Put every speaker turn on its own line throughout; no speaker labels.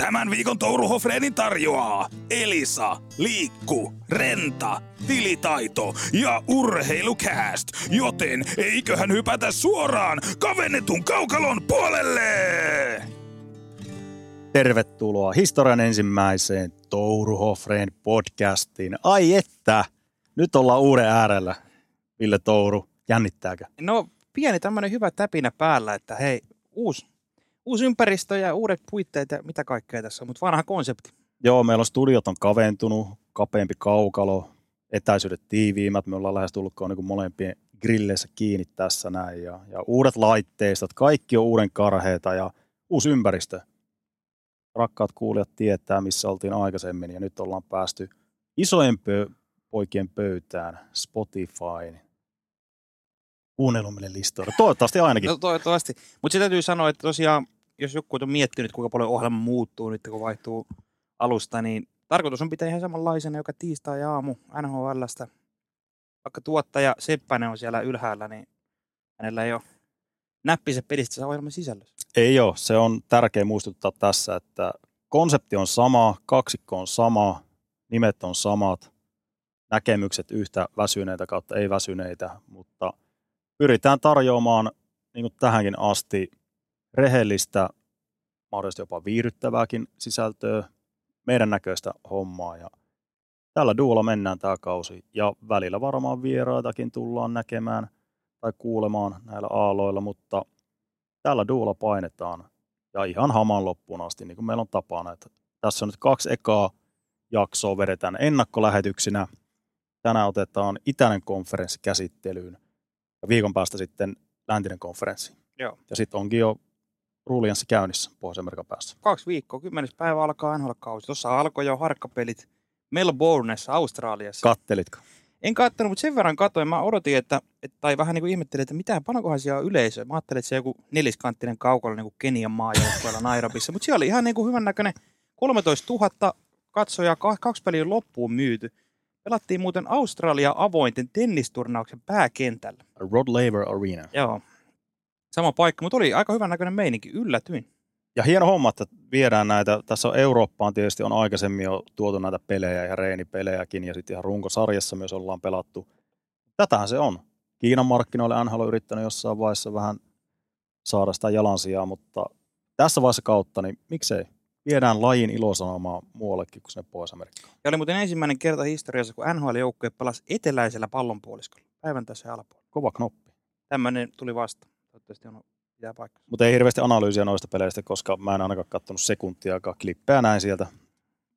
Tämän viikon Touru Hofreenin tarjoaa Elisa, Liikku, Renta, Tilitaito ja Urheilukääst. Joten eiköhän hypätä suoraan kavennetun kaukalon puolelle!
Tervetuloa historian ensimmäiseen Touru Hofreen podcastiin. Ai että, nyt ollaan uuden äärellä. Ville Touru, jännittääkö?
No pieni tämmöinen hyvä täpinä päällä, että hei, uusi, uusi ympäristö ja uudet puitteet ja mitä kaikkea tässä on, mutta vanha konsepti.
Joo, meillä on studiot on kaventunut, kapeampi kaukalo, etäisyydet tiiviimmät. Me ollaan lähes tullut niin molempien grilleissä kiinni tässä näin. Ja, ja uudet laitteistot, kaikki on uuden karheita ja uusi ympäristö. Rakkaat kuulijat tietää, missä oltiin aikaisemmin ja nyt ollaan päästy isojen pö- poikien pöytään, Spotify, kuunnelumille listoille. Toivottavasti ainakin.
No toivottavasti. Mutta se täytyy sanoa, että tosiaan, jos joku on miettinyt, kuinka paljon ohjelma muuttuu nyt, kun vaihtuu alusta, niin tarkoitus on pitää ihan samanlaisena joka tiistai ja aamu NHLstä. Vaikka tuottaja Seppänen on siellä ylhäällä, niin hänellä ei ole näppinsä pelissä ohjelman sisällössä.
Ei ole. Se on tärkeä muistuttaa tässä, että konsepti on sama, kaksikko on sama, nimet on samat, näkemykset yhtä väsyneitä kautta ei väsyneitä, mutta pyritään tarjoamaan niin kuin tähänkin asti rehellistä, mahdollisesti jopa viihdyttävääkin sisältöä, meidän näköistä hommaa ja tällä duolla mennään tämä kausi ja välillä varmaan vieraitakin tullaan näkemään tai kuulemaan näillä aaloilla, mutta tällä duolla painetaan ja ihan haman loppuun asti, niin kuin meillä on tapana. Että tässä on nyt kaksi ekaa jaksoa vedetään ennakkolähetyksinä. Tänään otetaan itäinen konferenssi käsittelyyn ja viikon päästä sitten läntinen konferenssi.
Joo.
Ja sitten onkin jo ruulianssi käynnissä Pohjois-Amerikan päässä.
Kaksi viikkoa, kymmenes päivä alkaa NHL-kausi. Tuossa alkoi jo harkkapelit Melbourneessa, Australiassa.
Kattelitko?
En kattonut, mutta sen verran katsoin. Mä odotin, että, että tai vähän niin kuin ihmettelin, että mitä, panokohan siellä on yleisö. Mä ajattelin, että se joku neliskanttinen kaukalla niin kuin Kenian maajoukkueella Nairobissa. Mutta siellä oli ihan niin kuin hyvän näköinen 13 000 katsojaa, kaksi peliä loppuun myyty. Pelattiin muuten Australia avointen tennisturnauksen pääkentällä.
Rod Laver Arena.
Joo. Sama paikka, mutta oli aika hyvän näköinen meininki. Yllätyin.
Ja hieno homma, että viedään näitä, tässä on Eurooppaan tietysti on aikaisemmin jo tuotu näitä pelejä ja reenipelejäkin ja sitten ihan runkosarjassa myös ollaan pelattu. Tätähän se on. Kiinan markkinoille NHL on yrittänyt jossain vaiheessa vähän saada sitä jalansijaa, mutta tässä vaiheessa kautta, niin miksei? Viedään lajin ilosanomaa muuallekin kuin sinne Pohjois-Amerikkaan.
Ja oli muuten ensimmäinen kerta historiassa, kun NHL-joukkue pelasi eteläisellä pallonpuoliskolla. Päivän tässä alapuolella.
Kova knoppi.
Tämmöinen tuli vasta. Toivottavasti on pitää paikka.
Mutta ei hirveästi analyysiä noista peleistä, koska mä en ainakaan katsonut sekuntiakaan klippejä näin sieltä.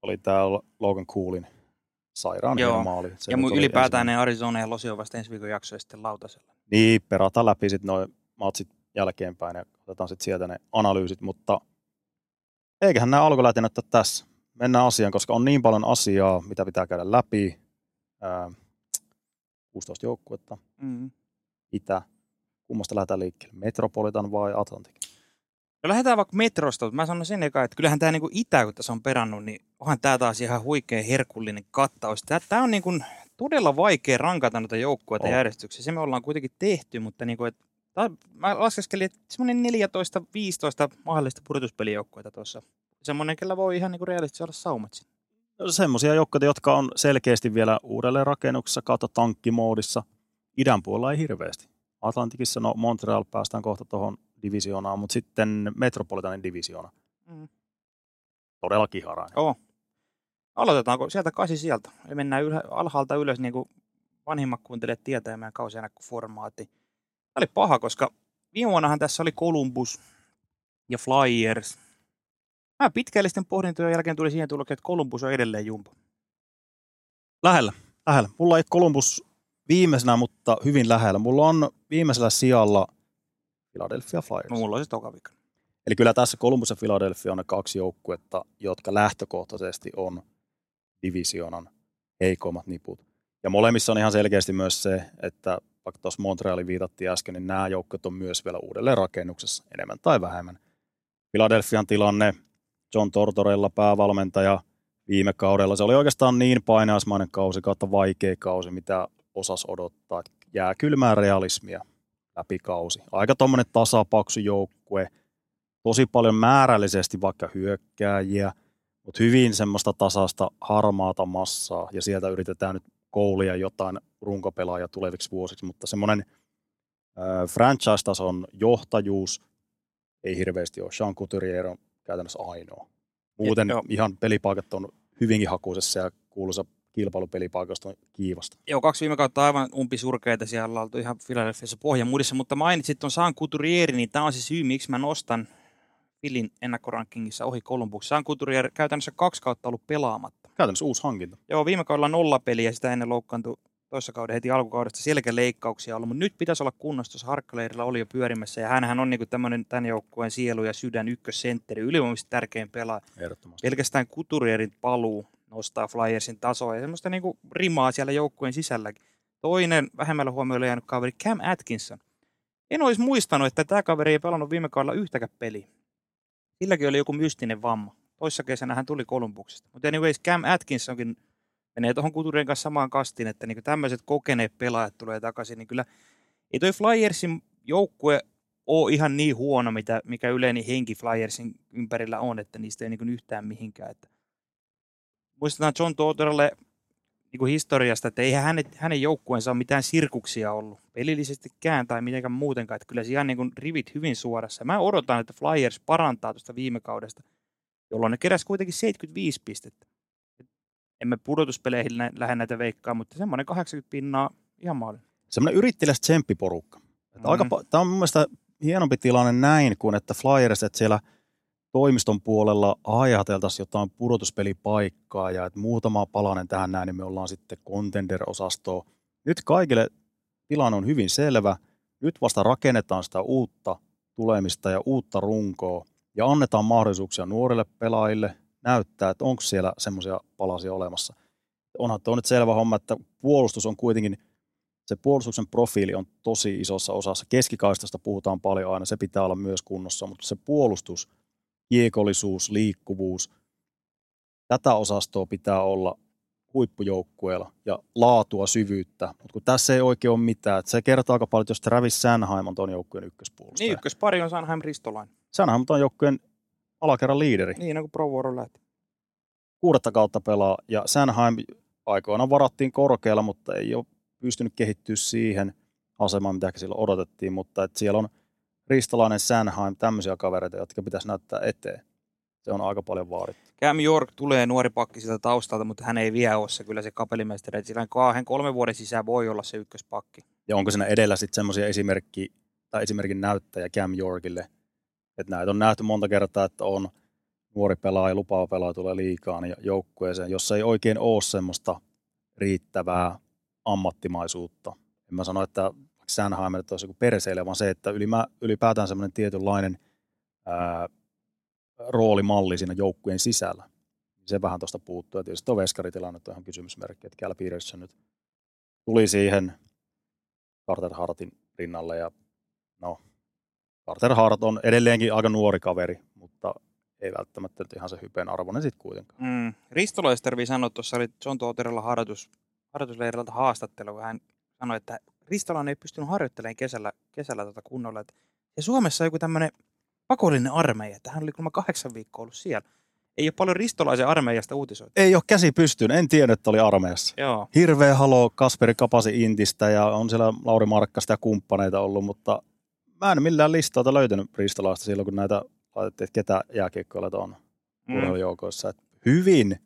Oli tää Logan Coolin sairaan
Joo.
maali. Se
ja mun ylipäätään ne Arizona ja Losi on vasta ensi viikon jaksoja sitten lautasella.
Niin, perataan läpi sitten noin matsit jälkeenpäin ja otetaan sitten sieltä ne analyysit, mutta eiköhän nämä alkulätinät ole tässä. Mennään asiaan, koska on niin paljon asiaa, mitä pitää käydä läpi. Ää, 16 joukkuetta,
Mm.
Itä. Kummasta lähdetään liikkeelle? Metropolitan vai Atlantic?
No lähdetään vaikka metrosta, mutta mä sanon sen eka, että kyllähän tämä niinku itä, kun tässä on perannut, niin onhan tämä taas ihan huikea herkullinen kattaus. Tämä on niinku todella vaikea rankata noita joukkueita järjestyksessä. Se me ollaan kuitenkin tehty, mutta niinku, et, tää, mä laskeskelin, että semmoinen 14-15 mahdollista pudotuspelijoukkueita tuossa. Semmoinen, kellä voi ihan niinku realistisesti olla saumat siinä.
No, semmoisia joukkoja, jotka on selkeästi vielä uudelleen rakennuksessa kautta tankkimoodissa. Idän puolella ei hirveästi. Atlantikissa, no Montreal päästään kohta tuohon divisioonaan, mutta sitten Metropolitanin divisioona.
Mm.
Todella kiharainen.
Oo. Aloitetaanko sieltä kasi sieltä? Ja mennään ylhä, alhaalta ylös, niin kuin vanhimmat kuuntelijat tietää meidän formaatti. Tämä oli paha, koska viime vuonnahan tässä oli Columbus ja Flyers. Mä pitkällisten pohdintojen jälkeen tuli siihen tulokseen, että Columbus on edelleen jumpa.
Lähellä, lähellä. Mulla ei Columbus viimeisenä, mutta hyvin lähellä. Mulla on viimeisellä sijalla Philadelphia Flyers.
No, mulla on se toka.
Eli kyllä tässä Columbus ja Philadelphia on ne kaksi joukkuetta, jotka lähtökohtaisesti on divisioonan heikommat niput. Ja molemmissa on ihan selkeästi myös se, että vaikka tuossa Montrealin viitattiin äsken, niin nämä joukkueet on myös vielä uudelleen rakennuksessa, enemmän tai vähemmän. Philadelphian tilanne, John Tortorella päävalmentaja viime kaudella, se oli oikeastaan niin painaismainen kausi kautta vaikea kausi, mitä osas odottaa. Jää kylmää realismia läpi kausi. Aika tuommoinen tasapaksu joukkue, tosi paljon määrällisesti vaikka hyökkääjiä, mutta hyvin semmoista tasasta harmaata massaa ja sieltä yritetään nyt koulia jotain runkopelaajia tuleviksi vuosiksi, mutta semmoinen äh, franchise-tason johtajuus ei hirveästi ole. Sean Couturier on käytännössä ainoa. Muuten
Joo.
ihan pelipaikat on hyvinkin hakuisessa ja kuuluisa kilpailupelipaikoista on kiivasta.
Joo, kaksi viime kautta aivan umpisurkeita siellä oltu ihan Philadelphiassa pohjamudissa, mutta mainitsit tuon Saan Couturieri, niin tämä on se syy, miksi mä nostan Filin ennakkorankingissa ohi Columbus. Saan Couturier käytännössä kaksi kautta ollut pelaamatta.
Käytännössä uusi hankinta.
Joo, viime kaudella nolla peliä, sitä ennen loukkaantui toissa kauden heti alkukaudesta selkäleikkauksia ollut, mutta nyt pitäisi olla kunnossa, tuossa Harkkaleirillä oli jo pyörimässä, ja hänhän on niinku tämmöinen tämän joukkueen sielu ja sydän ykkössentteri, ylivoimaisesti tärkein pelaaja.
Ehdottomasti.
Pelkästään Couturierin paluu nostaa Flyersin tasoa ja semmoista niinku rimaa siellä joukkueen sisälläkin. Toinen vähemmällä huomioilla jäänyt kaveri Cam Atkinson. En olisi muistanut, että tämä kaveri ei pelannut viime kaudella yhtäkään peliä. Silläkin oli joku mystinen vamma. Toissa kesänä hän tuli Kolumbuksesta. Mutta anyways, Cam Atkinsonkin menee tuohon Couturien kanssa samaan kastiin, että niinku tämmöiset kokeneet pelaajat tulee takaisin, niin kyllä ei toi Flyersin joukkue ole ihan niin huono, mitä, mikä yleinen henki Flyersin ympärillä on, että niistä ei niin yhtään mihinkään. Että muistetaan John Totterelle niin historiasta, että eihän hänet, hänen joukkueensa ole mitään sirkuksia ollut pelillisestikään tai mitenkään muutenkaan. Että kyllä siellä niin kuin rivit hyvin suorassa. Mä odotan, että Flyers parantaa tuosta viime kaudesta, jolloin ne keräsi kuitenkin 75 pistettä. Et emme pudotuspeleihin lä- lähde näitä veikkaa, mutta semmoinen 80 pinnaa ihan maalin.
Semmoinen yrittelijäs tsemppiporukka. Mm. Aika,
Mhm.
pa- tämä on mun mielestä hienompi tilanne näin kuin että Flyers, että siellä toimiston puolella ajateltaisiin jotain pudotuspelipaikkaa ja että muutama palanen tähän näin, niin me ollaan sitten contender-osastoa. Nyt kaikille tilanne on hyvin selvä. Nyt vasta rakennetaan sitä uutta tulemista ja uutta runkoa ja annetaan mahdollisuuksia nuorille pelaajille näyttää, että onko siellä semmoisia palasia olemassa. Onhan tuo nyt selvä homma, että puolustus on kuitenkin se puolustuksen profiili on tosi isossa osassa. Keskikaistasta puhutaan paljon aina, se pitää olla myös kunnossa, mutta se puolustus, kiekollisuus, liikkuvuus, tätä osastoa pitää olla huippujoukkueella ja laatua, syvyyttä. Mutta kun tässä ei oikein ole mitään, että se kertoo aika paljon, että jos Travis Sanheim on tuon joukkueen ykköspuolustaja.
Niin, ykköspari on Sanheim Ristolain.
Sanheim on tuon joukkueen alakerran liideri.
Niin, kun Pro Vuoro lähti.
Kuudetta kautta pelaa ja Sanheim aikoinaan varattiin korkealla, mutta ei ole pystynyt kehittyä siihen asemaan, mitä silloin odotettiin, mutta että siellä on Ristolainen, Sanheim, tämmöisiä kavereita, jotka pitäisi näyttää eteen. Se on aika paljon vaadittu.
Cam York tulee nuori pakki sieltä taustalta, mutta hän ei vielä ole se kyllä se kapelimestari. Et Sillä kahden kolmen vuoden sisään voi olla se ykköspakki.
Ja onko siinä edellä sitten semmoisia esimerkki, tai esimerkin näyttäjä Cam Yorkille, että näitä on nähty monta kertaa, että on nuori pelaaja, lupaava pelaaja tulee liikaa niin joukkueeseen, jossa ei oikein ole semmoista riittävää ammattimaisuutta. En mä sano, että Sanheim että olisi joku perseille, vaan se, että ylipäätään semmoinen tietynlainen ää, roolimalli siinä joukkueen sisällä. Se vähän tuosta puuttuu. Ja tietysti tuo veskaritilanne on ihan kysymysmerkki, että Cal Peterson nyt tuli siihen Carter Hartin rinnalle ja no, Carter Hart on edelleenkin aika nuori kaveri, mutta ei välttämättä nyt ihan se hypeen arvoinen sitten kuitenkaan.
Mm. Risto Loistervi sanoi, että tuossa oli John Totterilla harjoitus, harjoitusleiriltä haastattelu, hän sanoi, että Ristolainen ei pystynyt harjoittelemaan kesällä, kesällä tota kunnolla. Että ja Suomessa on joku tämmöinen pakollinen armeija, että hän oli kuulemma kahdeksan viikkoa ollut siellä. Ei ole paljon ristolaisen armeijasta uutisoitu.
Ei ole käsi pystyyn, en tiennyt, että oli armeijassa.
Joo.
Hirveä halo Kasperi Kapasi Intistä ja on siellä Lauri Markkasta ja kumppaneita ollut, mutta mä en millään listalta löytänyt Ristolaista silloin, kun näitä laitettiin, että ketä jääkiekkoilla on
Mm.
urheilujoukoissa. Et hyvin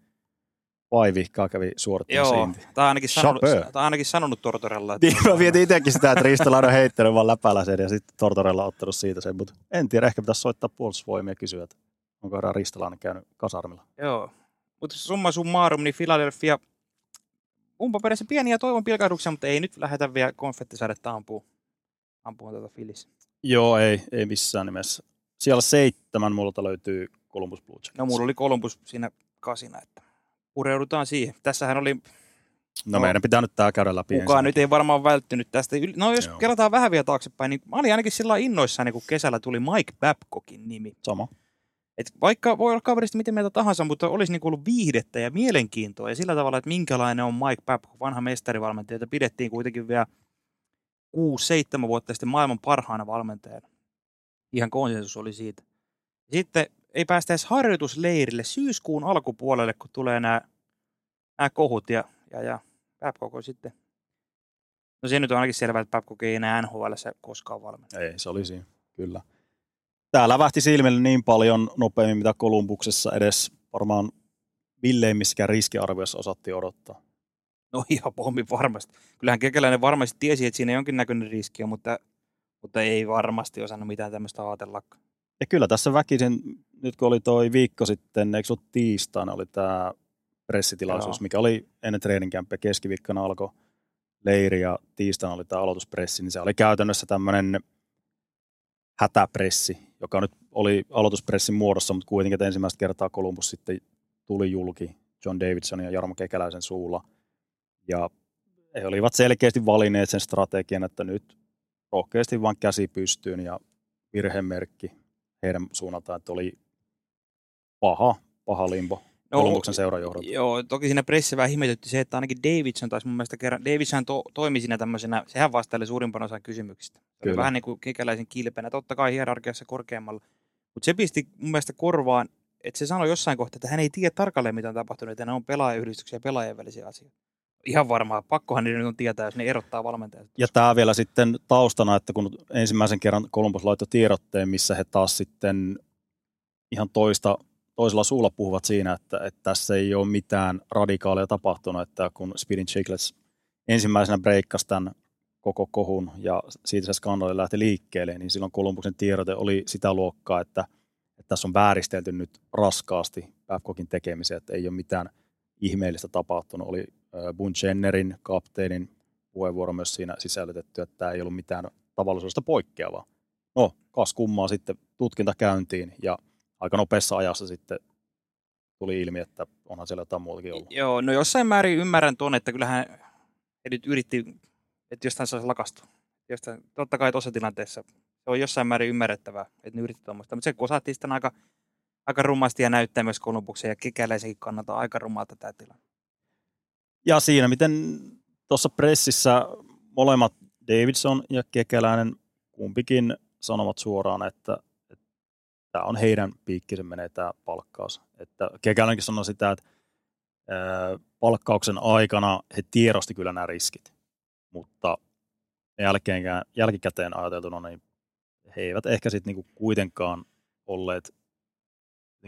vaivihkaa kävi suorittamassa
Joo,
Inti.
tämä on ainakin sanonut,
Chapeau.
tää on ainakin sanonut Tortorella. Että
Niin, mä vietin itsekin sitä, että Ristolainen on heittänyt vaan läpällä sen ja sitten Tortorella on ottanut siitä sen, mutta en tiedä, ehkä pitäisi soittaa puolustusvoimia ja kysyä, että onko herra Ristolainen käynyt kasarmilla.
Joo. Mutta summa summarum, niin Philadelphia umpa perässä pieniä toivon pilkahduksia, mutta ei nyt lähdetä vielä konfettisadetta ampuu. Ampuu tuota Phillies.
Joo, ei, ei missään nimessä. Siellä seitsemän multa löytyy Columbus Blue Jackets.
No mulla oli Columbus siinä kasina, että pureudutaan siihen. Tässähän oli,
no,
no.
meidän pitää nyt tää käydä läpi
kukaan nyt ei varmaan välttynyt tästä. No jos
Joo.
kelataan vähän vielä taaksepäin, niin mä olin ainakin sillä innoissani, kun kesällä tuli Mike Babcockin nimi.
Sama.
Et vaikka voi olla kaverista miten mieltä tahansa, mutta olisi niin ollut viihdettä ja mielenkiintoa ja sillä tavalla, että minkälainen on Mike Babcock, vanha mestarivalmentaja, jota pidettiin kuitenkin vielä 6-7 vuotta sitten maailman parhaana valmentajana. Ihan konsensus oli siitä. Sitten ei päästä edes harjoitusleirille syyskuun alkupuolelle, kun tulee nämä, nämä kohut ja, ja, ja Babcock on sitten. No se nyt on ainakin selvää, että Babcock ei enää NHL koskaan valmenna.
Ei, se oli siinä, kyllä. Tää lävähti silmille niin paljon nopeammin, mitä Kolumbuksessa edes varmaan villeimmissäkään riskiarvioissa osattiin odottaa.
No ihan pommi varmasti. Kyllähän Kekäläinen varmasti tiesi, että siinä jonkinnäköinen riski on, mutta, mutta ei varmasti osannut mitään tämmöistä ajatellakaan.
Ja kyllä tässä väkisin, nyt kun oli toi viikko sitten, eikö ollut tiistaina, oli tämä pressitilaisuus, Joo. mikä oli ennen treeninkämpiä keskiviikkona alkoi leiri ja tiistaina oli tämä aloituspressi, niin se oli käytännössä tämmöinen hätäpressi, joka nyt oli aloituspressin muodossa, mutta kuitenkin ensimmäistä kertaa Columbus sitten tuli julki John Davidson ja Jarmo Kekäläisen suulla. Ja he olivat selkeästi valinneet sen strategian, että nyt rohkeasti vain käsi pystyyn ja virhemerkki heidän suunnaltaan, että oli paha, paha limbo no, Kolumbuksen seurajohdolta.
Joo, toki siinä pressissä vähän ihmetytti se, että ainakin Davidson taisi mun mielestä kerran, Davidson to, toimi siinä tämmöisenä, sehän vastaili suurimpana osan kysymyksistä. Se oli vähän niin kuin kekäläisen kilpenä, totta kai hierarkiassa korkeammalla. Mutta se pisti mun mielestä korvaan, että se sanoi jossain kohtaa, että hän ei tiedä tarkalleen, mitä on tapahtunut, että ne on pelaajayhdistyksiä ja pelaajien välisiä asioita. Ihan varmaan, pakkohan niiden on tietää, jos ne erottaa valmentajat.
Ja tämä vielä sitten taustana, että kun ensimmäisen kerran Columbus laittoi tiedotteen, missä he taas sitten ihan toista toisella suulla puhuvat siinä, että, että tässä ei ole mitään radikaalia tapahtunut, että kun Speeding Chicklets ensimmäisenä breikkasi tämän koko kohun ja siitä se skandaali lähti liikkeelle, niin silloin Kolumbuksen tiedote oli sitä luokkaa, että, että tässä on vääristelty nyt raskaasti Babcockin tekemiseen, että ei ole mitään ihmeellistä tapahtunut. Oli Bun Jennerin, kapteenin puheenvuoro myös siinä sisällytetty, että tämä ei ollut mitään tavallisuudesta poikkeavaa. No, kas kummaa sitten tutkinta käyntiin ja aika nopeassa ajassa sitten tuli ilmi, että onhan siellä jotain muutakin ollut.
Joo, no jossain määrin ymmärrän tuon, että kyllähän he nyt yritti, että jostain saisi lakastua. Jostain, totta kai tuossa tilanteessa se on jossain määrin ymmärrettävää, että ne yritti tuommoista. Mutta se osattiin sitten aika, aika rumasti ja näyttää myös Kolumbuksen ja kekäläisenkin kannalta aika rumalta tämä tilanne.
Ja siinä, miten tuossa pressissä molemmat Davidson ja Kekäläinen kumpikin sanovat suoraan, että tämä on heidän piikkinsä menee tämä palkkaus. Että Kekälänkin sanoi sitä, että palkkauksen aikana he tiedosti kyllä nämä riskit, mutta jälkeenkään, jälkikäteen ajateltuna, niin he eivät ehkä sitten niinku kuitenkaan olleet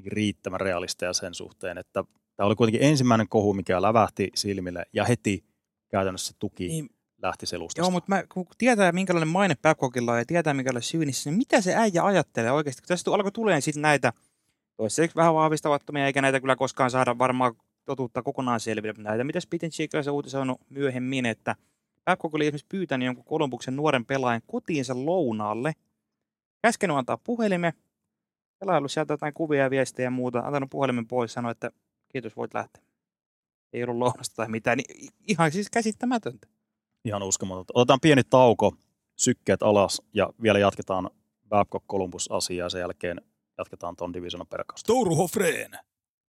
riittävän realisteja sen suhteen, että tämä oli kuitenkin ensimmäinen kohu, mikä lävähti silmille ja heti käytännössä tuki niin, lähti selustasta.
Joo, mutta mä, kun tietää, minkälainen maine Babcockilla on ja tietää, minkälainen syynissä, niin mitä se äijä ajattelee oikeasti? Kun tässä alkoi tulee sitten näitä toiseksi vähän vahvistavattomia, eikä näitä kyllä koskaan saada varmaan totuutta kokonaan selville. Näitä, mitä Spittin Chicago on myöhemmin, että Babcock oli esimerkiksi pyytänyt jonkun Kolumbuksen nuoren pelaajan kotiinsa lounaalle, käskenyt antaa puhelimen, pelailu sieltä jotain kuvia ja viestejä ja muuta, antanut puhelimen pois, sanoi, että kiitos, voit lähteä. Ei ollut lounasta tai mitään, niin ihan siis käsittämätöntä
ihan uskomatonta. Otetaan pieni tauko, sykkeet alas ja vielä jatketaan Babcock Columbus-asiaa ja sen jälkeen jatketaan ton divisionan perkasta.
Touru Hofreen.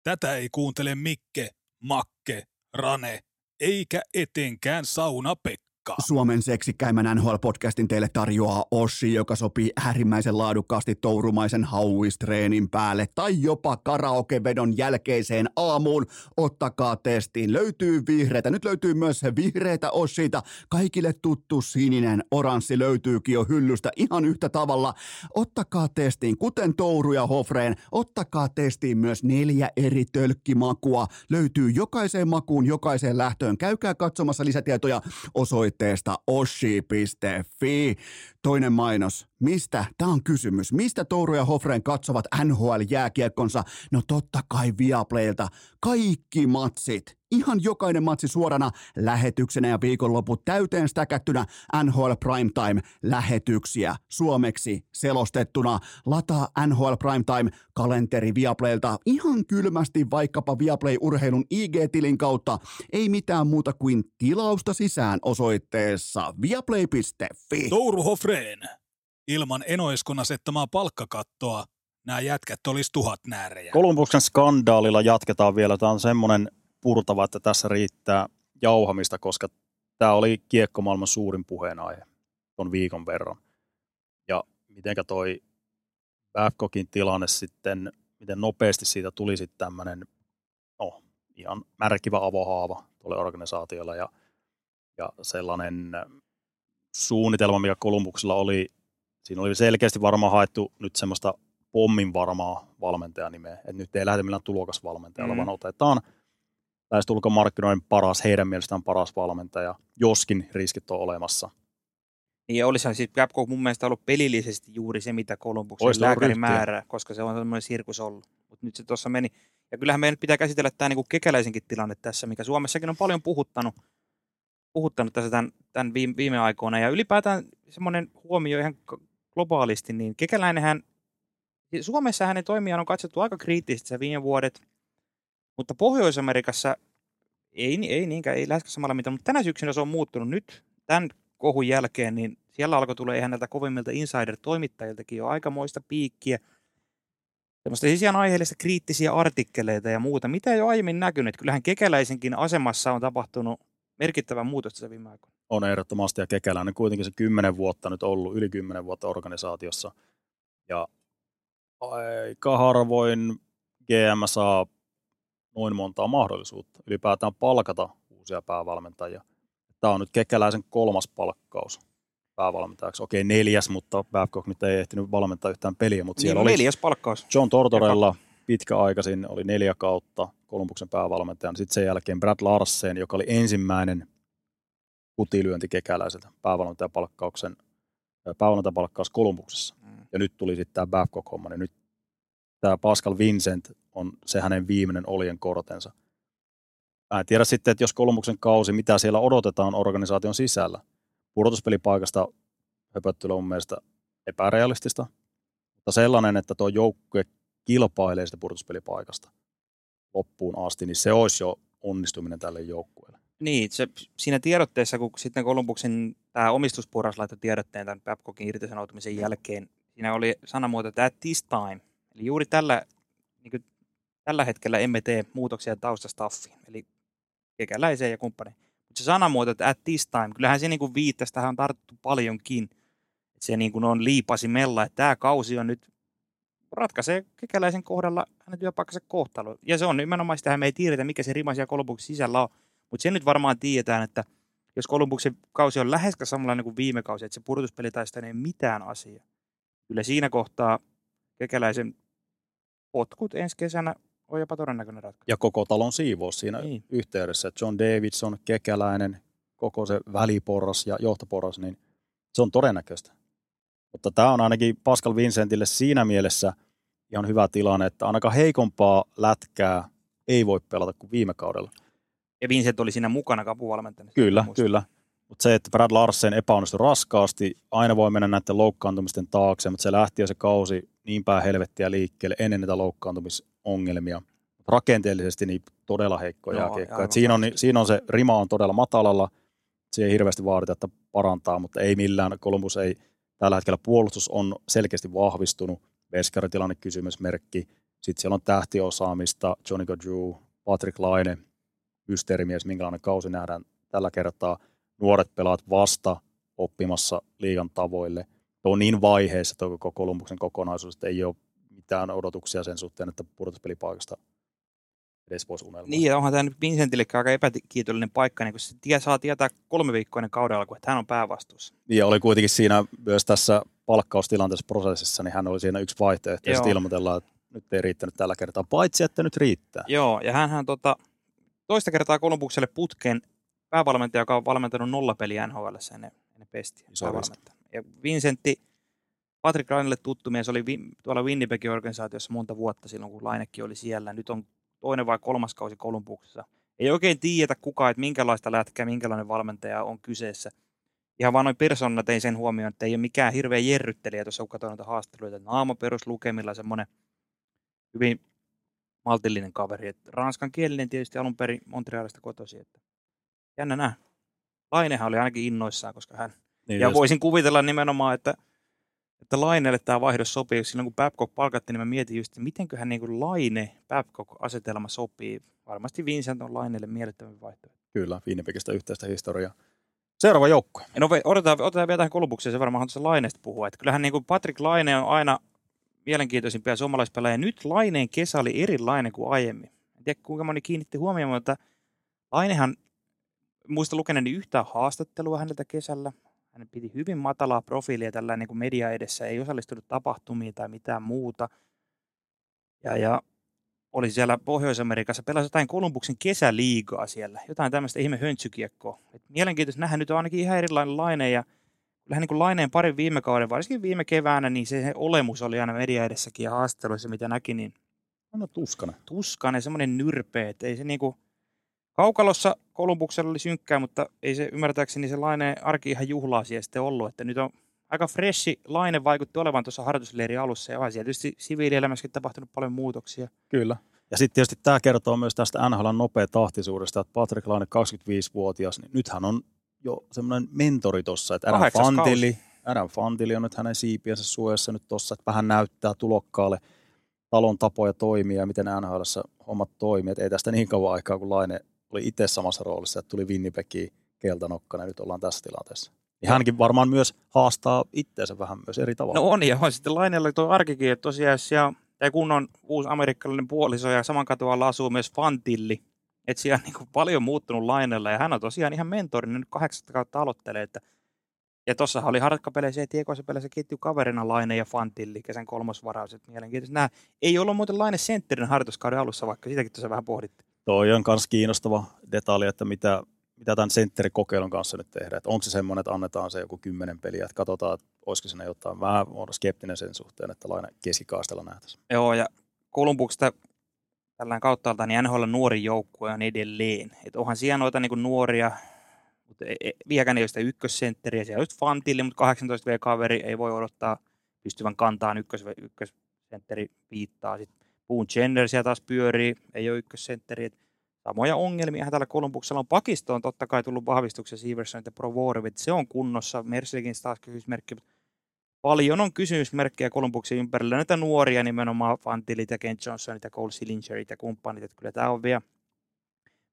Tätä ei kuuntele Mikke, Makke, Rane, eikä etenkään Sauna Pekka.
Pekka. Suomen seksikkäimmän NHL-podcastin teille tarjoaa Ossi, joka sopii äärimmäisen laadukkaasti tourumaisen hauistreenin päälle tai jopa karaokevedon jälkeiseen aamuun. Ottakaa testiin. Löytyy vihreitä. Nyt löytyy myös vihreitä Ossita. Kaikille tuttu sininen oranssi löytyykin jo hyllystä ihan yhtä tavalla. Ottakaa testiin, kuten Touru ja Hofreen, ottakaa testiin myös neljä eri tölkkimakua. Löytyy jokaiseen makuun, jokaiseen lähtöön. Käykää katsomassa lisätietoja osoitteessa osoitteesta oshi.fi. Toinen mainos. Mistä? Tämä on kysymys. Mistä Touru ja Hofreen katsovat NHL-jääkiekkonsa? No totta kai Viaplaylta. Kaikki matsit ihan jokainen matsi suorana lähetyksenä ja viikonloput täyteen stäkättynä NHL Primetime-lähetyksiä suomeksi selostettuna. Lataa NHL Primetime kalenteri Viaplaylta ihan kylmästi vaikkapa Viaplay-urheilun IG-tilin kautta. Ei mitään muuta kuin tilausta sisään osoitteessa viaplay.fi.
Touru Hofreen. Ilman Enoiskon asettamaa palkkakattoa nämä jätkät olisi tuhat näärejä.
Kolumbuksen skandaalilla jatketaan vielä. Tämä on semmoinen purtava, että tässä riittää jauhamista, koska tämä oli kiekkomaailman suurin puheenaihe tuon viikon verran. Ja mitenkä toi Babcockin tilanne sitten, miten nopeasti siitä tuli sitten tämmöinen no, ihan märkivä avohaava tuolle organisaatiolle ja, ja sellainen suunnitelma, mikä Kolumbuksella oli, siinä oli selkeästi varmaan haettu nyt semmoista pommin varmaa valmentajanimeä, että nyt ei lähde millään tulokasvalmentajalla, mm. vaan otetaan lähestulkoon markkinoiden paras, heidän mielestään paras valmentaja, joskin riskit on olemassa.
Niin ja olisihan siis Capcom mun mielestä ollut pelillisesti juuri se, mitä Columbuksen lääkäri määrää, koska se on semmoinen sirkus ollut. Mutta nyt se tuossa meni. Ja kyllähän meidän pitää käsitellä tämä niinku kekäläisenkin tilanne tässä, mikä Suomessakin on paljon puhuttanut, puhuttanut tässä tämän, tämän viime, viime aikoina. Ja ylipäätään semmoinen huomio ihan globaalisti, niin kekäläinenhän, Suomessa hänen toimijan on katsottu aika kriittisesti se viime vuodet, mutta Pohjois-Amerikassa ei, ei niinkään, ei lähes samalla mitään, mutta tänä syksynä se on muuttunut nyt tämän kohun jälkeen, niin siellä alkoi tulla ihan näiltä kovimmilta insider-toimittajiltakin jo aikamoista piikkiä. Semmoista siis ihan aiheellista kriittisiä artikkeleita ja muuta, mitä ei ole aiemmin näkynyt. Kyllähän kekäläisenkin asemassa on tapahtunut merkittävä muutos tässä viime aikoina.
On ehdottomasti ja kekäläinen kuitenkin se kymmenen vuotta nyt ollut, yli kymmenen vuotta organisaatiossa. Ja aika harvoin GM saa noin montaa mahdollisuutta ylipäätään palkata uusia päävalmentajia. Tämä on nyt Kekäläisen kolmas palkkaus päävalmentajaksi. Okei, neljäs, mutta Babcock nyt ei ehtinyt valmentaa yhtään peliä. Mutta
niin, siellä oli neljäs palkkaus.
John Tortorella pitkäaikaisin oli neljä kautta Kolumbuksen päävalmentajan. Sitten sen jälkeen Brad Larsen, joka oli ensimmäinen kutilyönti kekäläiseltä päävalmentajapalkkauksen päävalmentajapalkkaus Kolumbuksessa. Mm. Ja nyt tuli sitten tämä Babcock-homma, niin nyt tämä Pascal Vincent on se hänen viimeinen oljen kortensa. Mä en tiedä sitten, että jos Kolumbuksen kausi, mitä siellä odotetaan organisaation sisällä. Pudotuspelipaikasta höpöttely on mun mielestä epärealistista, mutta sellainen, että tuo joukkue kilpailee sitä pudotuspelipaikasta loppuun asti, niin se olisi jo onnistuminen tälle joukkueelle.
Niin, se, siinä tiedotteessa, kun sitten Kolumbuksen tämä omistusporas laittoi tiedotteen tämän Babcockin irtisanoutumisen jälkeen, siinä oli sanamuoto, että at this time, eli juuri tällä, niin kuin, tällä hetkellä emme tee muutoksia taustastaffiin, eli kekäläiseen ja kumppaniin. Mutta se sanamuoto, että at this time, kyllähän se niin kuin viittasi, tähän on tarttu paljonkin, että se niin kuin on liipasi mella, että tämä kausi on nyt ratkaisee kekäläisen kohdalla hänen työpaikkansa kohtalo. Ja se on nimenomaan sitä, me ei tiedetä, mikä se rima siellä Kolumbuksen sisällä on. Mutta sen nyt varmaan tiedetään, että jos Kolumbuksen kausi on lähes samanlainen kuin viime kausi, että se pudotuspelitaista ei mitään asiaa. Kyllä siinä kohtaa kekäläisen potkut ensi kesänä on jopa todennäköinen ratkaisu.
Ja koko talon siivous siinä niin. yhteydessä. John Davidson, kekäläinen, koko se väliporras ja johtoporras, niin se on todennäköistä. Mutta tämä on ainakin Pascal Vincentille siinä mielessä ihan hyvä tilanne, että ainakaan heikompaa lätkää ei voi pelata kuin viime kaudella.
Ja Vincent oli siinä mukana kapuvalmentajana.
Kyllä, kyllä. Mutta se, että Brad Larsen epäonnistui raskaasti, aina voi mennä näiden loukkaantumisten taakse, mutta se lähti jo se kausi niin päin helvettiä liikkeelle ennen niitä loukkaantumisongelmia. Rakenteellisesti niin todella heikkoja no, jääkiekkoja. Siinä on, siinä on se rima on todella matalalla, se ei hirveästi vaadita, että parantaa, mutta ei millään. Columbus ei, tällä hetkellä puolustus on selkeästi vahvistunut. Veskarin tilanne kysymysmerkki. Sitten siellä on tähtiosaamista, Johnny Gaudreau, Patrick Laine, mysteerimies, minkälainen kausi nähdään tällä kertaa. Nuoret pelaat vasta oppimassa liigan tavoille. Tuo on niin vaiheessa tuo koko Kolumbuksen kokonaisuus, että ei ole mitään odotuksia sen suhteen, että pudotuspelipaikasta edes voisi unelmoida.
Niin, ja onhan tämä nyt Vincentille aika epäkiitollinen paikka, niin kun se tie, saa tietää kolme viikkoa ennen kauden alkuun, että hän on päävastuussa.
Niin, ja oli kuitenkin siinä myös tässä palkkaustilanteessa prosessissa, niin hän oli siinä yksi vaihtoehto, ja ilmoitellaan, että nyt ei riittänyt tällä kertaa, paitsi että nyt riittää.
Joo, ja hän tota, toista kertaa Kolumbukselle putkeen päävalmentaja, joka on valmentanut nollapeliä NHL ennen, ennen pestiä. Ja Vincentti, Patrick Rainille tuttu mies, oli vi, tuolla Winnipegin organisaatiossa monta vuotta silloin, kun Lainekin oli siellä. Nyt on toinen vai kolmas kausi Kolumbuksessa. Ei oikein tiedetä kukaan, että minkälaista lätkää, minkälainen valmentaja on kyseessä. Ihan vaan noin persoonana tein sen huomioon, että ei ole mikään hirveä jerryttelijä tuossa, kun katsoin noita haastatteluita. Naama peruslukemilla semmoinen hyvin maltillinen kaveri. Et ranskan kielinen tietysti alun perin Montrealista kotosi. Että jännä nähdä. Lainehan oli ainakin innoissaan, koska hän... Niin ja just. voisin kuvitella nimenomaan, että, että Laineelle tämä vaihdos sopii. Silloin kun Babcock palkattiin, niin mä mietin just, mitenköhän niin Laine Babcock-asetelma sopii. Varmasti Vincent on Laineelle miellyttävä vaihtoehto.
Kyllä, Winnipegistä yhteistä historiaa. Seuraava joukkue.
No, otetaan, otetaan vielä tähän Kolumbukseen, se varmaan tuossa Laineesta puhua. Että kyllähän niin Patrick Laine on aina mielenkiintoisimpia suomalaispelaajia. Nyt Laineen kesä oli erilainen kuin aiemmin. En tiedä kuinka moni kiinnitti huomioon, mutta Lainehan, muista lukeneeni yhtään haastattelua häneltä kesällä. Hän piti hyvin matalaa profiilia tällä niin kuin media edessä, ei osallistunut tapahtumiin tai mitään muuta. Ja, ja oli siellä Pohjois-Amerikassa, pelasi jotain Kolumbuksen kesäliigaa siellä, jotain tämmöistä ihme höntsykiekkoa. Et mielenkiintoista nähdä nyt on ainakin ihan erilainen laine ja kyllähän niin kuin laineen parin viime kauden, varsinkin viime keväänä, niin se, se olemus oli aina media edessäkin ja haastatteluissa, mitä näki, niin
No tuskana.
tuskainen, semmoinen nyrpeä, että ei se niinku, kaukalossa Kolumbuksella oli synkkää, mutta ei se ymmärtääkseni se laineen arki ihan juhlaa siellä sitten ollut, että nyt on aika freshi laine vaikutti olevan tuossa harjoitusleirin alussa ja on siellä tietysti siviilielämässäkin tapahtunut paljon muutoksia.
Kyllä. Ja sitten tietysti tämä kertoo myös tästä NHLn nopea tahtisuudesta, että Patrick Laine 25-vuotias, niin nythän on jo semmoinen mentori tuossa, että Adam Fantili, Adam Fantili on nyt hänen siipiensä suojassa nyt tuossa, että vähän näyttää tulokkaalle talon tapoja toimia ja miten NHLssä hommat toimii. Et ei tästä niin kauan aikaa, kun Laine oli itse samassa roolissa, että tuli Winnipegiin keltanokkana ja nyt ollaan tässä tilanteessa. Niin hänkin varmaan myös haastaa itteensä vähän myös eri tavalla.
No on, ja on sitten Laineella tuo arkikin, että tosiaan jos siellä ja kun on uusi amerikkalainen puoliso ja saman katualla asuu myös Fantilli, että siellä on niin kuin paljon muuttunut Laineella ja hän on tosiaan ihan mentori, nyt kahdeksatta kautta aloittelee, että ja tuossahan oli harkkapeleissä ja tiekoissa peleissä ketju kaverina Laine ja Fantilli, kesän kolmosvaraus. että Mielenkiintoista. Nämä ei ollut muuten Laine sentterin harjoituskauden alussa, vaikka sitäkin tuossa vähän pohdittiin.
Toi on myös kiinnostava detalji, että mitä, mitä tämän sentterikokeilun kanssa nyt tehdään. Että onko se semmoinen, että annetaan se joku kymmenen peliä, että katsotaan, että olisiko siinä jotain. Vähän on skeptinen sen suhteen, että laina keskikaistella nähtäisiin.
Joo, ja Kolumbuksesta tällään kauttaalta niin NHL nuori joukkue on edelleen. Että onhan siellä noita niin nuoria, mutta ei, ei- vieläkään ei ole sitä ykkössentteriä. Siellä on just Fantilli, mutta 18V-kaveri ei voi odottaa pystyvän kantaan ykkös, ykkössentteri viittaa. Sitten Boone Jenner siellä taas pyörii, ei ole ykkössentteri. Samoja ongelmia tällä Kolumbuksella on. Pakisto on totta kai tullut vahvistuksen Severson ja Provorov, se on kunnossa. Mercedekin taas kysymysmerkki. Paljon on kysymysmerkkejä Kolumbuksen ympärillä. Näitä nuoria nimenomaan Fantilit ja Kent Johnsonit ja Cole Sillingerit ja kumppanit. Että kyllä tämä on vielä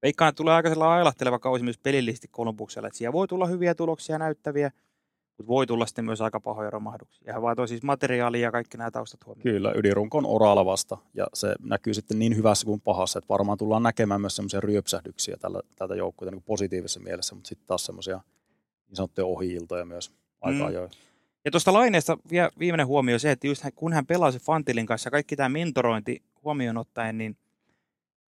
Veikkaan, että tulee aika ailahteleva kausi myös pelillisesti Kolumbuksella. Että siellä voi tulla hyviä tuloksia näyttäviä, mutta voi tulla sitten myös aika pahoja romahduksia. Ja vaan siis materiaalia ja kaikki nämä taustat huomioon.
Kyllä, ydinrunko on oralla vasta ja se näkyy sitten niin hyvässä kuin pahassa, että varmaan tullaan näkemään myös semmoisia ryöpsähdyksiä tällä, tältä joukkueelta niin positiivisessa mielessä, mutta sitten taas semmoisia niin sanottuja ohi-iltoja myös aika
Mm.
ajoin.
Ja tuosta Laineesta vielä viimeinen huomio se, että just hän- kun hän pelasi Fantilin kanssa kaikki tämä mentorointi huomioon ottaen, niin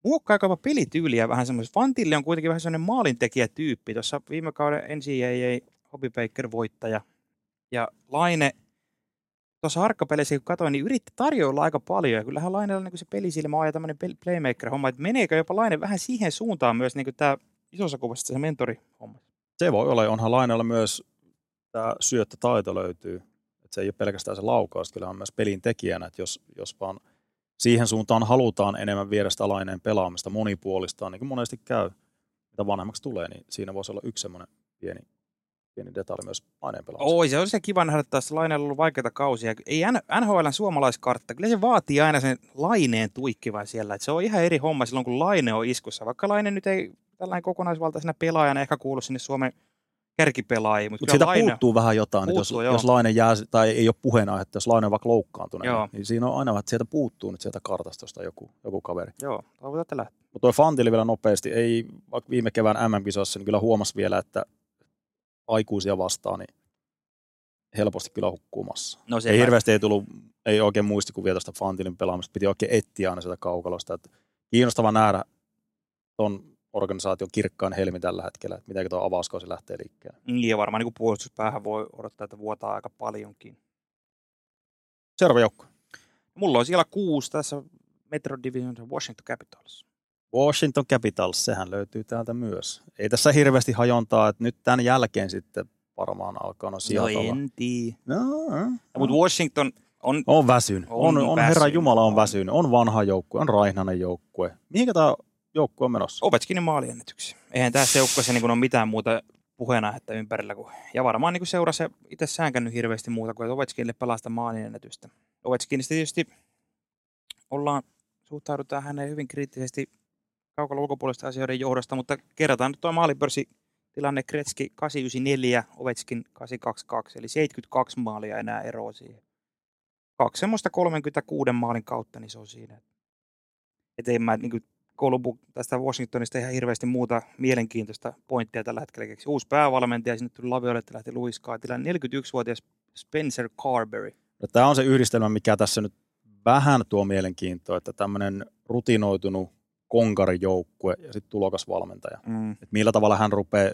muokkaa jopa pelityyliä vähän semmoisen. Fantilli on kuitenkin vähän semmoinen maalintekijätyyppi. Tuossa viime kauden NCAA Hobby Baker voittaja. Ja Laine, tuossa harkkapeleissä kun katsoin, niin yritti tarjoilla aika paljon. Ja kyllähän Laineella niin se pelisilmä on ja tämmöinen playmaker-homma. Että meneekö jopa Laine vähän siihen suuntaan myös niin tämä isossa kuvassa se mentori-homma?
Se voi olla, onhan Lainalla myös tämä syöttötaito löytyy. Että se ei ole pelkästään se laukaus, kyllä on myös pelin tekijänä, että jos, jos vaan siihen suuntaan halutaan enemmän viedä sitä laineen pelaamista, monipuolistaa, niin kuin monesti käy, mitä vanhemmaksi tulee, niin siinä voisi olla yksi semmoinen pieni, pieni detalji myös laineen pelaamisessa.
Oi, se olisi se kiva nähdä taas Laineella ollut vaikeita kausia. Ei NHLn suomalaiskartta, kyllä se vaatii aina sen Laineen tuikkivan siellä. Et se on ihan eri homma silloin, kun Laine on iskussa. Vaikka Laine nyt ei tällainen kokonaisvaltaisena pelaajana ehkä kuulu sinne Suomen kärkipelaajiin. Mutta
Mutta siitä
Laine,
puuttuu vähän jotain, että
Puuttuu,
jos,
joo.
jos Laine jää, tai ei ole puheenaihe, jos Laine on vaikka loukkaantunut,
Joo.
niin, niin siinä on aina, että sieltä puuttuu nyt sieltä kartastosta joku, joku kaveri.
Joo, toivotaan, että lähtee.
Mutta tuo Fantili vielä nopeasti, ei vaikka viime kevään MM-kisossa, niin kyllä huomasi vielä, että aikuisia vastaan, niin helposti kyllä hukkumassa.
No
Ei hirveästi ei tullut, ei oikein muistikuvia tuosta Fantilin pelaamista, piti oikein etsiä aina sieltä kaukalosta. Että kiinnostava nähdä ton organisaation kirkkaan helmi tällä hetkellä, että miten tuo avauskausi lähtee liikkeelle.
Niin, ja varmaan niin puolustuspäähän voi odottaa, että vuotaa aika paljonkin.
Seuraava joukkue.
Mulla on siellä kuusi tässä Metro Division Washington Capitals.
Washington Capitals, sehän löytyy täältä myös. Ei tässä hirveästi hajontaa, että nyt tämän jälkeen sitten varmaan alkaa no
No
sijat olla.
en tiedä.
No,
Mutta Washington on
on väsynyt. On,
On
on, on Herra Jumala on
on.
väsynyt. On vanha joukkue, on raihnainen joukkue. Mihinkä tämä joukkue on menossa?
Ovechkinin maaliennätyksiä. Eihän tässä joukkueessa niin ole mitään muuta puheenaihetta ympärillä. Kuin, ja varmaan niin seurasi itse säänkännyt hirveästi muuta kuin että Ovechkinille pelasta maaliennätystä. Ovechkinista tietysti ollaan, suhtaudutaan häneen hyvin kriittisesti kaukalla ulkopuolista asioiden johdosta, mutta kerrataan nyt tuo maalipörssi tilanne Kretski 894, Ovechkin 822, eli 72 maalia enää eroa siihen. kaksi semmoista 36 maalin kautta, niin se on siinä. Että en mä niin kuin Kolumbu tästä Washingtonista ihan hirveästi muuta mielenkiintoista pointtia tällä hetkellä keksi. Uusi päävalmentaja, sinne tuli Laviolette, lähti Louis Kaatila, 41-vuotias Spencer Carberry.
No, tämä on se yhdistelmä, mikä tässä nyt vähän tuo mielenkiintoa, että tämmöinen rutinoitunut konkarijoukkue ja sitten tulokasvalmentaja.
Mm.
Et millä tavalla hän rupeaa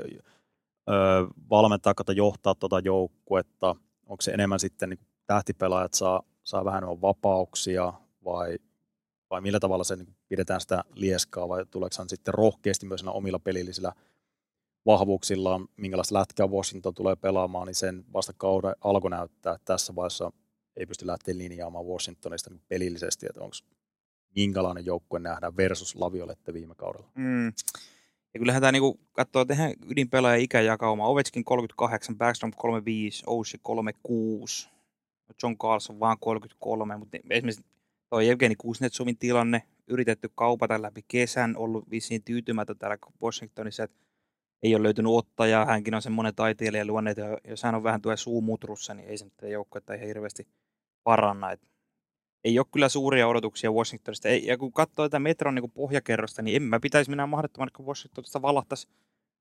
ö, valmentaa tai johtaa tuota joukkuetta, onko se enemmän sitten niin tähtipelaajat saa, saa vähän enemmän vapauksia vai, vai millä tavalla se niin pidetään sitä lieskaa vai tuleeko hän sitten rohkeasti myös omilla pelillisillä vahvuuksillaan, minkälaista lätkää Washington tulee pelaamaan, niin sen vasta kauden alku näyttää, että tässä vaiheessa ei pysty lähteä linjaamaan Washingtonista niin pelillisesti, että onko minkälainen joukkue nähdään versus Laviolette viime kaudella.
Mm. Ja kyllähän tämä niinku katsoo tehdään ydinpelaajan ikäjakauma. Ovechkin 38, Backstrom 35, Oshie 36, John Carlson vaan 33, mutta esimerkiksi toi Evgeni Kuznetsovin tilanne, yritetty kaupata läpi kesän, ollut vissiin tyytymätön täällä Washingtonissa, että ei ole löytynyt ottajaa, hänkin on semmoinen taiteilija luonne, että jos hän on vähän tuo suumutrussa, niin ei se nyt joukkuetta ihan hirveästi paranna. Et ei ole kyllä suuria odotuksia Washingtonista. Ei, ja kun katsoo tätä metron niin pohjakerrosta, niin en mä pitäisi minä mahdottoman, että Washingtonista valahtaisi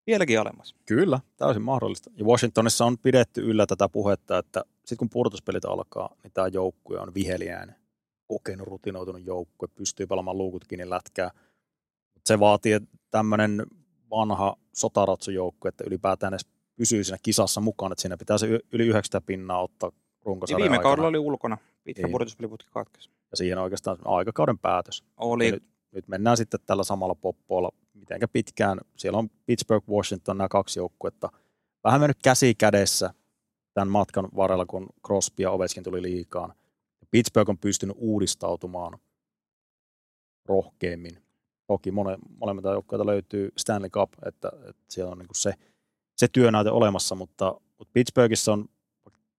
vieläkin alemmas.
Kyllä, täysin mahdollista. Ja Washingtonissa on pidetty yllä tätä puhetta, että sitten kun pudotuspelit alkaa, niin tämä joukkue on viheliäinen, kokenut, rutinoitunut joukkue, pystyy pelaamaan luukut kiinni lätkää. Se vaatii tämmöinen vanha sotaratsujoukkue, että ylipäätään edes pysyy siinä kisassa mukaan, että siinä pitää se yli 9 pinnaa ottaa runkosarjan
Ja viime
aikana.
kaudella oli ulkona. Pitkä
Niin.
pudotuspeliputki katkesi.
Ja siihen oikeastaan aikakauden päätös.
Oli,
Ja nyt, nyt mennään sitten tällä samalla poppoilla, mitenkä pitkään. Siellä on Pittsburgh, Washington, nämä kaksi joukkuetta. Vähän mennyt käsi kädessä tämän matkan varrella, kun Crosby ja Ovechkin tuli liikaan. Pittsburgh on pystynyt uudistautumaan rohkeammin. Toki mone, molemmilta joukkueilta löytyy Stanley Cup, että, että siellä on niin se, se työnäyte olemassa, mutta, mutta Pittsburghissa on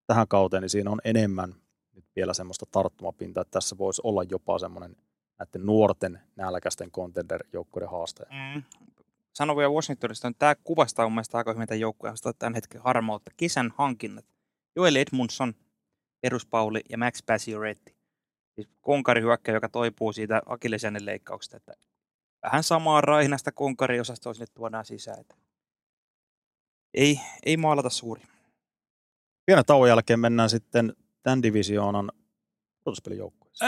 tähän kauteen, niin siinä on enemmän nyt vielä semmoista tarttumapintaa, että tässä voisi olla jopa semmoinen näiden nuorten nälkäisten contender-joukkueiden haastaja.
mm, sanon vielä Washingtonista, että tämä kuvastaa mun mielestä aika hyvin tämän joukkueen tämän hetken harmautta. Kesän hankinnat. Joel Edmundson, Perus Pauli ja Max Pacioretty. Siis konkarihyökkäjä, joka toipuu siitä akillesjännen leikkauksesta. Että vähän samaa raihnasta konkariosastoa sinne tuodaan sisään. Että ei, ei maalata suuri.
Pienen tauon jälkeen mennään sitten tämän divisioonan.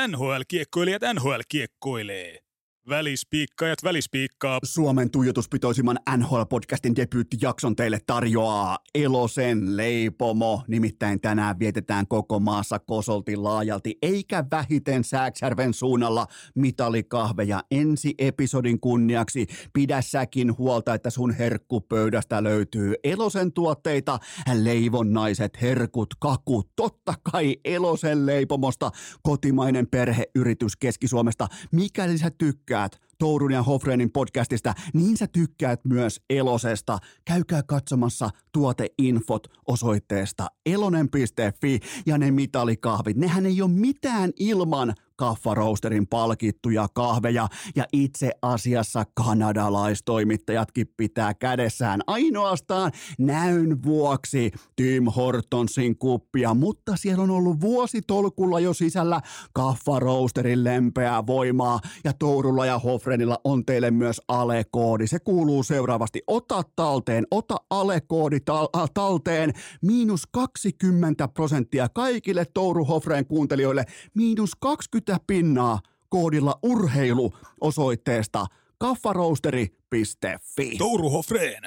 NHL-kiekkoilijat NHL-kiekkoilee. Välispiikkaajat välispiikkaa.
Suomen tuijotuspitoisimman NHL-podcastin debyyttijakson teille tarjoaa Elosen leipomo. Nimittäin tänään vietetään koko maassa kosolti laajalti, eikä vähiten Sääksärven suunnalla mitalikahveja ensi episodin kunniaksi. Pidä säkin huolta, että sun herkkupöydästä löytyy Elosen tuotteita, leivonnaiset herkut, kakut, totta kai Elosen leipomosta, kotimainen perheyritys Keski-Suomesta. Mikäli sä tykkäät Tourun ja Hofrenin podcastista, niin sä tykkäät myös Elosesta. Käykää katsomassa tuoteinfot osoitteesta elonen.fi ja ne mitalikahvit. Nehän ei ole mitään ilman Kaffaroosterin palkittuja kahveja ja itse asiassa kanadalaistoimittajatkin pitää kädessään ainoastaan näyn vuoksi Tim Hortonsin kuppia, mutta siellä on ollut vuositolkulla jo sisällä Kaffaroosterin lempeää voimaa ja Tourulla ja Hofrenilla on teille myös alekoodi. Se kuuluu seuraavasti. Ota talteen, ota alekoodi tal- äh, talteen. Miinus 20 prosenttia kaikille Touru Hofreen kuuntelijoille. Miinus 20 pinnaa koodilla urheilu osoitteesta kaffaroasteri.fi.
Touru Hofreen.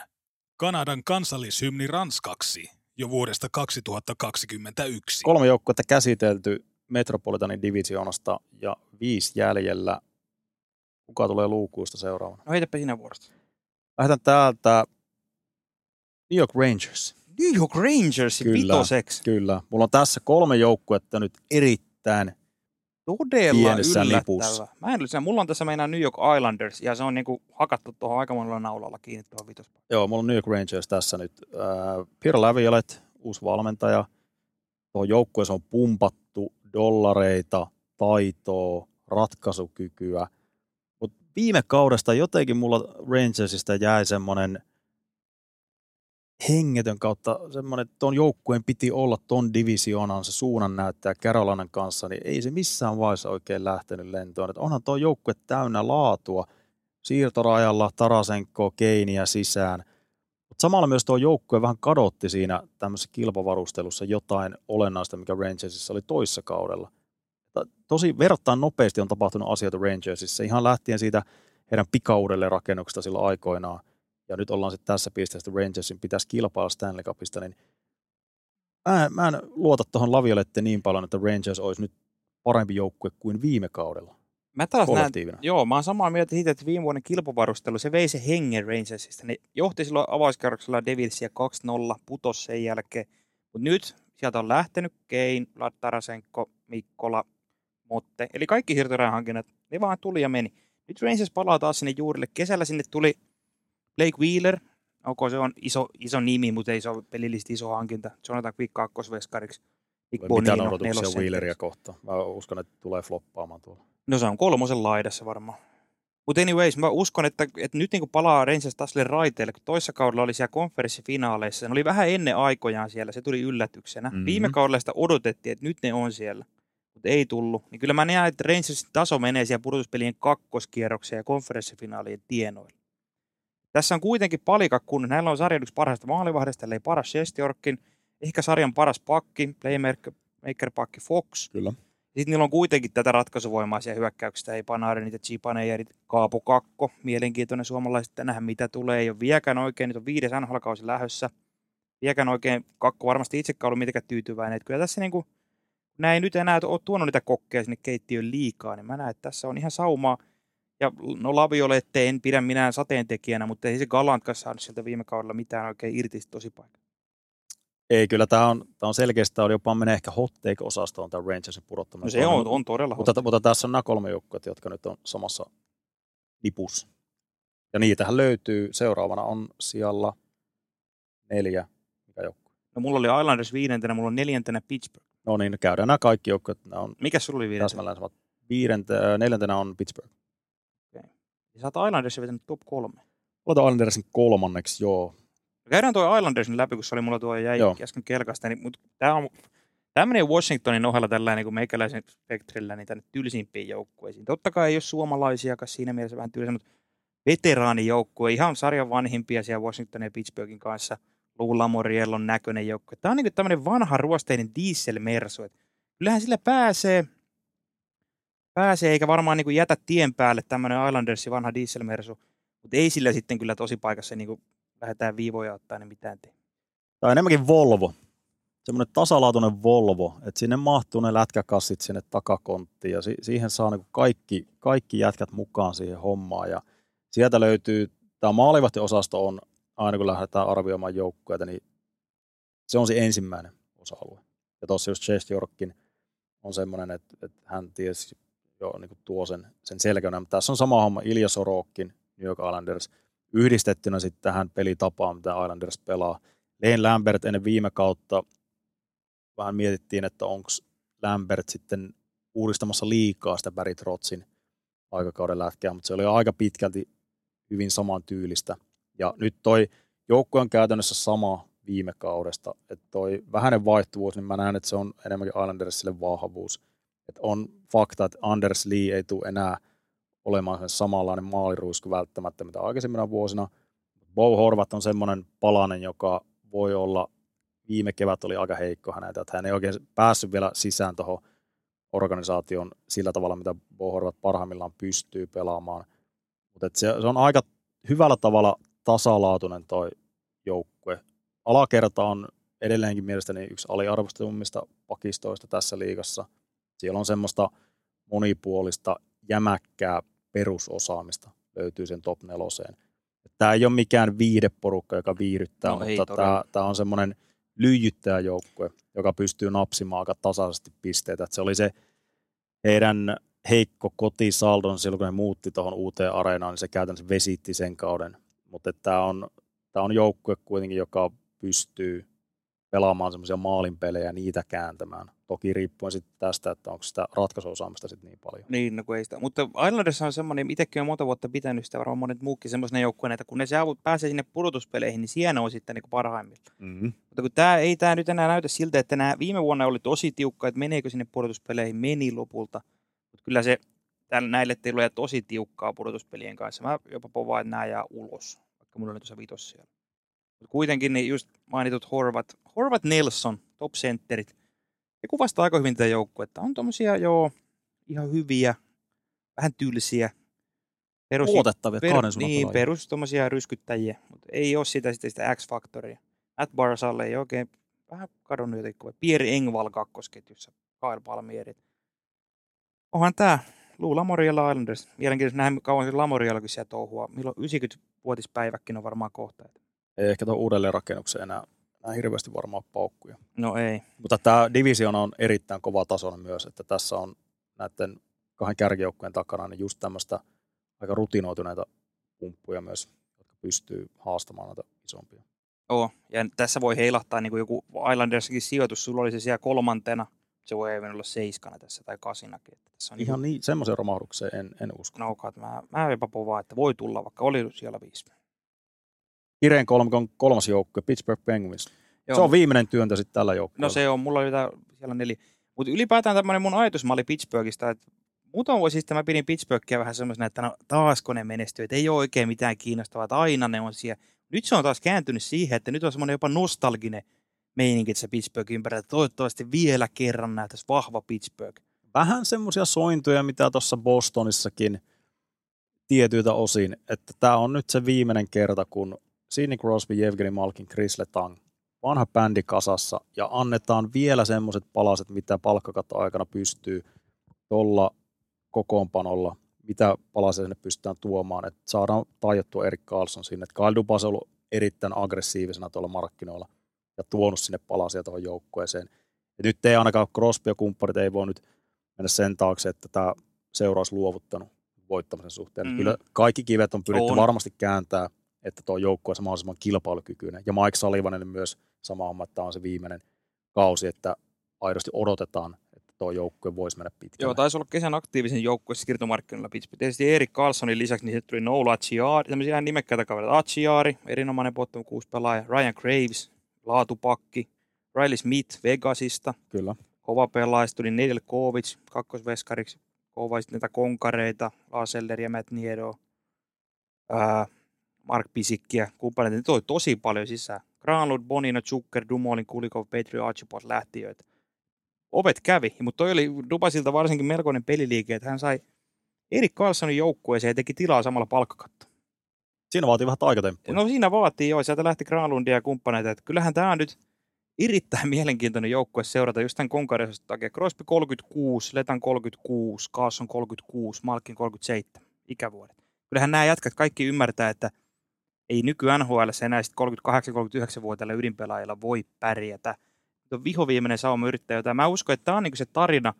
Kanadan kansallishymni ranskaksi jo vuodesta 2021.
Kolme joukkuetta käsitelty Metropolitanin divisioonasta ja viisi jäljellä. Kuka tulee luukuista seuraavana?
No heitäpä sinä vuorosta.
Lähdetään täältä New York Rangers.
New York Rangers
Kyllä.
vitoseksi.
Kyllä. Mulla on tässä kolme joukkuetta nyt erittäin
Todella
Pienessä
yllättävä.
lipussa.
Mä en yllätä. Mulla on tässä meinaa New York Islanders ja se on niinku hakattu tuohon aika monella naulalla kiinni tuohon vitospaikkaan.
Joo, mulla on New York Rangers tässä nyt. Äh, Pierre Laviolet, uusi valmentaja. Tuohon joukkueeseen on pumpattu dollareita, taitoa, ratkaisukykyä. Viime kaudesta jotenkin mulla Rangersista jäi semmoinen hengetön kautta semmoinen, että tuon joukkueen piti olla ton divisioonan se suunnan näyttäjä Carolinan kanssa, niin ei se missään vaiheessa oikein lähtenyt lentoon. Että onhan tuo joukkue täynnä laatua. Siirtorajalla Tarasenko, Keiniä sisään. Mutta samalla myös tuo joukkue vähän kadotti siinä tämmöisessä kilpavarustelussa jotain olennaista, mikä Rangersissa oli toissa kaudella. Tosi verrattain nopeasti on tapahtunut asioita Rangersissa, ihan lähtien siitä heidän pikaudelleen rakennuksesta silloin aikoinaan ja nyt ollaan sitten tässä pisteessä, että Rangersin pitäisi kilpailla Stanley Cupista, niin mä, mä en luota tuohon Laviolette niin paljon, että Rangers olisi nyt parempi joukkue kuin viime kaudella.
Mä taas näen, joo, mä oon samaa mieltä siitä, että viime vuoden kilpavarustelu, se vei se hengen Rangersista. Ne johti silloin avauskerroksella Devilsia 2-0, putos sen jälkeen. Mutta nyt sieltä on lähtenyt Kane, Vlad Tarasenko, Mikkola, Motte. Eli kaikki siirtorajan hankinnat, ne vaan tuli ja meni. Nyt Rangers palaa taas sinne juurille. Kesällä sinne tuli Blake Wheeler, ok, se on iso, iso nimi, mutta ei se ole pelillisesti iso hankinta. Jonathan Quick kakkosveskariksi.
Mitä odotuksia Wheeleria kohtaan? Mä uskon, että tulee floppaamaan tuolla.
No se on kolmosen laidassa varmaan. Mutta anyways, mä uskon, että, että nyt niin palaa Rangers taas sille raiteille, kun toissa kaudella oli siellä konferenssifinaaleissa. Se oli vähän ennen aikojaan siellä, se tuli yllätyksenä. Mm-hmm. Viime kaudella sitä odotettiin, että nyt ne on siellä, mutta ei tullut. Niin kyllä mä näen, että Rangersin taso menee siellä pudotuspelien kakkoskierrokseen ja konferenssifinaalien tienoille. Tässä on kuitenkin palika, kun näillä on sarjan yksi parhaista maalivahdista, eli paras Shestiorkin, ehkä sarjan paras pakki, playmaker pakki Fox.
Kyllä.
Sitten niillä on kuitenkin tätä ratkaisuvoimaa siellä hyökkäyksistä, ei Panaari, niitä Chipanejerit, Kaapo Kakko, mielenkiintoinen suomalaiset, nähdään mitä tulee, ei ole viekään oikein, nyt on viides nhl lähössä, viekään oikein, Kakko varmasti itsekään ollut mitenkään tyytyväinen, että kyllä tässä niin kuin, näin nyt enää ole tuonut niitä kokkeja sinne keittiön liikaa, niin mä näen, että tässä on ihan saumaa, ja no Laviolette en pidä minään sateentekijänä, mutta ei se Galantkaan saanut sieltä viime kaudella mitään oikein irti tosi paikka.
Ei, kyllä tämä on, tämä on selkeästi, on jopa menee ehkä hot take-osastoon tämä Rangersin pudottaminen.
No se on, on todella
mutta, mutta, mutta, tässä on nämä kolme joukkoa, jotka nyt on samassa lipussa. Ja niitähän löytyy, seuraavana on siellä neljä, mikä joukkue?
No mulla oli Islanders viidentenä, mulla on neljäntenä Pittsburgh.
No niin, käydään nämä kaikki joukkueet.
Mikä sulla oli viidentenä?
Täsmälleen samat. Viidentä, neljäntenä on Pittsburgh.
Ja sä oot Islandersin vetänyt top kolme.
Olet Islandersin kolmanneksi, joo.
Käydään tuo Islandersin läpi, kun se oli mulla tuo jäi joo. äsken kelkasta. Niin, mutta tämä on tämmöinen Washingtonin ohella tällainen niin meikäläisen spektrillä niin tänne tylsimpiin joukkueisiin. Totta kai ei ole suomalaisiakaan siinä mielessä vähän tylsä, mutta veteraanijoukkue, ihan sarjan vanhimpia siellä Washingtonin ja Pittsburghin kanssa. Lula Moriellon näköinen joukkue. Tämä on niin tämmöinen vanha ruosteinen dieselmersu. Kyllähän sillä pääsee – pääsee, eikä varmaan niin jätä tien päälle tämmöinen Islandersin vanha dieselmersu. Mutta ei sillä sitten kyllä tosi paikassa niin lähdetään viivoja ottaa, niin mitään tee.
Tämä on enemmänkin Volvo. Semmoinen tasalaatuinen Volvo, että sinne mahtuu ne lätkäkassit sinne takakonttiin ja si- siihen saa niin kaikki, kaikki jätkät mukaan siihen hommaan. Ja sieltä löytyy, tämä maalivahtiosasto on, aina kun lähdetään arvioimaan joukkueita, niin se on se ensimmäinen osa-alue. Ja tuossa just Chase Yorkin on semmoinen, että, että hän tiesi jo niin kuin tuo sen, sen selkeänä. Mutta tässä on sama homma Ilja Sorokin, New York Islanders, yhdistettynä sitten tähän pelitapaan, mitä Islanders pelaa. Lane Lambert ennen viime kautta vähän mietittiin, että onko Lambert sitten uudistamassa liikaa sitä Barry Trotsin aikakauden lätkää, mutta se oli aika pitkälti hyvin saman tyylistä. Ja nyt toi joukkue on käytännössä sama viime kaudesta, että toi vähäinen vaihtuvuus, niin mä näen, että se on enemmänkin Islandersille vahvuus. Että on fakta, että Anders Lee ei tule enää olemaan samanlainen maaliruisku välttämättä, mitä aikaisemmina vuosina. Bo Horvat on semmoinen palanen, joka voi olla, viime kevät oli aika heikko häneltä, että hän ei oikein päässyt vielä sisään tuohon organisaation sillä tavalla, mitä Bo Horvat parhaimmillaan pystyy pelaamaan. Mutta se, se, on aika hyvällä tavalla tasalaatuinen toi joukkue. Alakerta on edelleenkin mielestäni yksi aliarvostetummista pakistoista tässä liigassa – siellä on semmoista monipuolista, jämäkkää perusosaamista löytyy sen top neloseen. Tämä ei ole mikään viideporukka, joka viihdyttää, no, mutta tämä, tämä on semmoinen lyijyttäjäjoukkue, joka pystyy napsimaan aika tasaisesti pisteitä. Että se oli se heidän heikko kotisaldon silloin, kun he muutti tuohon uuteen areenaan, niin se käytännössä vesitti sen kauden. Mutta tämä on, tämä on joukkue kuitenkin, joka pystyy pelaamaan semmoisia maalinpelejä ja niitä kääntämään. Toki riippuen sitten tästä, että onko sitä ratkaisuosaamista sitten niin paljon.
Niin, no kun ei sitä. Mutta Islanders on semmoinen, itsekin on monta vuotta pitänyt sitä, varmaan monet muukin semmoisen joukkueen, että kun ne saavut, pääsee sinne pudotuspeleihin, niin siellä on sitten niin parhaimmilta.
Mm-hmm.
Mutta kun tämä ei tämä nyt enää näytä siltä, että nämä viime vuonna oli tosi tiukka, että meneekö sinne pudotuspeleihin, meni lopulta. Mutta kyllä se tällä, näille tulee tosi tiukkaa pudotuspelien kanssa. Mä jopa povaan, että nämä jää ulos, vaikka mulla oli tuossa vitos siellä. Mutta kuitenkin niin just mainitut Horvat, Horvat Nelson, top centerit, ne kuvastaa aika hyvin tätä joukkuetta. On tommosia joo, ihan hyviä, vähän tylsiä.
Perus, Luotettavia,
per, Niin, perus tommosia ryskyttäjiä, mutta ei ole sitä, sitä, sitä X-faktoria. Matt Barsalle ei oikein vähän kadonnut jotenkin. Pierre Engval kakkosketjussa, Kyle Palmieri. Onhan tää Lou Lamoriella Islanders. Mielenkiintoista nähdä kauan se Lamoriellakin siellä touhua. Milloin 90-vuotispäiväkin on varmaan kohta.
Ei ehkä tuon uudelleenrakennukseen enää, enää hirveästi varmaan paukkuja.
No ei.
Mutta tämä division on erittäin kova tasoinen myös, että tässä on näiden kahden kärkijoukkueen takana niin just tämmöistä aika rutinoituneita pumppuja myös, jotka pystyy haastamaan näitä isompia.
Joo, ja tässä voi heilahtaa niin kuin joku Islandersakin sijoitus, sulla oli se siellä kolmantena, se voi even olla seiskana tässä tai kasinakin. Että tässä
on Ihan niin, niin semmoisen romahdukseen en, en usko.
No okay, mä, mä jopa povaa, että voi tulla, vaikka oli siellä viisi.
Kireen kolmikon kolmas joukkue, Pittsburgh Penguins. Joo. Se on viimeinen työntö sitten tällä joukkueella.
No se on, mulla oli tää, siellä neli. Mutta ylipäätään tämmöinen mun ajatusmalli Pittsburghista, että muutaman vuosi sitten mä pidin Pittsburghia vähän semmoisena, että no taasko ne menestyy, että ei ole oikein mitään kiinnostavaa, että aina ne on siellä. Nyt se on taas kääntynyt siihen, että nyt on semmoinen jopa nostalginen meininki se Pittsburgh ympärillä, toivottavasti vielä kerran näytäisi vahva Pittsburgh.
Vähän semmoisia sointuja, mitä tuossa Bostonissakin tietyiltä osin, että tämä on nyt se viimeinen kerta, kun Sidney Crosby, Evgeny Malkin, Chris Letang, vanha bändi kasassa ja annetaan vielä semmoiset palaset, mitä palkkakatta aikana pystyy tuolla kokoonpanolla, mitä palasia sinne pystytään tuomaan, että saadaan tajattua Erik Carlson sinne. Että Kyle Dubas on ollut erittäin aggressiivisena tuolla markkinoilla ja tuonut sinne palasia tuohon joukkueeseen. Ja nyt ei ainakaan Crosby ja kumpparit ei voi nyt mennä sen taakse, että tämä seura olisi luovuttanut voittamisen suhteen. Mm. Kyllä kaikki kivet on pyritty on. varmasti kääntää että tuo joukkue on mahdollisimman kilpailukykyinen. Ja Mike Sullivanen myös sama homma, että on se viimeinen kausi, että aidosti odotetaan, että tuo joukkue voisi mennä pitkälle.
Joo, taisi olla kesän aktiivisen joukkueessa siirtomarkkinoilla Pittsburgh. Tietysti Erik Carlsonin lisäksi niin tuli Noel Acciari, tämmöisiä ihan nimekkäitä kavereita. Acciari, erinomainen bottom kuusi pelaaja. Ryan Graves, laatupakki. Riley Smith Vegasista.
Kyllä.
Kova pelaaja. Tuli Nedeljkovic kakkosveskariksi. Kova sitten näitä konkareita, Laseller ja Matt Niedo. Ää, Mark Pisikkiä, kumppaneita, ne toi tosi paljon sisään. Granlund, Bonino, Zucker, Dumolin, Kulikov, Petri, Archibald lähtiöitä. Ovet kävi, mutta toi oli Dubasilta varsinkin melkoinen peliliike, että hän sai Erik Carlsonin joukkueeseen ja teki tilaa samalla palkkakatto.
Siinä vaatii vähän aikatemppuja.
No siinä vaatii joo, sieltä lähti Granlundia ja kumppaneita, että kyllähän tämä on nyt erittäin mielenkiintoinen joukkue seurata just tämän konkarisesta takia. Crosby 36, Letan 36, Carlson 36, Malkin 37 ikävuodet. Kyllähän nämä jätkät kaikki ymmärtää, että – ei nyky NHL enää 38-39-vuotiailla ydinpelaajilla voi pärjätä. On vihoviimeinen sauma yrittää jotain. Mä uskon, että tämä on niin se tarina,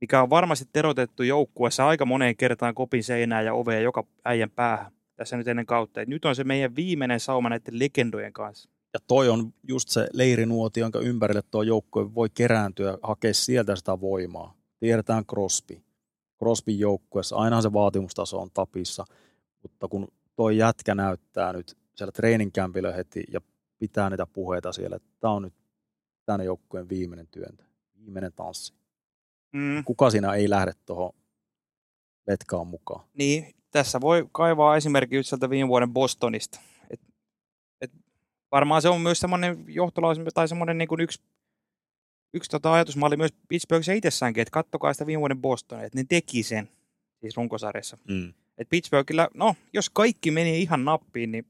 mikä on varmasti terotettu joukkueessa aika moneen kertaan kopin seinää ja ovea joka äijän päähän tässä nyt ennen kautta. Et nyt on se meidän viimeinen sauma näiden legendojen kanssa.
Ja toi on just se leirinuoti, jonka ympärille tuo joukkue voi kerääntyä, hakea sieltä sitä voimaa. Tiedetään Crosby. Crosbyn joukkueessa aina se vaatimustaso on tapissa, mutta kun toi jätkä näyttää nyt siellä treeninkämpillä heti ja pitää niitä puheita siellä, että tämä on nyt tänne joukkueen viimeinen työntö, viimeinen tanssi. Mm. Kuka siinä ei lähde tuohon letkaan mukaan?
Niin, tässä voi kaivaa esimerkki sieltä viime vuoden Bostonista. Et, et varmaan se on myös semmoinen johtolaus tai semmoinen niin kuin yksi, yksi tota ajatusmalli myös Pittsburghissa itsessäänkin, että kattokaa sitä viime vuoden Bostonia, että ne teki sen siis runkosarjassa. Mm. Et Pittsburghillä, no jos kaikki meni ihan nappiin, niin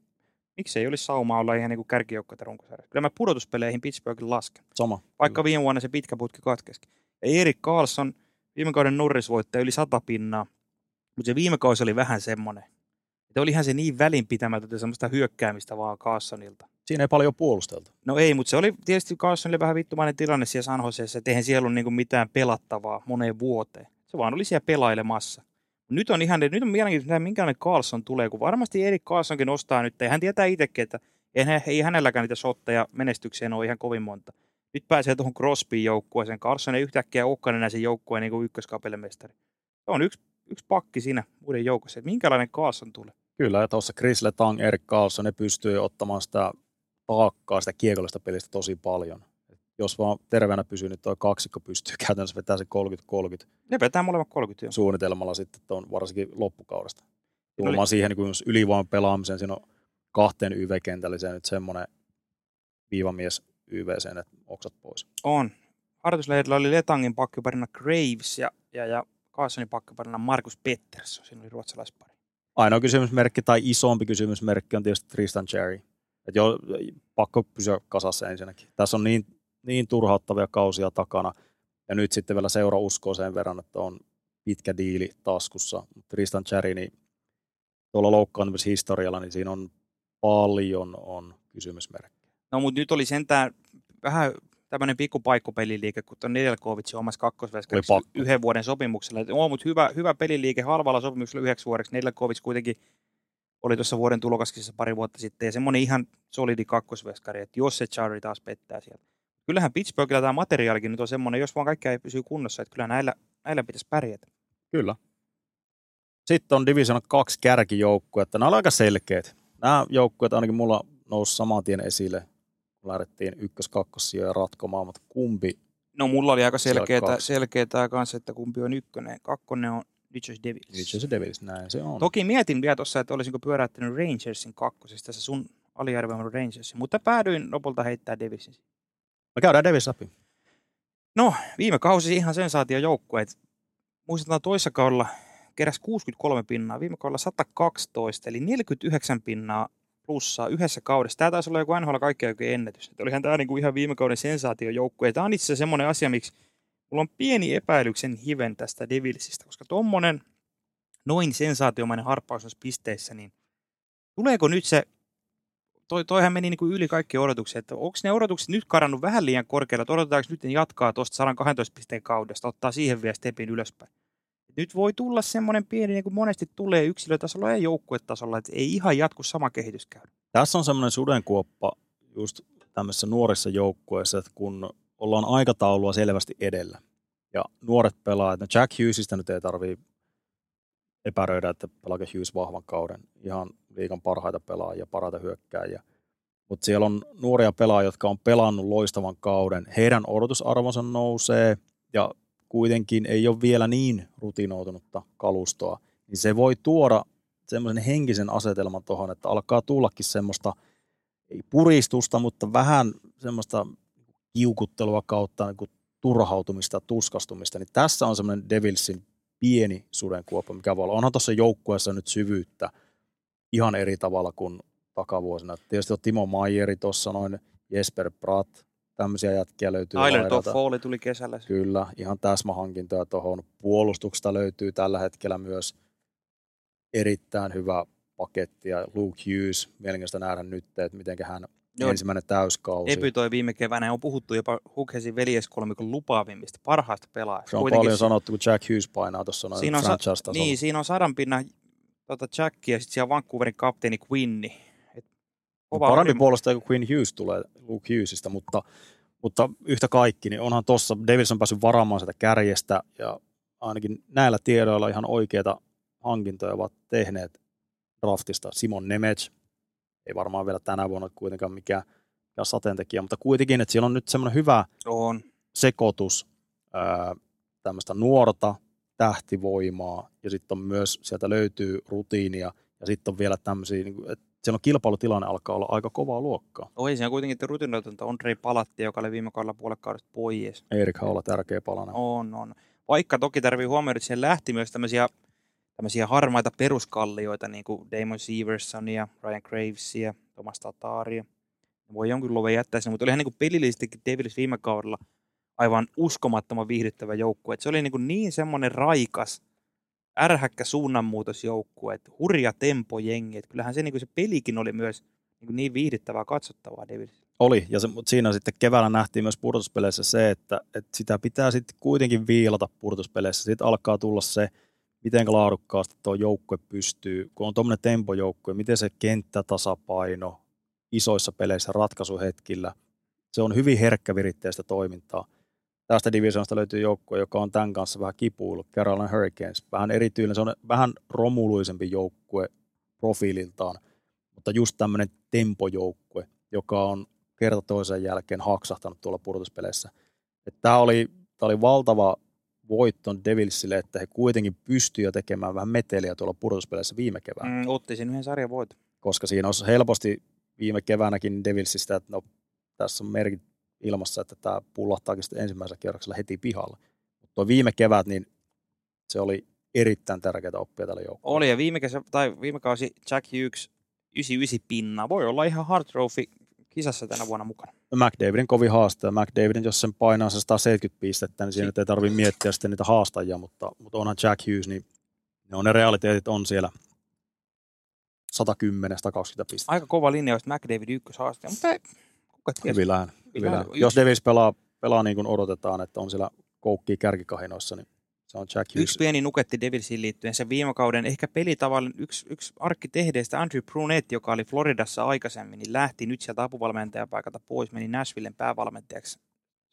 miksei olisi saumaa olla ihan niin kuin kärkijoukkoita runkosarjassa. Kyllä mä pudotuspeleihin Pittsburghin lasken.
Sama.
Vaikka viime vuonna se pitkä putki katkesikin. Ja Erik Carlson, viime kauden Norris voitti yli sata pinnaa, mutta se viime kausi oli vähän semmoinen. Että olihan se niin välinpitämätöntä semmoista hyökkäämistä vaan Carlsonilta.
Siinä ei paljon puolusteltu.
No ei, mutta se oli tietysti Carlsonille vähän vittumainen tilanne siellä San Joseessa, että eihän siellä ollut niin mitään pelattavaa moneen vuoteen. Se vaan oli siellä pelailemassa. Nyt on ihan, nyt on mielenkiintoista, minkälainen Carlson tulee, kun varmasti Erik Carlsonkin ostaa nyt, ja hän tietää itsekin, että Ei, hä- ei hänelläkään niitä shotteja menestykseen ole ihan kovin monta. Nyt pääsee tuohon Crosbyn joukkueeseen. Carson ei yhtäkkiä olekaan enää sen joukkueen niin ykköskapelemestari. Se on yksi, yksi pakki siinä muiden joukossa. Että minkälainen Carson tulee?
Kyllä, ja tuossa Chris Letang, Erik Karlsson, ne pystyy ottamaan sitä taakkaa sitä kiekollista pelistä tosi paljon. Et jos vaan terveenä pysyy, niin tuo kaksikko pystyy käytännössä vetämään se 30-30
Ne vetää molemmat 30 jo.
suunnitelmalla sitten tuon varsinkin loppukaudesta.
Siinä oli-
Tullaan siihen niin jos ylivoiman pelaamiseen, siinä on kahteen YV-kentälliseen nyt semmoinen viivamies YVC, että oksat pois.
On. Harjoituslehdellä oli Letangin pakkiparina Graves ja, ja, ja Carsonin pakkiparina Markus Pettersson. Siinä oli ruotsalaispari.
Ainoa kysymysmerkki tai isompi kysymysmerkki on tietysti Tristan Cherry. Et jo, pakko pysyä kasassa ensinnäkin. Tässä on niin, niin turhauttavia kausia takana. Ja nyt sitten vielä seura uskoo sen verran, että on pitkä diili taskussa. Tristan Cherry, niin tuolla loukkaantumishistorialla, niin siinä on paljon on kysymysmerkki.
No mutta nyt oli sentään vähän tämmöinen pikku paikkopeliliike, kun tuon Nedelkovitsi omassa kakkosveskarissa yhden vuoden sopimuksella. Et Oo, mutta hyvä, hyvä peliliike halvalla sopimuksella yhdeksi vuodeksi. Nedelkovits kuitenkin oli tuossa vuoden tulokaskissa pari vuotta sitten ja semmoinen ihan solidi kakkosveskari, että jos se Charlie taas pettää sieltä. Kyllähän Pittsburghilla tämä materiaalikin nyt on semmoinen, jos vaan kaikkea ei pysy kunnossa, että kyllä näillä, näillä pitäisi pärjätä.
Kyllä. Sitten on Division 2 kärkijoukkuetta. Nämä on aika selkeät. Nämä joukkueet ainakin mulla nousi saman tien esille, kun lähdettiin ykkös kakkossijoja ratkomaan, mutta kumpi
No mulla oli aika selkeää, selkeää kanssa, että kumpi on ykkönen. Kakkonen on Detroit Devils.
Jersey Devils, näin se on.
Toki mietin vielä tuossa, että olisinko pyöräyttänyt Rangersin kakkosesta tässä sun aliarvioiman Rangersin, mutta päädyin lopulta heittää Devilsin.
Me käydään Devils läpi.
No, viime kausi ihan sensaatio joukkue. Muistetaan toissa kaudella keräs 63 pinnaa, viime kaudella 112, eli 49 pinnaa plussaa yhdessä kaudessa. Tämä taisi olla joku NHL kaikkea joku ennätys. Että olihan tämä niinku ihan viime kauden sensaatiojoukkue. Tämä on itse asiassa semmoinen asia, miksi mulla on pieni epäilyksen hiven tästä Devilsistä, koska tuommoinen noin sensaatiomainen harppaus noissa pisteissä, niin tuleeko nyt se, toi, toihan meni niin kuin yli kaikki odotukset, että onko ne odotukset nyt karannut vähän liian korkealle, että odotetaanko nyt ne jatkaa tuosta 112 pisteen kaudesta, ottaa siihen vielä stepin ylöspäin. Nyt voi tulla semmoinen pieni, niin kuin monesti tulee yksilötasolla ja joukkuetasolla, että ei ihan jatku sama kehitys käydä.
Tässä on semmoinen sudenkuoppa just tämmöisissä nuorissa joukkueissa, että kun ollaan aikataulua selvästi edellä ja nuoret pelaajat, no Jack Hughesista nyt ei tarvii epäröidä, että pelaako Hughes vahvan kauden, ihan liikan parhaita pelaajia, parhaita hyökkääjiä. Mutta siellä on nuoria pelaajia, jotka on pelannut loistavan kauden. Heidän odotusarvonsa nousee ja kuitenkin ei ole vielä niin rutinoitunutta kalustoa. Niin se voi tuoda semmoisen henkisen asetelman tuohon, että alkaa tullakin semmoista, ei puristusta, mutta vähän semmoista kiukuttelua kautta niin kuin turhautumista tuskastumista. Niin tässä on semmoinen Devilsin pieni sudenkuoppa, mikä voi olla. Onhan tuossa joukkueessa nyt syvyyttä ihan eri tavalla kuin takavuosina. Tietysti on Timo Maijeri tuossa noin, Jesper Pratt, tämmöisiä jätkiä löytyy.
Tyler. Toffoli tuli kesällä.
Kyllä, ihan täsmähankintoja tuohon. Puolustuksesta löytyy tällä hetkellä myös erittäin hyvä paketti ja Luke Hughes, mielenkiintoista nähdä nyt, että miten hän
Joo.
ensimmäinen täyskausi.
Debytoi viime keväänä. On puhuttu jopa Hughesin veljeskolmikon lupaavimmista, parhaista pelaajista.
Se on
Kuitenkin
paljon sanottu, kun Jack Hughes painaa tuossa noin
Siinä on sa-. Niin, siinä on sadan pinnan tota Jack ja sitten siellä Vancouverin kapteeni Quinni.
No,
kova
parempi puolustaja kuin Quinn Hughes tulee Luke Hughesista, mutta, mutta yhtä kaikki, niin onhan tuossa Davis on päässyt varaamaan sitä kärjestä ja ainakin näillä tiedoilla ihan oikeita hankintoja ovat tehneet draftista. Simon Nemec, ei varmaan vielä tänä vuonna kuitenkaan mikään, mikään sateentekijä, mutta kuitenkin, että siellä on nyt semmoinen hyvä
On.
sekoitus ää, tämmöistä nuorta tähtivoimaa ja sitten on myös, sieltä löytyy rutiinia ja sitten on vielä tämmöisiä, niin kuin, että siellä on kilpailutilanne alkaa olla aika kovaa luokkaa.
Oi, siinä on kuitenkin rutinoitonta Andrei Palatti, joka oli viime kaudella puolet kaudesta pois.
Erik Haula tärkeä palanen.
On, on. Vaikka toki tarvii huomioida, että siihen lähti myös tämmöisiä, tämmöisiä harmaita peruskallioita, niin kuin Damon Seversonia, Ryan Gravesia, Thomas Tataria. Voi jonkin luven jättää sinne, mutta olihan niin pelillisestikin Davis viime kaudella aivan uskomattoman viihdyttävä joukkue. Se oli niin, kuin niin semmoinen raikas, ärhäkkä suunnanmuutosjoukkue, että hurja tempo jengi. Et kyllähän se, niin kuin se pelikin oli myös niin, niin viihdyttävää katsottavaa Davis.
Oli, ja se, mutta siinä sitten keväällä nähtiin myös pudotuspeleissä se, että, että sitä pitää sitten kuitenkin viilata pudotuspeleissä. Sitten alkaa tulla se, miten laadukkaasti tuo joukkue pystyy, kun on tuommoinen tempojoukkue, miten se kenttätasapaino, isoissa peleissä ratkaisuhetkillä. Se on hyvin herkkäviritteistä toimintaa. Tästä divisioonasta löytyy joukkue, joka on tämän kanssa vähän kipuillut, Carolina Hurricanes. Vähän erityinen, se on vähän romuluisempi joukkue profiililtaan, mutta just tämmöinen tempojoukkue, joka on kerta toisen jälkeen haksahtanut tuolla pudotuspeleissä. Tämä oli, oli valtava voitto Devilsille, että he kuitenkin pystyivät tekemään vähän meteliä tuolla pudotuspeleissä viime keväänä.
Mm, otti sen yhden sarjan voiton.
Koska siinä olisi helposti viime keväänäkin Devilsistä, että no, tässä on merkit ilmassa, että tämä pullahtaakin sitten ensimmäisellä kierroksella heti pihalle. Mutta viime kevät, niin se oli erittäin tärkeää oppia tällä joukkueella.
Oli, ja viime, kesä, tai viime kausi Jack Hughes 99 pinna. Voi olla ihan hard trophy kisassa tänä vuonna mukana.
McDavidin kovin haaste. McDavidin, jos sen painaa se 170 pistettä, niin siinä ei tarvitse miettiä sitten niitä haastajia, mutta, mutta onhan Jack Hughes, niin ne on ne realiteetit on siellä 110-120 pistettä.
Aika kova linjaus, McDavid ykköshaaste, mutta
lähellä. Hyvin lähellä. Jos Davis pelaa, pelaa niin kuin odotetaan, että on siellä koukkii kärkikahinoissa, niin se on Jack Hughes.
Yksi pieni nuketti Devilsiin liittyen. Se viime kauden ehkä pelitavallinen yksi, yksi arkkitehdeistä Andrew Brunetti, joka oli Floridassa aikaisemmin, niin lähti nyt sieltä apuvalmentajapaikalta pois, meni Nashvillen päävalmentajaksi.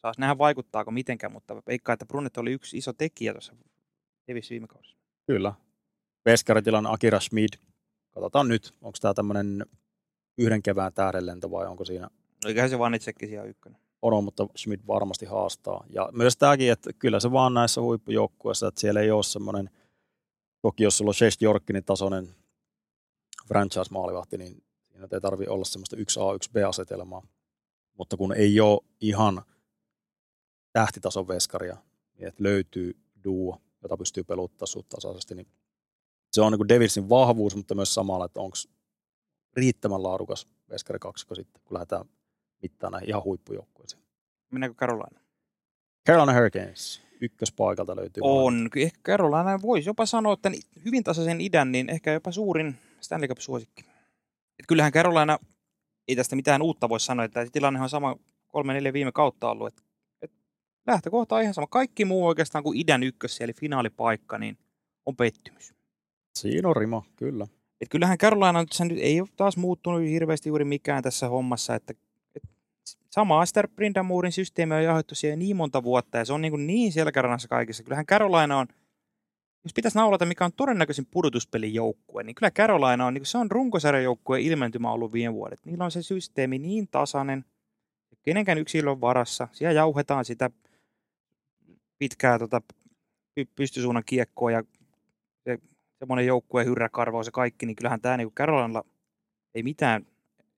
Saas nähdä vaikuttaako mitenkään, mutta veikkaa, että Brunetti oli yksi iso tekijä tuossa Davis viime kaudessa.
Kyllä. Veskaritilan Akira Schmid. Katsotaan nyt, onko tämä tämmöinen yhden kevään tähdenlento vai onko siinä...
Eiköhän se vaan itsekin siellä ykkönen
on, mutta Schmidt varmasti haastaa. Ja myös tämäkin, että kyllä se vaan näissä huippujoukkueissa, että siellä ei ole semmoinen, toki jos sulla on Shest Jorkinin tasoinen franchise-maalivahti, niin siinä ei tarvitse olla semmoista 1A, 1B-asetelmaa. Mutta kun ei ole ihan tähtitason veskaria, niin että löytyy duo, jota pystyy peluttaa suht tasaisesti, niin se on niin Devilsin vahvuus, mutta myös samalla, että onko riittävän laadukas veskari kaksikko sitten, kun lähdetään mittana ihan huippujoukkueeseen.
Mennäänkö Carolina?
Carolina Hurricanes. Ykköspaikalta löytyy.
On. Ehkä Carolina voisi jopa sanoa, että hyvin tasaisen idän, niin ehkä jopa suurin Stanley Cup-suosikki. Et kyllähän Carolina, ei tästä mitään uutta voi sanoa, että tilanne on sama kolme neljä viime kautta ollut. Et, et lähtökohta on ihan sama. Kaikki muu oikeastaan kuin idän ykkös, eli finaalipaikka, niin on pettymys.
Siinä on rima, kyllä.
Et kyllähän Carolina nyt ei ole taas muuttunut hirveästi juuri mikään tässä hommassa, että sama Aster Brindamurin systeemi on jahdettu siihen niin monta vuotta ja se on niin, niin selkärannassa kaikissa. Kyllähän Carolina on, jos pitäisi naulata mikä on todennäköisin pudotuspelin joukkue, niin kyllä Carolina on, niin se on runkosarjan joukkue ilmentymä ollut viime vuodet. Niillä on se systeemi niin tasainen, kenenkään yksilön varassa. Siellä jauhetaan sitä pitkää tota, pystysuunnan kiekkoa ja se, semmoinen joukkue hyrräkarvaus ja kaikki, niin kyllähän tämä niin Carolinalla ei mitään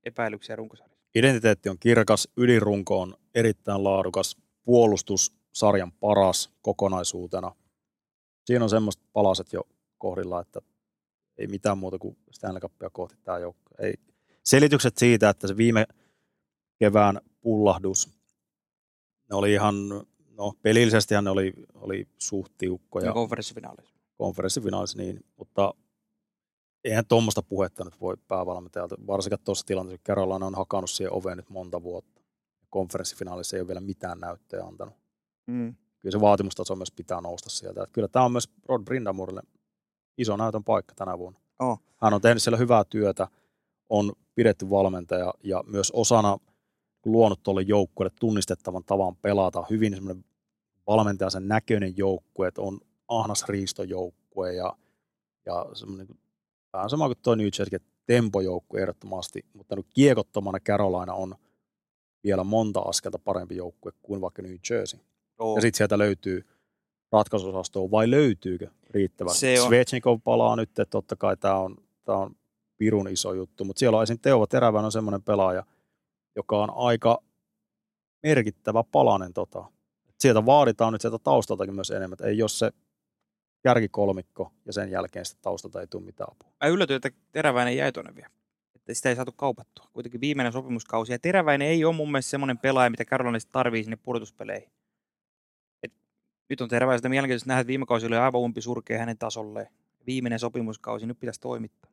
epäilyksiä runkosarjassa.
Identiteetti on kirkas, ydinrunko on erittäin laadukas, puolustus sarjan paras kokonaisuutena. Siinä on semmoista palaset jo kohdilla, että ei mitään muuta kuin Stanley Cupia kohti tämä joukko. Ei. Selitykset siitä, että se viime kevään pullahdus, ne oli ihan, no pelillisestihan ne oli, oli suht tiukkoja.
Konferenssifinaalissa.
Konferenssifinaalissa, niin, mutta eihän tuommoista puhetta nyt voi päävalmentajalta, varsinkaan tuossa tilanteessa, Carolina on hakannut siihen oveen nyt monta vuotta. Konferenssifinaalissa ei ole vielä mitään näyttöjä antanut. Mm. Kyllä se vaatimustaso myös pitää nousta sieltä. Että kyllä tämä on myös Rod Brindamurille iso näytön paikka tänä vuonna.
Oh.
Hän on tehnyt siellä hyvää työtä, on pidetty valmentaja ja myös osana luonut tuolle joukkueelle tunnistettavan tavan pelata. Hyvin semmoinen valmentaja sen näköinen joukkue, että on ahnas riistojoukkue ja, ja semmoinen Vähän sama kuin tuo New Jersey, tempojoukku ehdottomasti, mutta nyt kiekottomana Carolina on vielä monta askelta parempi joukkue kuin vaikka New Jersey. Oh. Ja sitten sieltä löytyy ratkaisuosastoa, vai löytyykö riittävästi? Se on. Svechnikov palaa nyt, että totta kai tämä on, tää on pirun iso juttu, mutta siellä on esimerkiksi Teuvo Terävän on semmoinen pelaaja, joka on aika merkittävä palanen. Tota. Sieltä vaaditaan nyt sieltä taustaltakin myös enemmän, että ei jos se kärkikolmikko ja sen jälkeen sitä taustalta ei tule mitään apua.
Mä yllätyin, että Teräväinen jäi tuonne vielä. Että sitä ei saatu kaupattua. Kuitenkin viimeinen sopimuskausi. Ja Teräväinen ei ole mun mielestä semmoinen pelaaja, mitä Carolinasta tarvii sinne pudotuspeleihin. Et nyt on Teräväiseltä mielenkiintoista nähdä, että viime kausi oli aivan umpi surkea hänen tasolleen. Viimeinen sopimuskausi, nyt pitäisi toimittaa.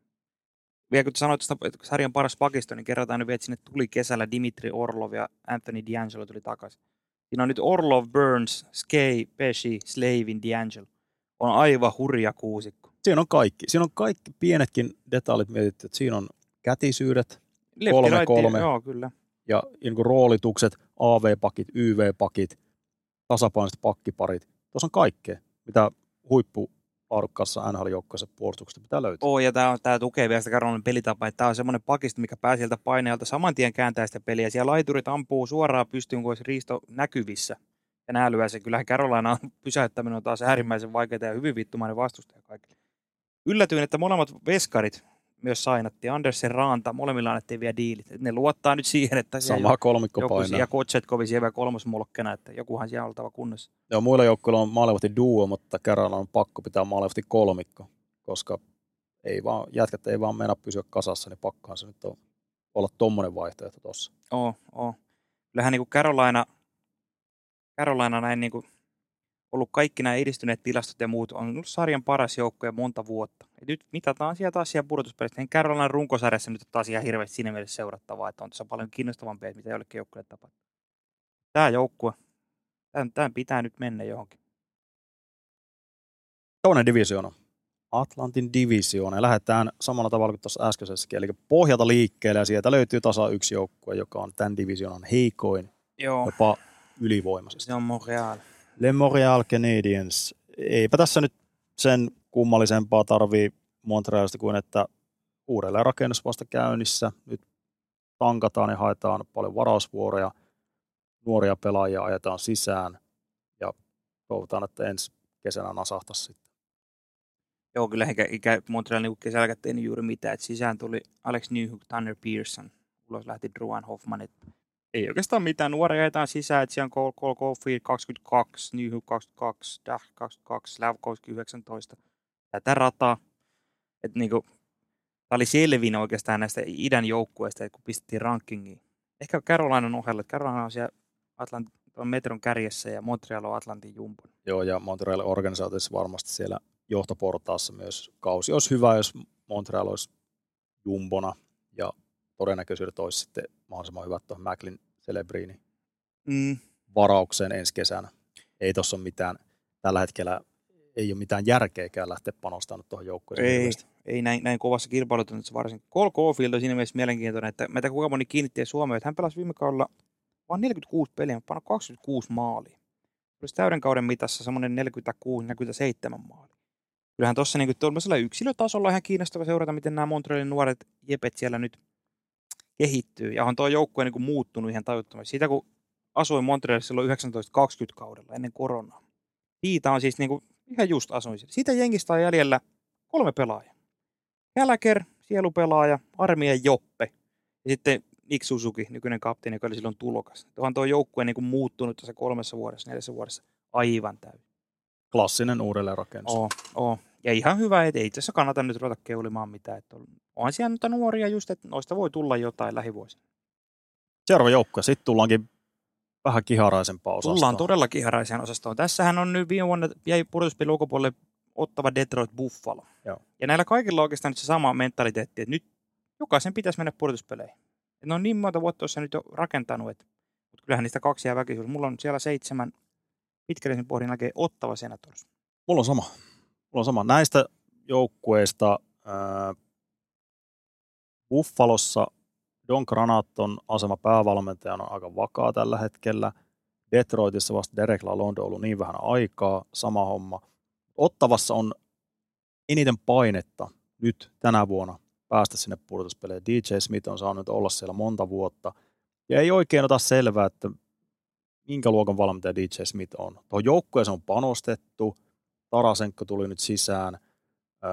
Vielä kun sanoit, että sarjan paras pakisto, niin kerrotaan nyt vielä, että sinne tuli kesällä Dimitri Orlov ja Anthony D'Angelo tuli takaisin. Siinä on nyt Orlov, Burns, Skay, Pesci, Slavin, D'Angelo on aivan hurja kuusikko.
Siinä on kaikki. Siinä on kaikki pienetkin detailit mietitty, että siinä on kätisyydet, Kolme, kolme.
Joo, kyllä.
ja niin kuin roolitukset, AV-pakit, YV-pakit, tasapainoiset pakkiparit. Tuossa on kaikkea, mitä huippu laadukkaassa NHL-joukkueessa puolustuksesta pitää löytää.
Oo, ja tämä, tämä tukee vielä sitä Karolainen pelitapa, että tämä on semmoinen pakisto, mikä pääsee sieltä paineelta saman tien kääntää sitä peliä. Siellä laiturit ampuu suoraan pystyyn, kun olisi riisto näkyvissä. Ja nämä lyö se. Kyllähän Carolina on pysäyttäminen on taas äärimmäisen vaikeaa ja hyvin vittumainen vastustaja kaikille. Yllätyin, että molemmat veskarit myös sainattiin. Andersen Raanta, molemmilla annettiin vielä diilit. Et ne luottaa nyt siihen, että
Sama kolmikko
joku,
painaa.
ja Kotsetkovi siellä vielä kolmosmolkkena, että jokuhan siellä on oltava kunnossa.
Joo, muilla joukkueilla on maalivahti duo, mutta kerralla on pakko pitää maalivahti kolmikko, koska ei vaan, jätkät ei vaan mennä pysyä kasassa, niin pakkohan se nyt on olla tommonen vaihtoehto tuossa.
Oo, oo. Kyllähän niin kuin Carolina, Carolina näin niin kuin ollut kaikki nämä edistyneet tilastot ja muut on ollut sarjan paras joukko ja monta vuotta. Et nyt mitataan siellä taas siellä pudotuspelissä. Ei Carolina runkosarjassa nyt taas ihan hirveästi siinä mielessä seurattavaa, että on tässä paljon kiinnostavampia, mitä jollekin joukkueelle tapahtuu. Tämä joukkue, tämän, tämän pitää nyt mennä johonkin.
Toinen divisioona. Atlantin divisioona. Lähdetään samalla tavalla kuin tuossa äskeisessäkin. Eli pohjalta liikkeelle ja sieltä löytyy tasa yksi joukkue, joka on tämän divisioonan heikoin,
Joo,
jopa ylivoimaisesti.
se on Montreal.
Le Montreal Canadiens. Eipä tässä nyt sen kummallisempaa tarvii Montrealista kuin, että uudelleen rakennus vasta käynnissä. Nyt tankataan ja haetaan paljon varausvuoroja. Nuoria pelaajia ajetaan sisään ja toivotaan, että ensi kesänä nasahtaisi sitten.
Joo, kyllä eikä, eikä Montreal niin kesällä tehnyt juuri mitään. Et sisään tuli Alex Newhook, Tanner Pearson, ulos lähti Druan Hoffman. Et ei oikeastaan mitään. Nuoria ajetaan sisään, että siellä on Cole, Cole Caulfield 22, Newhook 22, Dah 22, Slavkovski 19. Tätä rataa. Et niinku, tämä oli selvin oikeastaan näistä idän joukkueista, kun pistettiin rankingiin. Ehkä Carolinan ohella. että Carolina on siellä Atlant- tuon metron kärjessä ja Montreal on Atlantin jumpon.
Joo, ja Montreal organisaatiossa varmasti siellä johtoportaassa myös kausi olisi hyvä, jos Montreal olisi jumbona ja todennäköisyydet olisi sitten mahdollisimman hyvät tuohon Macklin Celebrini
Mm,
varaukseen ensi kesänä. Ei tuossa ole mitään, tällä hetkellä ei ole mitään järkeäkään lähteä panostamaan tuohon joukkueeseen.
Ei,
hirveästi.
ei näin, näin kovassa kilpailutunnissa varsin. Cole Caulfield on siinä mielessä mielenkiintoinen, että tiedä kuinka moni kiinnitti Suomeen, että hän pelasi viime kaudella vain 46 peliä, mutta pannut 26 maalia. Olisi täyden kauden mitassa semmoinen 46-47 maalia. Kyllähän tuossa niin tuollaisella yksilötasolla ihan kiinnostava seurata, miten nämä Montrealin nuoret jepet siellä nyt kehittyy. Ja on tuo joukkue niin muuttunut ihan tajuttomasti. Siitä kun asuin Montrealissa silloin 1920 kaudella ennen koronaa. Siitä on siis niin kuin, ihan just asuin siellä. Siitä jengistä on jäljellä kolme pelaajaa. Gallagher, sielupelaaja, Armia Joppe ja sitten Nick Suzuki, nykyinen kapteeni, joka oli silloin tulokas. Tuohan tuo joukkue niin kuin muuttunut tässä kolmessa vuodessa, neljässä vuodessa aivan täysin.
Klassinen uudelleenrakennus.
Oo, oo. Ja ihan hyvä, että ei tässä kannata nyt ruveta keulimaan mitään. Että on, onhan siellä nyt nuoria just, että noista voi tulla jotain lähivuosina.
Seuraava joukkue. Sitten tullaankin vähän kiharaisempaa osastoon.
Tullaan todella kiharaiseen osastoon. Tässähän on nyt viime vuonna jäi pudotuspeli ulkopuolelle ottava Detroit Buffalo.
Joo.
Ja näillä kaikilla on oikeastaan nyt se sama mentaliteetti, että nyt jokaisen pitäisi mennä pudotuspeleihin. Et ne on niin monta vuotta tuossa nyt jo rakentanut, että, mutta kyllähän niistä kaksi jää väkisin. Mulla on siellä seitsemän pitkällisen pohdin jälkeen ottava Senators.
Mulla on sama. Mulla on sama. Näistä joukkueista ää, Buffalossa Don Granaton asema päävalmentajana on aika vakaa tällä hetkellä. Detroitissa vasta Derek Lalonde on ollut niin vähän aikaa, sama homma. Ottavassa on eniten painetta nyt tänä vuonna päästä sinne pudotuspeleihin. DJ Smith on saanut olla siellä monta vuotta. Ja ei oikein ota selvää, että minkä luokan valmentaja DJ Smith on. Tuohon joukkueeseen on panostettu, Tarasenko tuli nyt sisään. Öö,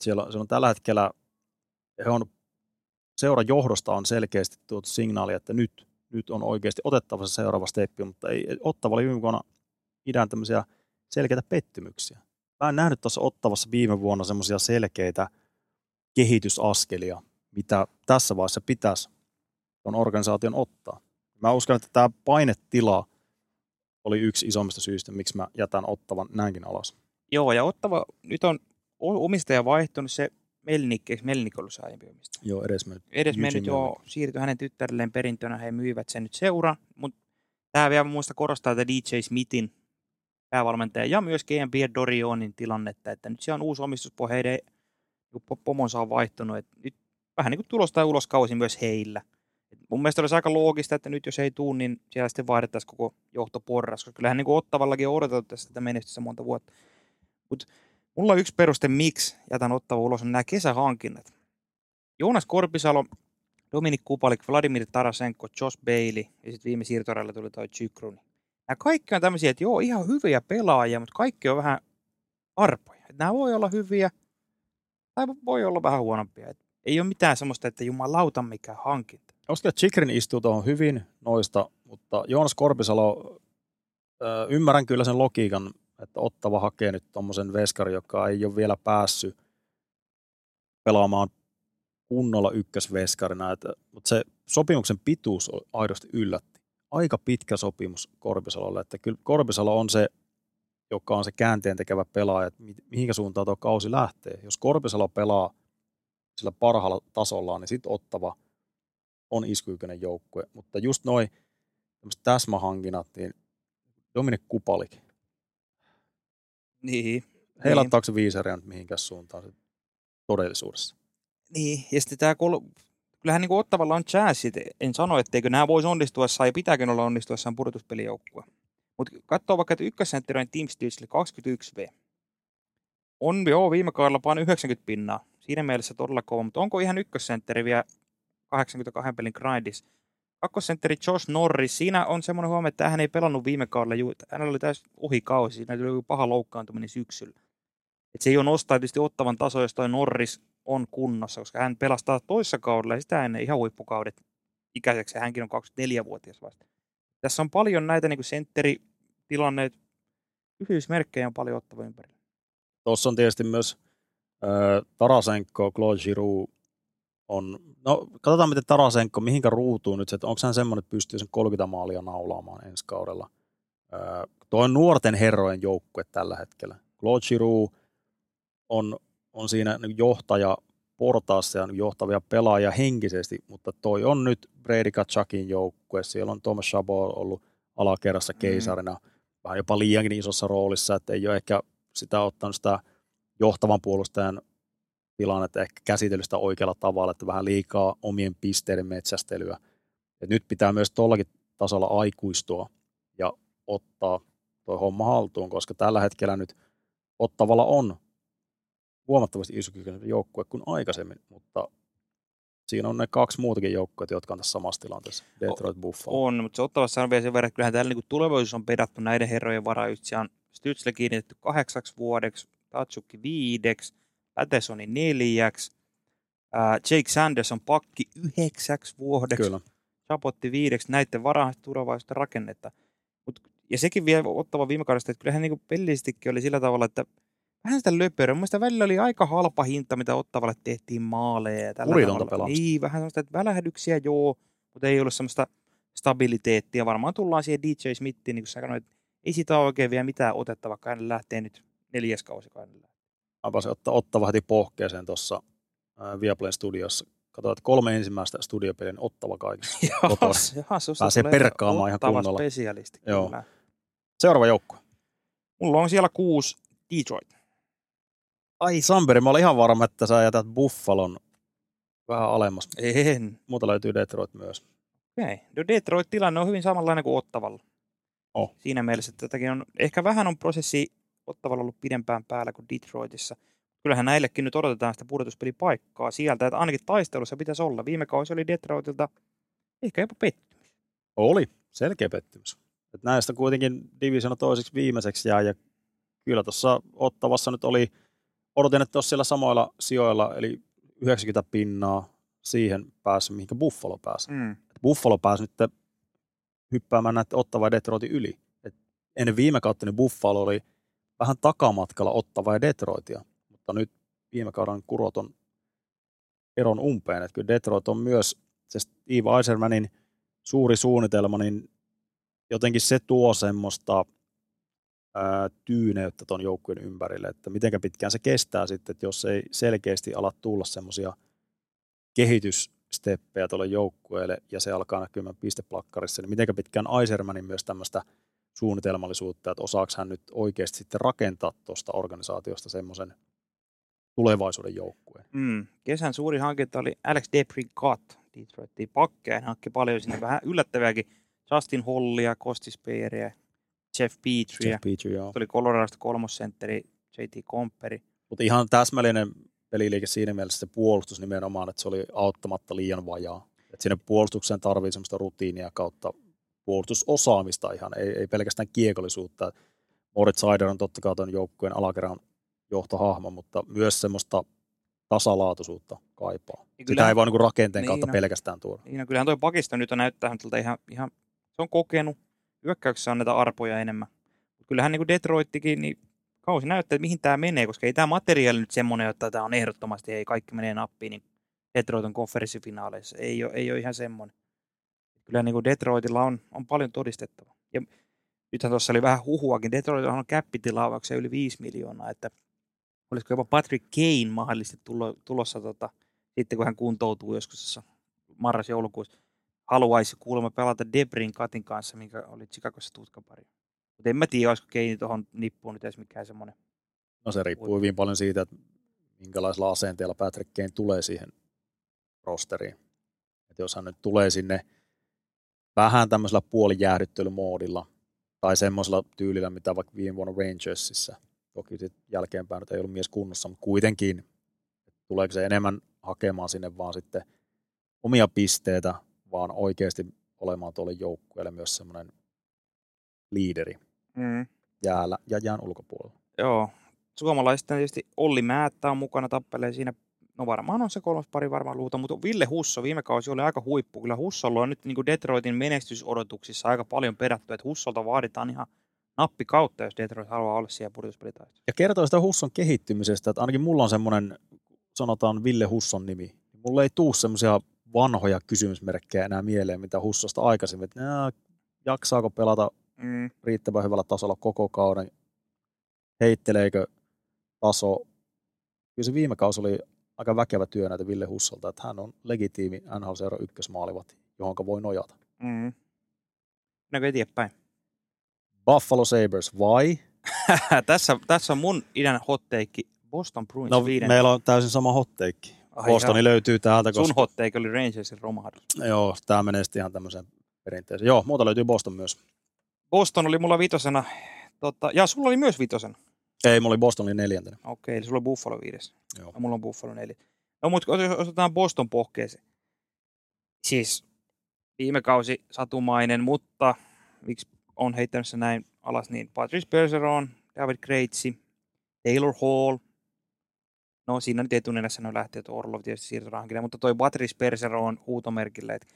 siellä, siellä on tällä hetkellä, he on, seuran johdosta on selkeästi tuotu signaali, että nyt, nyt on oikeasti otettava se seuraava steppi, mutta ei, Ottava oli viime vuonna idän tämmöisiä selkeitä pettymyksiä. Mä en nähnyt tuossa Ottavassa viime vuonna semmoisia selkeitä kehitysaskelia, mitä tässä vaiheessa pitäisi on organisaation ottaa. Mä uskon, että tämä painetila oli yksi isommista syistä, miksi mä jätän ottavan näinkin alas.
Joo, ja ottava, nyt on omistaja vaihtunut se Melnik, eikö Melnik ollut se aiempi omistaja?
Joo, edes mennyt.
Edes mennyt jo
Melnick.
siirtyi hänen tyttärelleen perintönä, he myivät sen nyt seura, mutta tämä vielä muista korostaa tätä DJ Smithin päävalmentaja ja myös GM Pierre Dorionin tilannetta, että nyt siellä on uusi omistuspohja, heidän pomonsa on vaihtunut, että nyt vähän niin kuin tulos tai uloskausi myös heillä. Et mun mielestä olisi aika loogista, että nyt jos ei tuu, niin siellä sitten vaihdettaisiin koko johtoporras, koska kyllähän niin kuin Ottavallakin on odotettu tässä sitä menestystä monta vuotta. Mutta mulla on yksi peruste, miksi jätän Ottava ulos, on nämä kesähankinnat. Joonas Korpisalo, Dominik Kupalik, Vladimir Tarasenko, Josh Bailey ja sitten viime siirtorella tuli toi Chykruni. Nämä kaikki on tämmöisiä, että joo, ihan hyviä pelaajia, mutta kaikki on vähän arpoja. Että nämä voi olla hyviä tai voi olla vähän huonompia. Et ei ole mitään semmoista, että jumalauta mikä hankinta.
Oskar Chikrin istuu tuohon hyvin noista, mutta Joonas Korpisalo, ymmärrän kyllä sen logiikan, että Ottava hakee nyt tuommoisen veskari, joka ei ole vielä päässyt pelaamaan kunnolla ykkösveskarina. Että, mutta se sopimuksen pituus aidosti yllätti. Aika pitkä sopimus Korpisalolle. Että kyllä Korpisalo on se, joka on se käänteen tekevä pelaaja, että mihinkä suuntaan tuo kausi lähtee. Jos Korpisalo pelaa sillä parhaalla tasollaan, niin sitten Ottava on iskuiköinen joukkue. Mutta just noin täsmähankinnat, niin Dominik Kupalik.
Niin.
Heilattaako se viisaria nyt mihinkään suuntaan se todellisuudessa?
Niin, ja sitten tämä kol- kyllähän niin Ottavalla on chanssit. En sano, etteikö nämä voisi onnistuessaan ja pitääkin olla onnistuessaan pudotuspelijoukkue. Mutta katsoo vaikka, että ykkössentteri on Team Stützle 21V. On joo viime kaudella pain 90 pinnaa. Siinä mielessä todella kova, mutta onko ihan ykkössentteri vielä 82 pelin grindis? Kakkosentteri Josh Norris, siinä on semmoinen huomio, että hän ei pelannut viime kaudella, hänellä oli täysin ohikausi, siinä tuli paha loukkaantuminen syksyllä. Et se ei ole nostaa tietysti ottavan taso, jos toi Norris on kunnossa, koska hän pelastaa toissa kaudella ja sitä ennen ihan huippukaudet ikäiseksi ja hänkin on 24-vuotias vasta. Tässä on paljon näitä niin sentteritilanneet, kysymysmerkkejä on paljon ottava ympärillä.
Tuossa on tietysti myös äh, Tarasenko, Claude Giroux on, no katsotaan miten Tarasenko, mihinkä ruutuu nyt, että onko hän semmoinen, että pystyy sen 30 maalia naulaamaan ensi kaudella. Äh, tuo on nuorten herrojen joukkue tällä hetkellä. Claude Giroux on, on siinä johtaja portaassa ja johtavia pelaajia henkisesti, mutta toi on nyt Brady Kachakin joukkue. Siellä on Thomas Chabot ollut alakerrassa mm. keisarina, mm. vähän jopa liiankin isossa roolissa, että ei ole ehkä sitä ottanut sitä johtavan puolustajan tilannetta ehkä käsitellyt sitä oikealla tavalla, että vähän liikaa omien pisteiden metsästelyä. Et nyt pitää myös tuollakin tasolla aikuistua ja ottaa tuo homma haltuun, koska tällä hetkellä nyt ottavalla on huomattavasti isokykyisempi joukkue kuin aikaisemmin, mutta siinä on ne kaksi muutakin joukkuetta, jotka on tässä samassa tilanteessa, Detroit Buffalo.
On, mutta se ottavassa on vielä sen verran, että kyllähän täällä niin tulevaisuus on pedattu näiden herrojen varaa, just on Stützle kiinnitetty kahdeksaksi vuodeksi, Tatsukki viideksi, Pattersoni neljäksi, Jake Sanderson pakki yhdeksäksi vuodeksi, Kyllä. Chapotti viideksi, näiden varaan rakennetta. Mut, ja sekin vielä ottava viime kaudesta, että kyllähän niin pelillisestikin oli sillä tavalla, että vähän sitä löpöä. Mun välillä oli aika halpa hinta, mitä Ottavalle tehtiin maaleja. Ja tällä
tavalla.
Niin, vähän sellaista, että välähdyksiä joo, mutta ei ollut semmoista stabiliteettia. Varmaan tullaan siihen DJ Smithiin, niin kuin sä sanoit, ei sitä ole oikein vielä mitään otettavaa, vaikka hän lähtee nyt neljäs kausi hänellä.
Avasin ottaa Ottava heti pohkeeseen tuossa Viaplayn studiossa. Katsotaan, että kolme ensimmäistä studiopelin Ottava kaikista. Pääsee perkaamaan ihan kunnolla.
spesialisti,
Joo. Seuraava joukkue.
Mulla on siellä kuusi Detroit.
Ai Samberi, mä olin ihan varma, että sä jätät Buffalon vähän alemmas.
En.
Muuta löytyy Detroit myös.
Okei. Okay. No Detroit-tilanne on hyvin samanlainen kuin Ottavalla.
Oh.
Siinä mielessä, että tätäkin on, ehkä vähän on prosessi Ottavalla ollut pidempään päällä kuin Detroitissa. Kyllähän näillekin nyt odotetaan sitä pudotuspelipaikkaa sieltä, että ainakin taistelussa pitäisi olla. Viime kausi oli Detroitilta ehkä jopa pettymys.
Oli, selkeä pettymys. Et näistä kuitenkin divisiona toiseksi viimeiseksi jää ja kyllä tuossa Ottavassa nyt oli, odotin, että olisi siellä samoilla sijoilla, eli 90 pinnaa siihen pääsi, mihinkä Buffalo pääsi. Mm. Buffalo pääsi nyt hyppäämään näiden Ottava ja Detroitin yli. Et ennen viime kautta niin Buffalo oli vähän takamatkalla Ottava ja Detroitia, mutta nyt viime kauden kurot on eron umpeen. Että kyllä Detroit on myös, se Steve Eisermanin suuri suunnitelma, niin jotenkin se tuo semmoista ää, tyyneyttä tuon joukkueen ympärille, että miten pitkään se kestää sitten, että jos ei selkeästi ala tulla semmoisia kehityssteppejä tuolle joukkueelle ja se alkaa näkymään pisteplakkarissa, niin miten pitkään Aisermanin myös tämmöistä suunnitelmallisuutta, että osaako hän nyt oikeasti sitten rakentaa tuosta organisaatiosta semmoisen tulevaisuuden joukkueen.
Mm. Kesän suuri hankinta oli Alex Debricot Detroitiin pakkeja. Hän hankki paljon sinne vähän yllättäviäkin. Justin Hollia, Kosti Speyeria, Jeff Petria.
Jeff Petrie, joo.
Tuli Coloradosta kolmosentteri JT Komperi.
Mutta ihan täsmällinen peliliike siinä mielessä se puolustus nimenomaan, että se oli auttamatta liian vajaa. Et sinne puolustukseen tarvii semmoista rutiinia kautta puolustusosaamista ihan, ei, ei pelkästään kiekollisuutta. Moritz Seider on totta kai tuon joukkueen alakerran johtohahmo, mutta myös semmoista tasalaatuisuutta kaipaa.
Ja
Sitä ei voi niinku rakenteen
Niin,
kautta
no.
pelkästään tuoda.
Niin, no kyllähän toi Pakistan nyt näyttää tältä ihan, ihan, se on kokenut. Hyökkäyksessä annetaan arpoja enemmän. Kyllähän niin kuin Detroittikin, niin kausi näyttää, että mihin tämä menee, koska ei tämä materiaali nyt semmoinen, että tämä on ehdottomasti, ei kaikki menee nappiin, niin Detroit on konferenssifinaaleissa. Ei ole, ei ole ihan semmoinen. Kyllä niin kuin Detroitilla on, on paljon todistettavaa. Ja nythän tuossa oli vähän huhuakin. Detroitilla on käppitilaavauksia yli 5 miljoonaa, että olisiko jopa Patrick Kane mahdollisesti tulo, tulossa tota, sitten kun hän kuntoutuu joskus tässä marras-joulukuussa, haluaisi kuulemma pelata Debrin Katin kanssa, minkä oli Chicagossa tutkapari. Mutta en mä tiedä, olisiko Keini tuohon nippuun nyt edes mikään semmoinen.
No se riippuu hyvin paljon siitä, että minkälaisella asenteella Patrick Kane tulee siihen rosteriin. Et jos hän nyt tulee sinne vähän tämmöisellä puolijäähdyttelymoodilla tai semmoisella tyylillä, mitä vaikka viime vuonna Rangersissa, toki sitten jälkeenpäin nyt ei ollut mies kunnossa, mutta kuitenkin, tuleeko se enemmän hakemaan sinne vaan sitten omia pisteitä, vaan oikeasti olemaan tuolle joukkueelle myös semmoinen liideri
Mm.
jäällä ja jään ulkopuolella.
Joo. Suomalaisten tietysti Olli Määttä on mukana tappelee siinä. No varmaan on se kolmas pari varmaan luuta, mutta Ville Husso viime kausi oli aika huippu. Kyllä Hussolla on nyt niin kuin Detroitin menestysodotuksissa aika paljon perätty, että Hussolta vaaditaan ihan nappi kautta, jos Detroit haluaa olla siellä pudotuspelitaistossa.
ja kertoo sitä Husson kehittymisestä, että ainakin mulla on semmoinen, sanotaan Ville Husson nimi. Mulla ei tuu semmoisia vanhoja kysymysmerkkejä enää mieleen, mitä Hussosta aikaisemmin, että nää, jaksaako pelata
Mm.
riittävän hyvällä tasolla koko kauden, heitteleekö taso. Kyllä se viime kausi oli aika väkevä työ näitä Ville Hussolta, että hän on legitiimi NHL ykkösmaalivati, johon voi nojata.
Mm. Mennäänkö eteenpäin?
Buffalo Sabres vai?
tässä, tässä on mun idän hotteikki Boston Bruins
No,
viiden.
meillä on täysin sama hotteikki. Bostoni löytyy täältä,
Sun
koska
hotteikki oli Rangersin romahdus.
Joo, tämä menee sitten ihan tämmöiseen perinteeseen. Joo, muuta löytyy Boston myös.
Boston oli mulla vitosena. Tota, ja sulla oli myös vitosena.
Ei, mulla oli Boston oli neljäntenä.
Okei, eli sulla on Buffalo viides.
Joo.
Ja mulla on Buffalo neljä. No mutta jos otetaan Boston pohkeeseen. Siis viime kausi satumainen, mutta miksi on heittänyt se näin alas, niin Patrice Bergeron, David Krejci, Taylor Hall. No siinä nyt etunenässä ne lähtee, että Orlov tietysti siirtorahankina, mutta toi Patrice Bergeron huutomerkillä, että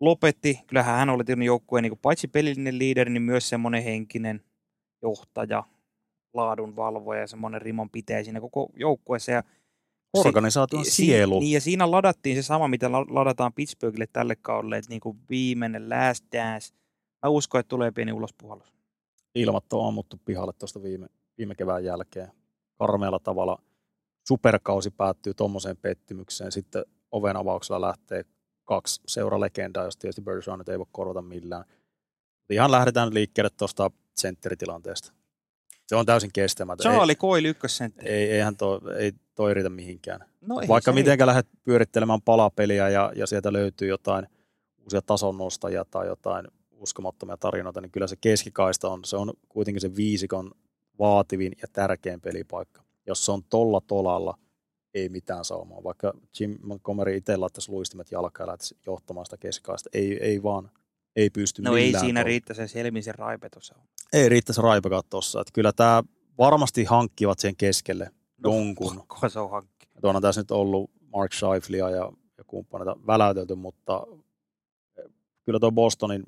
lopetti. Kyllähän hän oli tietysti joukkueen niin paitsi pelillinen liideri, niin myös semmoinen henkinen johtaja, laadunvalvoja ja semmoinen rimon pitää siinä koko joukkueessa. Ja
Organisaation
si-
sielu.
Niin, ja siinä ladattiin se sama, mitä la- ladataan Pittsburghille tälle kaudelle, että niin kuin viimeinen last dance. Mä uskon, että tulee pieni ulospuhallus.
Ilmat on ammuttu pihalle tuosta viime, viime kevään jälkeen. Karmealla tavalla superkausi päättyy tuommoiseen pettymykseen. Sitten oven avauksella lähtee kaksi seuralegendaa, jos tietysti Bergeron ei voi korvata millään. Ihan lähdetään liikkeelle tuosta sentteritilanteesta. Se on täysin kestämätön.
Charlie Coyle ykkössentteri.
Ei, eihän toi, ei toi riitä mihinkään.
No ei
Vaikka mitenkä lähdet pyörittelemään palapeliä ja, ja sieltä löytyy jotain uusia tasonnostajia tai jotain uskomattomia tarinoita, niin kyllä se keskikaista on, se on kuitenkin se viisikon vaativin ja tärkein pelipaikka. Jos se on tolla tolalla, ei mitään saumaa. Vaikka Jim Montgomery itse laittaisi luistimet jalkaan ja johtamaan sitä keskikaista, ei, ei vaan, ei pysty
No ei siinä
tavalla.
riitä se Selmisen raipe tuossa.
Ei riittäisi raipakaan tuossa. Että kyllä tämä varmasti hankkivat sen keskelle jonkun.
No, se on hankki?
Onhan tässä nyt ollut Mark Scheiflia ja, ja kumppaneita väläytelty, mutta eh, kyllä tuo Bostonin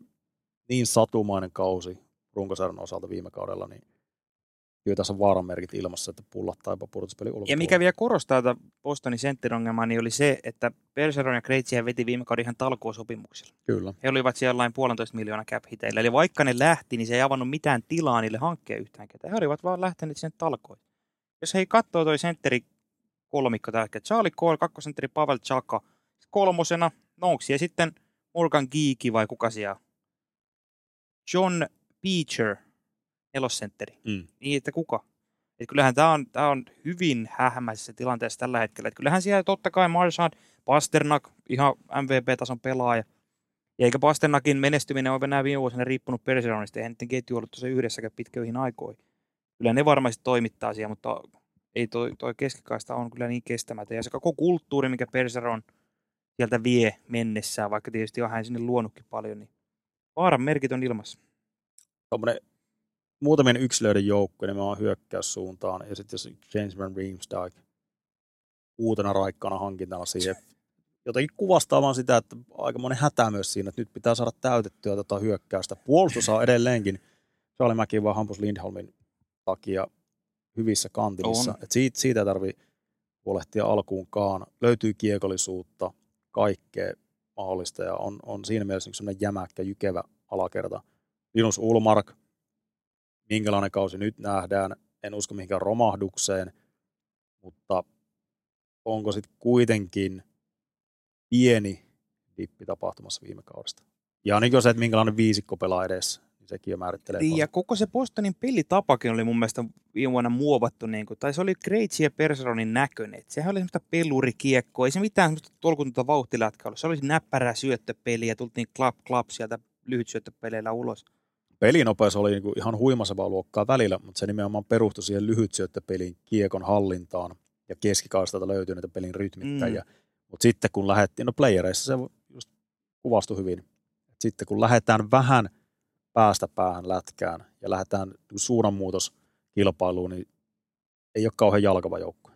niin satumainen kausi runkosarjan osalta viime kaudella, niin kyllä tässä on vaaranmerkit ilmassa, että pullattaa jopa pudotuspeli
Ja
ulkopuolella.
mikä vielä korostaa tätä Bostonin sentterongelmaa, niin oli se, että Bergeron ja Krejci veti viime kauden ihan talkoosopimuksilla.
Kyllä.
He olivat siellä jollain puolentoista miljoonaa cap hiteillä. Eli vaikka ne lähti, niin se ei avannut mitään tilaa niille hankkeen yhtään ketään. He olivat vaan lähteneet sinne talkoihin. Jos hei katsoo toi sentteri kolmikko tällä hetkellä, Charlie Cole, kakkosentteri Pavel Chaka, kolmosena, no onko siellä sitten Morgan Geeki vai kuka siellä? John Beecher, nelosentteri.
Mm.
Niin, että kuka? Et kyllähän tämä on, tää on hyvin hähmäisessä tilanteessa tällä hetkellä. Et kyllähän siellä totta kai Marchand, Pasternak, ihan MVP-tason pelaaja. Ja eikä Pasternakin menestyminen ole enää viime vuosina riippunut Perseronista. Eihän niiden ketju ollut tuossa yhdessäkään pitköihin aikoihin. Kyllä ne varmasti toimittaa siellä, mutta ei toi, toi keskikaista on kyllä niin kestämätön. Ja se koko kulttuuri, mikä Perseron sieltä vie mennessään, vaikka tietysti on hän sinne luonutkin paljon, niin vaaran merkit on ilmassa.
Tuommoinen muutamien yksilöiden joukko, niin on hyökkäyssuuntaan. Ja sitten jos James Van Riemsdijk uutena raikkana hankintana siihen, jotenkin kuvastaa vaan sitä, että aika monen hätä myös siinä, että nyt pitää saada täytettyä tota hyökkäystä. Puolustus on edelleenkin, Charlie Mäki vaan Hampus Lindholmin takia hyvissä kantimissa. Et siitä, siitä ei tarvitse huolehtia alkuunkaan. Löytyy kiekollisuutta, kaikkea mahdollista ja on, on siinä mielessä sellainen jämäkkä, jykevä alakerta. Linus Ulmark, minkälainen kausi nyt nähdään, en usko mihinkään romahdukseen, mutta onko sitten kuitenkin pieni dippi tapahtumassa viime kaudesta? Ja niin se, että minkälainen viisikko pelaa edessä sekin jo määrittelee.
Niin, ja koko se Bostonin pelitapakin oli mun mielestä viime vuonna muovattu, niin kuin, tai se oli Kreitsi ja Perseronin näköinen. Sehän oli semmoista pelurikiekkoa, ei se mitään semmoista tolkunta vauhtilätkää ollut. Se oli näppärää syöttöpeliä, tultiin klap klap sieltä lyhyt syöttöpeleillä ulos.
Pelinopeus oli niin kuin ihan huimasevaa luokkaa välillä, mutta se nimenomaan perustui siihen lyhyt syöttöpeliin, kiekon hallintaan ja keskikaistalta löytyi näitä pelin rytmittäjiä. Mm. Mutta sitten kun lähdettiin, no playereissa se just kuvastui hyvin. Sitten kun lähdetään vähän – päästä päähän lätkään ja lähdetään suunnanmuutoskilpailuun, niin ei ole kauhean jalkava joukko.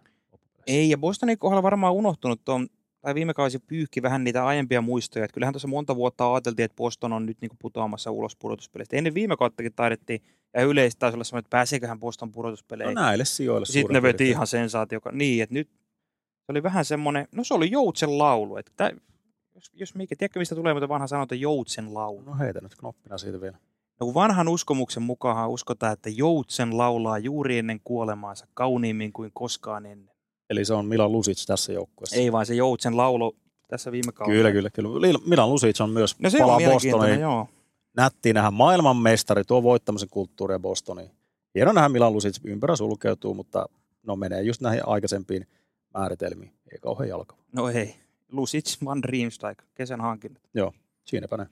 Ei, ja Bostonin kohdalla varmaan unohtunut tuon, tai viime kausi pyyhki vähän niitä aiempia muistoja. Että kyllähän tuossa monta vuotta ajateltiin, että Boston on nyt niinku putoamassa ulos pudotuspeleistä. Ennen viime kauttakin taidettiin, ja yleisesti taisi olla semmoinen, että pääseeköhän Boston pudotuspeleihin.
No näille sijoille.
Sitten ne veti ihan sensaatio. Niin, että nyt se oli vähän semmoinen, no se oli Joutsen laulu. Että jos, jos mikä, tiedätkö mistä tulee mutta vanha sanonta Joutsen laulu?
No heitä nyt knoppina siitä vielä.
No vanhan uskomuksen mukaan uskotaan, että Joutsen laulaa juuri ennen kuolemaansa kauniimmin kuin koskaan ennen.
Eli se on Milan Lusic tässä joukkueessa.
Ei vaan se Joutsen laulu tässä viime kaudella.
Kyllä, kyllä, kyllä. Milan Lusic on myös no, se palaa on Bostoniin. Joo. Nätti nähdä maailmanmestari, tuo voittamisen kulttuuria Bostoniin. Hieno nähdä Milan Lusic ympärä sulkeutuu, mutta no menee just näihin aikaisempiin määritelmiin. Ei kauhean jalka.
No ei. Lusic, Van Riemsdijk, kesän hankinnat.
Joo, siinäpä ne.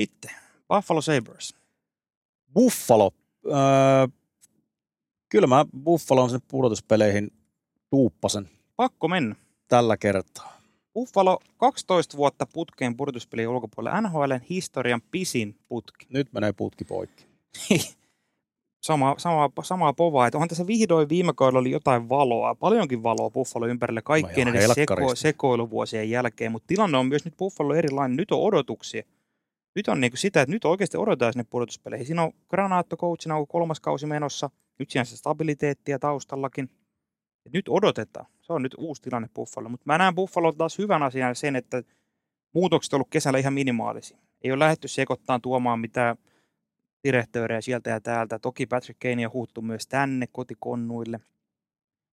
Sitten. Buffalo Sabres.
Buffalo. Öö, kyllä mä Buffalo on sen pudotuspeleihin tuuppasen.
Pakko mennä.
Tällä kertaa.
Buffalo 12 vuotta putkeen pudotuspelien ulkopuolella. NHLn historian pisin putki.
Nyt menee putki poikki.
sama, sama, samaa povaa, että onhan tässä vihdoin viime kaudella oli jotain valoa, paljonkin valoa Buffalo ympärillä kaikkien no edes seko, sekoiluvuosien jälkeen, mutta tilanne on myös nyt Buffalo erilainen. Nyt on odotuksia nyt on niin sitä, että nyt oikeasti odotetaan sinne pudotuspeleihin. Siinä on Granaatto coachina, on kolmas kausi menossa. Nyt siinä on se stabiliteettia taustallakin. Et nyt odotetaan. Se on nyt uusi tilanne Buffalo. Mutta mä näen Buffalo taas hyvän asian sen, että muutokset on ollut kesällä ihan minimaalisia. Ei ole lähdetty sekoittamaan tuomaan mitään direktöörejä sieltä ja täältä. Toki Patrick Kane on huuttu myös tänne kotikonnuille.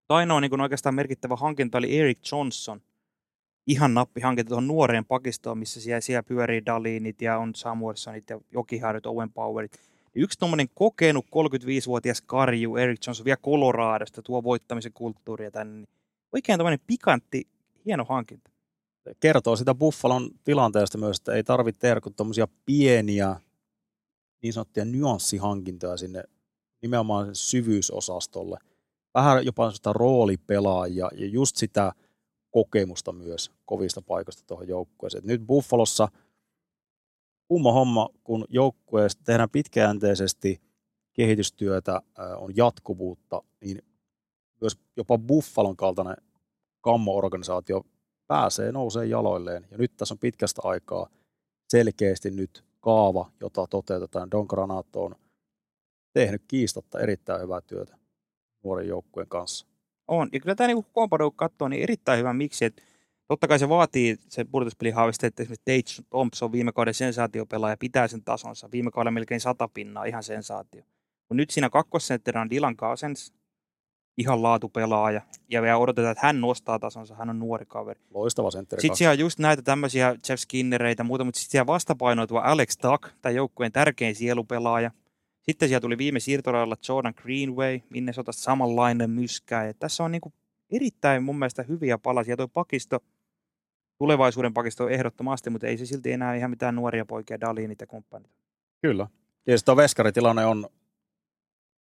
Ainoa niin oikeastaan merkittävä hankinta oli Eric Johnson, ihan nappihanke tuohon nuoreen pakistoon, missä siellä, siellä pyörii Dalinit ja on Samuelsonit ja Jokiharjut, Owen Powerit. Yksi tuommoinen kokenut 35-vuotias karju, Eric Johnson, vielä Coloradosta, tuo voittamisen kulttuuria tänne. Niin oikein tämmöinen pikantti, hieno hankinta.
Kertoo sitä Buffalon tilanteesta myös, että ei tarvitse tehdä kuin tuommoisia pieniä niin sanottuja nyanssihankintoja sinne nimenomaan syvyysosastolle. Vähän jopa sitä roolipelaajia ja just sitä – kokemusta myös kovista paikoista tuohon joukkueeseen. Nyt Buffalossa kumma homma, kun joukkueesta tehdään pitkäjänteisesti kehitystyötä, on jatkuvuutta, niin myös jopa Buffalon kaltainen kammo-organisaatio pääsee nousee jaloilleen. Ja nyt tässä on pitkästä aikaa selkeästi nyt kaava, jota toteutetaan. Don Granato on tehnyt kiistatta erittäin hyvää työtä nuoren joukkueen kanssa.
On. Ja kyllä tämä niin kun katsoo, niin erittäin hyvä miksi. Että totta kai se vaatii se pudotuspeli haaviste, että esimerkiksi Tate Thompson viime kauden sensaatiopelaaja pitää sen tasonsa. Viime kauden melkein sata pinnaa, ihan sensaatio. Mutta nyt siinä kakkosentterä on Dylan Cousins, ihan laatupelaaja. Ja vielä odotetaan, että hän nostaa tasonsa, hän on nuori kaveri.
Loistava sentteri.
Sitten siellä on just näitä tämmöisiä Jeff Skinnereitä muuta, mutta sitten siellä vastapainoituva Alex Tuck, tai joukkueen tärkein sielupelaaja. Sitten siellä tuli viime siirtorajalla Jordan Greenway, Minnesota samanlainen myskä. Ja tässä on niin kuin erittäin mun mielestä hyviä palasia. Tuo pakisto, tulevaisuuden pakisto ehdottomasti, mutta ei se silti enää ihan mitään nuoria poikia, Dalinit ja kumppanit.
Kyllä. Ja sitten veskaritilanne on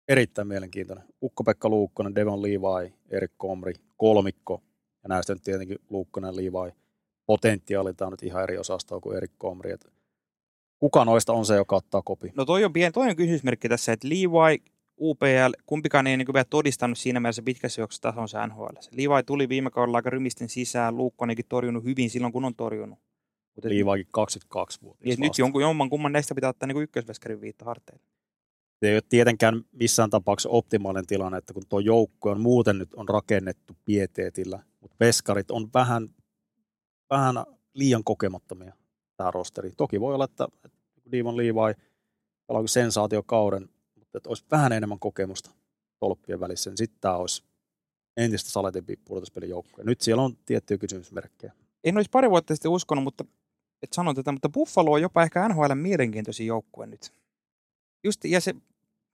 erittäin mielenkiintoinen. Ukko-Pekka Luukkonen, Devon Levi, Erik Komri, kolmikko. Ja näistä nyt tietenkin Luukkonen, Levi. Potentiaali, tämä on nyt ihan eri osastoa kuin Erik Komri. Et kuka noista on se, joka ottaa kopi?
No toi on, pien, toi on kysymysmerkki tässä, että Levi, UPL, kumpikaan ei niin vielä todistanut siinä mielessä pitkässä juoksussa tasonsa NHL. Levi tuli viime kaudella aika rymisten sisään, Luukkonenkin torjunut hyvin silloin, kun on torjunut.
Mutta Levikin 22 vuotta.
Niin, nyt jonkun jomman kumman näistä pitää ottaa niin ykkösveskarin viitta harteille.
Se ei ole tietenkään missään tapauksessa optimaalinen tilanne, että kun tuo joukko on muuten nyt on rakennettu pieteetillä, mutta veskarit on vähän, vähän liian kokemattomia tämä rosteri. Toki voi olla, että Diamond Levi pelaa sensaatiokauden, mutta että olisi vähän enemmän kokemusta tolppien välissä, niin sitten tämä olisi entistä saletempi pudotuspelijoukkoja. Nyt siellä on tiettyjä kysymysmerkkejä.
En olisi pari vuotta sitten uskonut, mutta et sanon tätä, mutta Buffalo on jopa ehkä NHL mielenkiintoisin joukkue nyt. Just, ja se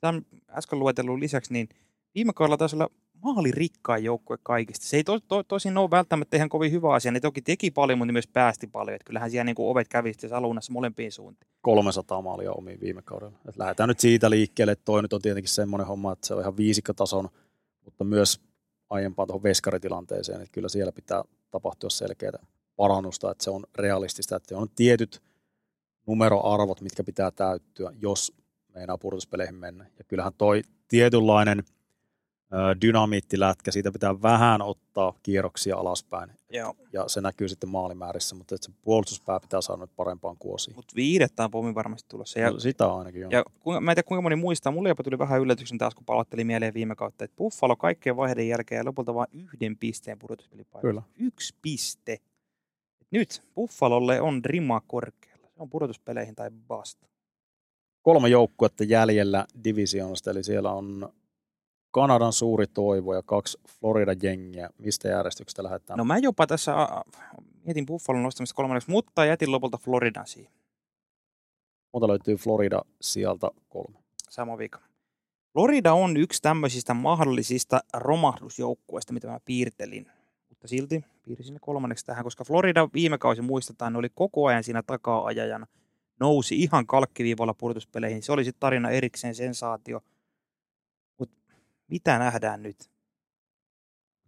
tämän äsken luetellun lisäksi, niin viime kaudella taisi olla maalirikkain joukkue kaikista. Se ei to, to, tosin ole välttämättä ihan kovin hyvä asia. Ne toki teki paljon, mutta myös päästi paljon. Että kyllähän siellä niin kuin ovet kävi sitten salunnassa molempiin suuntiin.
300 maalia omiin viime kaudella. Et lähdetään nyt siitä liikkeelle, toi nyt on tietenkin semmoinen homma, että se on ihan viisikkotason, mutta myös aiempaan tuohon veskaritilanteeseen, että kyllä siellä pitää tapahtua selkeää parannusta, että se on realistista, että on tietyt numeroarvot, mitkä pitää täyttyä, jos meinaa pudotuspeleihin mennä. Ja kyllähän toi tietynlainen dynamiittilätkä, siitä pitää vähän ottaa kierroksia alaspäin.
Joo.
Ja se näkyy sitten maalimäärissä, mutta se puolustuspää pitää saada nyt parempaan kuosiin.
Mutta viidettä on pommin varmasti tulossa.
Ja, no, sitä ainakin on.
Ja kuinka, mä en tiedä kuinka moni muistaa, mulle jopa tuli vähän yllätyksen taas, kun palatteli mieleen viime kautta, että Buffalo kaikkien vaiheiden jälkeen ja lopulta vain yhden pisteen pudotuspelipaikka.
Kyllä.
Yksi piste. Nyt Buffalolle on rima korkealla. Se on pudotuspeleihin tai basta
kolme joukkuetta jäljellä divisioonasta, eli siellä on Kanadan suuri toivo ja kaksi Florida-jengiä. Mistä järjestyksestä lähdetään?
No mä jopa tässä mietin Buffalon nostamista kolmanneksi, mutta jätin lopulta Floridan siihen.
Mutta löytyy Florida sieltä kolme.
Sama vika. Florida on yksi tämmöisistä mahdollisista romahdusjoukkueista, mitä mä piirtelin. Mutta silti piirsin ne kolmanneksi tähän, koska Florida viime kausi muistetaan, ne oli koko ajan siinä takaa-ajajana – nousi ihan kalkkiviivalla pudotuspeleihin. Se oli sitten tarina erikseen sensaatio. Mitä nähdään nyt?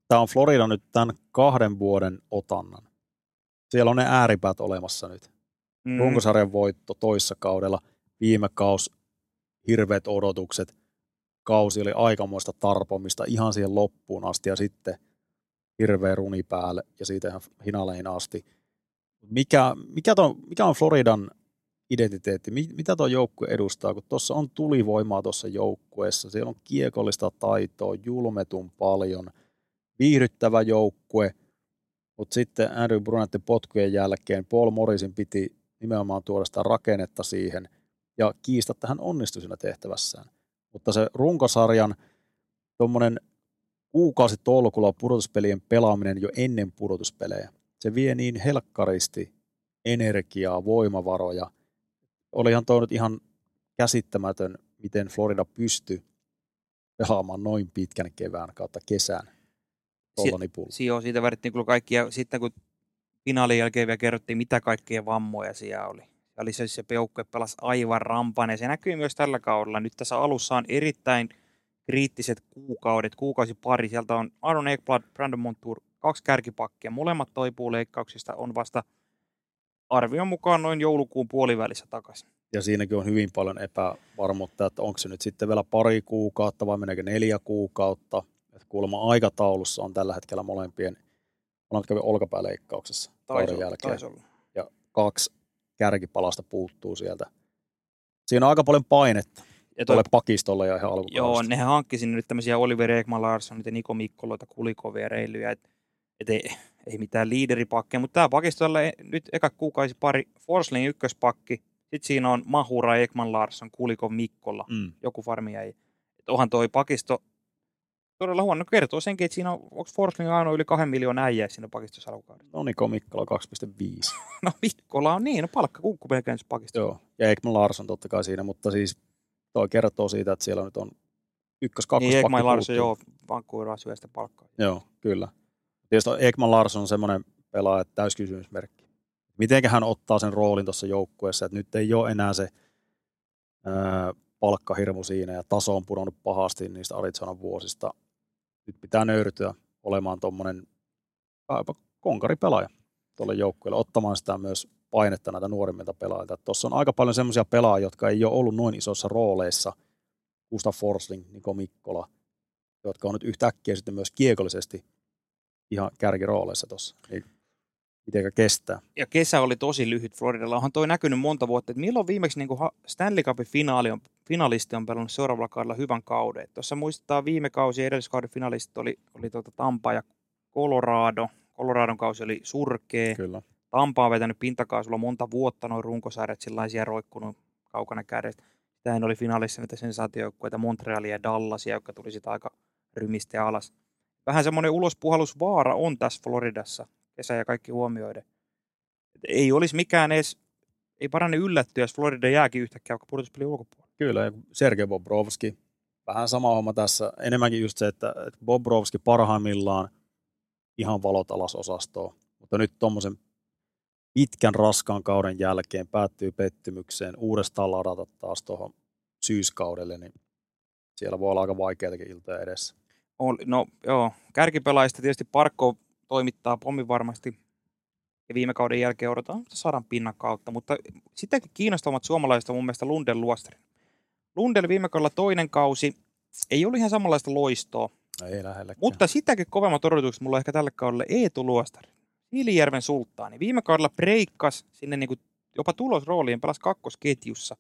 Tämä on Florida nyt tämän kahden vuoden otannan. Siellä on ne ääripäät olemassa nyt. Mm. Runkosarjan voitto toissa kaudella, viime kaus, hirveät odotukset. Kausi oli aikamoista tarpomista ihan siihen loppuun asti ja sitten hirveä runi päälle ja siitä ihan hinaleihin asti. Mikä, mikä, ton, mikä on Floridan identiteetti, mitä tuo joukkue edustaa, kun tuossa on tulivoimaa tuossa joukkueessa, siellä on kiekollista taitoa, julmetun paljon, viihdyttävä joukkue, mutta sitten Andrew Brunettin potkujen jälkeen Paul Morrisin piti nimenomaan tuoda sitä rakennetta siihen ja kiistatta hän onnistui siinä tehtävässään. Mutta se runkosarjan tuommoinen kuukausi tolkulla pudotuspelien pelaaminen jo ennen pudotuspelejä, se vie niin helkkaristi energiaa, voimavaroja, olihan tuo nyt ihan käsittämätön, miten Florida pystyi pelaamaan noin pitkän kevään kautta kesän tuolla nipulla.
Si- joo, siitä värittiin kyllä kaikki. Ja sitten kun finaalin jälkeen vielä kerrottiin, mitä kaikkia vammoja siellä oli. Ja oli se, se peukko pelasi aivan rampan, ja se näkyy myös tällä kaudella. Nyt tässä alussa on erittäin kriittiset kuukaudet, kuukausi pari. Sieltä on Aaron Ekblad, Brandon Montour, kaksi kärkipakkia. Molemmat toipuu leikkauksista, on vasta – arvion mukaan noin joulukuun puolivälissä takaisin.
Ja siinäkin on hyvin paljon epävarmuutta, että onko se nyt sitten vielä pari kuukautta vai meneekö neljä kuukautta. Että kuulemma aikataulussa on tällä hetkellä molempien, molemmat kävi olkapääleikkauksessa kauden jälkeen. Ja kaksi kärkipalasta puuttuu sieltä. Siinä on aika paljon painetta ja toi, pakistolle ja ihan alkukaudesta.
Joo, nehän hankki sinne nyt tämmöisiä Oliver Ekman Larsson, ja Niko Mikkoloita, Kulikovia, Reilyjä, että et ei, ei mitään liideripakkeja, mutta tämä pakisto nyt eka kuukausi pari Forsling ykköspakki, sitten siinä on Mahura, Ekman Larsson, Kulikov, Mikkola, mm. joku farmi jäi. Et onhan toi pakisto todella huono. Kertoo senkin, että siinä on, onko Forsling ainoa yli kahden miljoonaa äijää siinä pakistossa alkukaudessa.
No Niko Mikkola 2,5.
no Mikkola on niin, no palkka kuukku melkein pakisto.
Joo, ja Ekman Larsson totta kai siinä, mutta siis toi kertoo siitä, että siellä nyt on ykkös,
Niin
kakkospakki
Ekman Larsson, joo, syöstä palkkaa.
Joo, kyllä. Tietysti Ekman Larsson on semmoinen pelaaja, että täyskysymysmerkki. Mitenkä hän ottaa sen roolin tuossa joukkueessa, että nyt ei ole enää se ää, palkkahirmu siinä ja taso on pudonnut pahasti niistä Arizonan vuosista. Nyt pitää nöyrytyä olemaan tuommoinen konkaripelaaja tuolle joukkueelle, ottamaan sitä myös painetta näitä nuorimmilta pelaajilta. Tuossa on aika paljon semmoisia pelaajia, jotka ei ole ollut noin isoissa rooleissa, Gustav Forsling, Niko Mikkola, jotka on nyt yhtäkkiä sitten myös kiekollisesti ihan kärkirooleissa tuossa. Niin mitenkä kestää.
Ja kesä oli tosi lyhyt Floridalla. Onhan toi näkynyt monta vuotta, että milloin viimeksi niin Stanley Cupin finaali on, finalisti on pelannut seuraavalla kaudella hyvän kauden. Tuossa muistetaan viime kausi edelliskauden finalistit oli, oli tuota Tampa ja Colorado. Coloradon kausi oli surkea.
Kyllä.
Tampa on vetänyt pintakaasulla monta vuotta noin runkosarjat sellaisia roikkunut kaukana kädestä. Sitähän oli finaalissa näitä sensaatiojoukkueita Montrealia ja Dallasia, jotka tuli sitä aika rymistä alas. Vähän semmoinen ulospuhallusvaara on tässä Floridassa kesä ja kaikki huomioiden. Et ei olisi mikään edes, ei paranne yllättyä, jos Florida jääkin yhtäkkiä vaikka pudotuspelin ulkopuolella.
Kyllä, ja Sergei Bobrovski, vähän sama homma tässä. Enemmänkin just se, että, että Bobrovski parhaimmillaan ihan valot alas osastoon. Mutta nyt tuommoisen pitkän raskaan kauden jälkeen päättyy pettymykseen, uudestaan ladata taas tuohon syyskaudelle, niin siellä voi olla aika vaikeitakin iltoja edessä.
Oli, no joo, kärkipelaajista tietysti Parkko toimittaa pommin varmasti. Ja viime kauden jälkeen odotetaan sadan pinnan kautta, mutta sitäkin kiinnostavammat suomalaiset on mun mielestä Lundell Luostari. Lundell viime kaudella toinen kausi ei ollut ihan samanlaista loistoa,
Ei lähelläkään.
mutta sitäkin kovemmat odotukset mulla on ehkä tälle kaudelle Eetu Luostari. Siilijärven sulttaani. Viime kaudella breikkas sinne niin kuin jopa tulosrooliin, pelasi kakkosketjussa.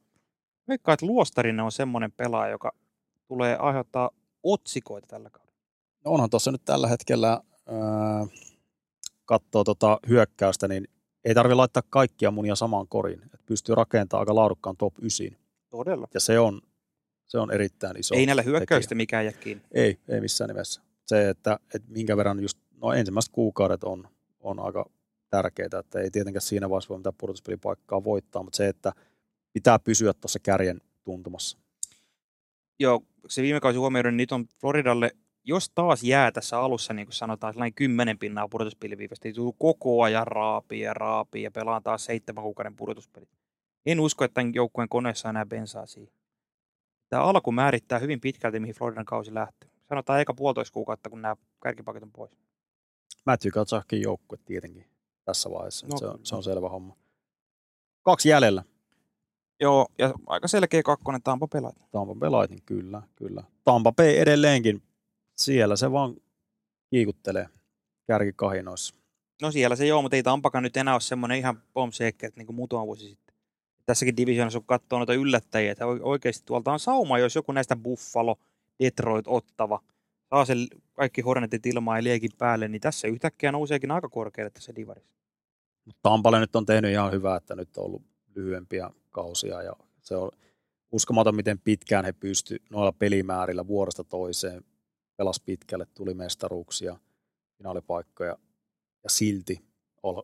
Veikkaan, että Luostarinen on semmoinen pelaaja, joka tulee aiheuttaa otsikoita tällä kaudella.
No onhan tuossa nyt tällä hetkellä, äh, katsoo tota hyökkäystä, niin ei tarvi laittaa kaikkia munia samaan koriin. Et pystyy rakentamaan aika laadukkaan top 9.
Todella.
Ja se on, se on erittäin iso.
Ei näillä hyökkäystä mikään jää kiinni.
Ei, ei missään nimessä. Se, että, että minkä verran just, no ensimmäiset kuukaudet on, on aika tärkeää, että ei tietenkään siinä vaiheessa voi mitään pudotuspelipaikkaa voittaa, mutta se, että pitää pysyä tuossa kärjen tuntumassa.
Joo, se viime kausi huomioiden, niin nyt on Floridalle, jos taas jää tässä alussa, niin kuin sanotaan, sellainen kymmenen pinnaa pudotuspeliviivästä, niin tuu koko ajan raapii ja raapii ja pelaa taas seitsemän kuukauden pudotuspelit. En usko, että tämän joukkueen koneessa on enää bensaa siihen. Tämä alku määrittää hyvin pitkälti, mihin Floridan kausi lähtee. Sanotaan eka puolitoista kuukautta, kun nämä kärkipakit on pois.
Matthew Katsakin joukkue tietenkin tässä vaiheessa.
No
se, on, se on selvä homma. Kaksi jäljellä.
Joo, ja aika selkeä kakkonen Tampa pelaat.
Tampa pelaat, niin kyllä, kyllä. Tampa Bay edelleenkin, siellä se vaan kiikuttelee kärkikahinoissa.
No siellä se joo, mutta ei Tampakaan nyt enää ole semmoinen ihan bombshake, niin kuin muutama vuosi sitten. Tässäkin divisioonassa, kun katsoo noita yllättäjiä, että oi- oikeasti tuolta on sauma, jos joku näistä Buffalo, Detroit, Ottava, saa sen kaikki Hornetit ilmaa ja liekin päälle, niin tässä yhtäkkiä nouseekin aika korkealle tässä divarissa.
Mutta Tampalle nyt on tehnyt ihan hyvää, että nyt on ollut lyhyempiä kausia ja se on uskomaton, miten pitkään he pysty noilla pelimäärillä vuodesta toiseen. Pelas pitkälle, tuli mestaruuksia, finaalipaikkoja ja silti olla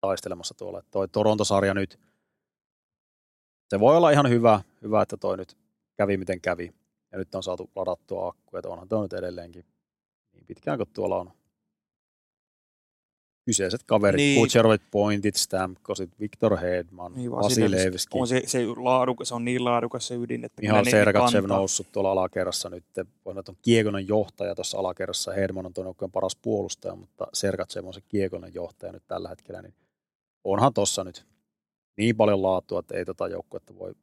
taistelemassa tuolla. Et Toi Torontosarja nyt, se voi olla ihan hyvä, hyvä, että toi nyt kävi miten kävi. Ja nyt on saatu ladattua akkuja, että onhan toi nyt edelleenkin niin pitkään kuin tuolla on kyseiset kaverit,
Niin.
Kutserovit, Pointit, Stamkosit, Viktor Hedman,
Niin, Vasilevski. On se, se, laadukas, se on niin laadukas se ydin, että
Sergatsev
kantaa.
noussut tuolla alakerrassa nyt. Että on kiekonen johtaja tuossa alakerrassa. Hedman on tuon paras puolustaja, mutta Sergatsev on se kiekonen johtaja nyt tällä hetkellä. Niin onhan tuossa nyt niin paljon laatua, että ei tota joukkuetta voi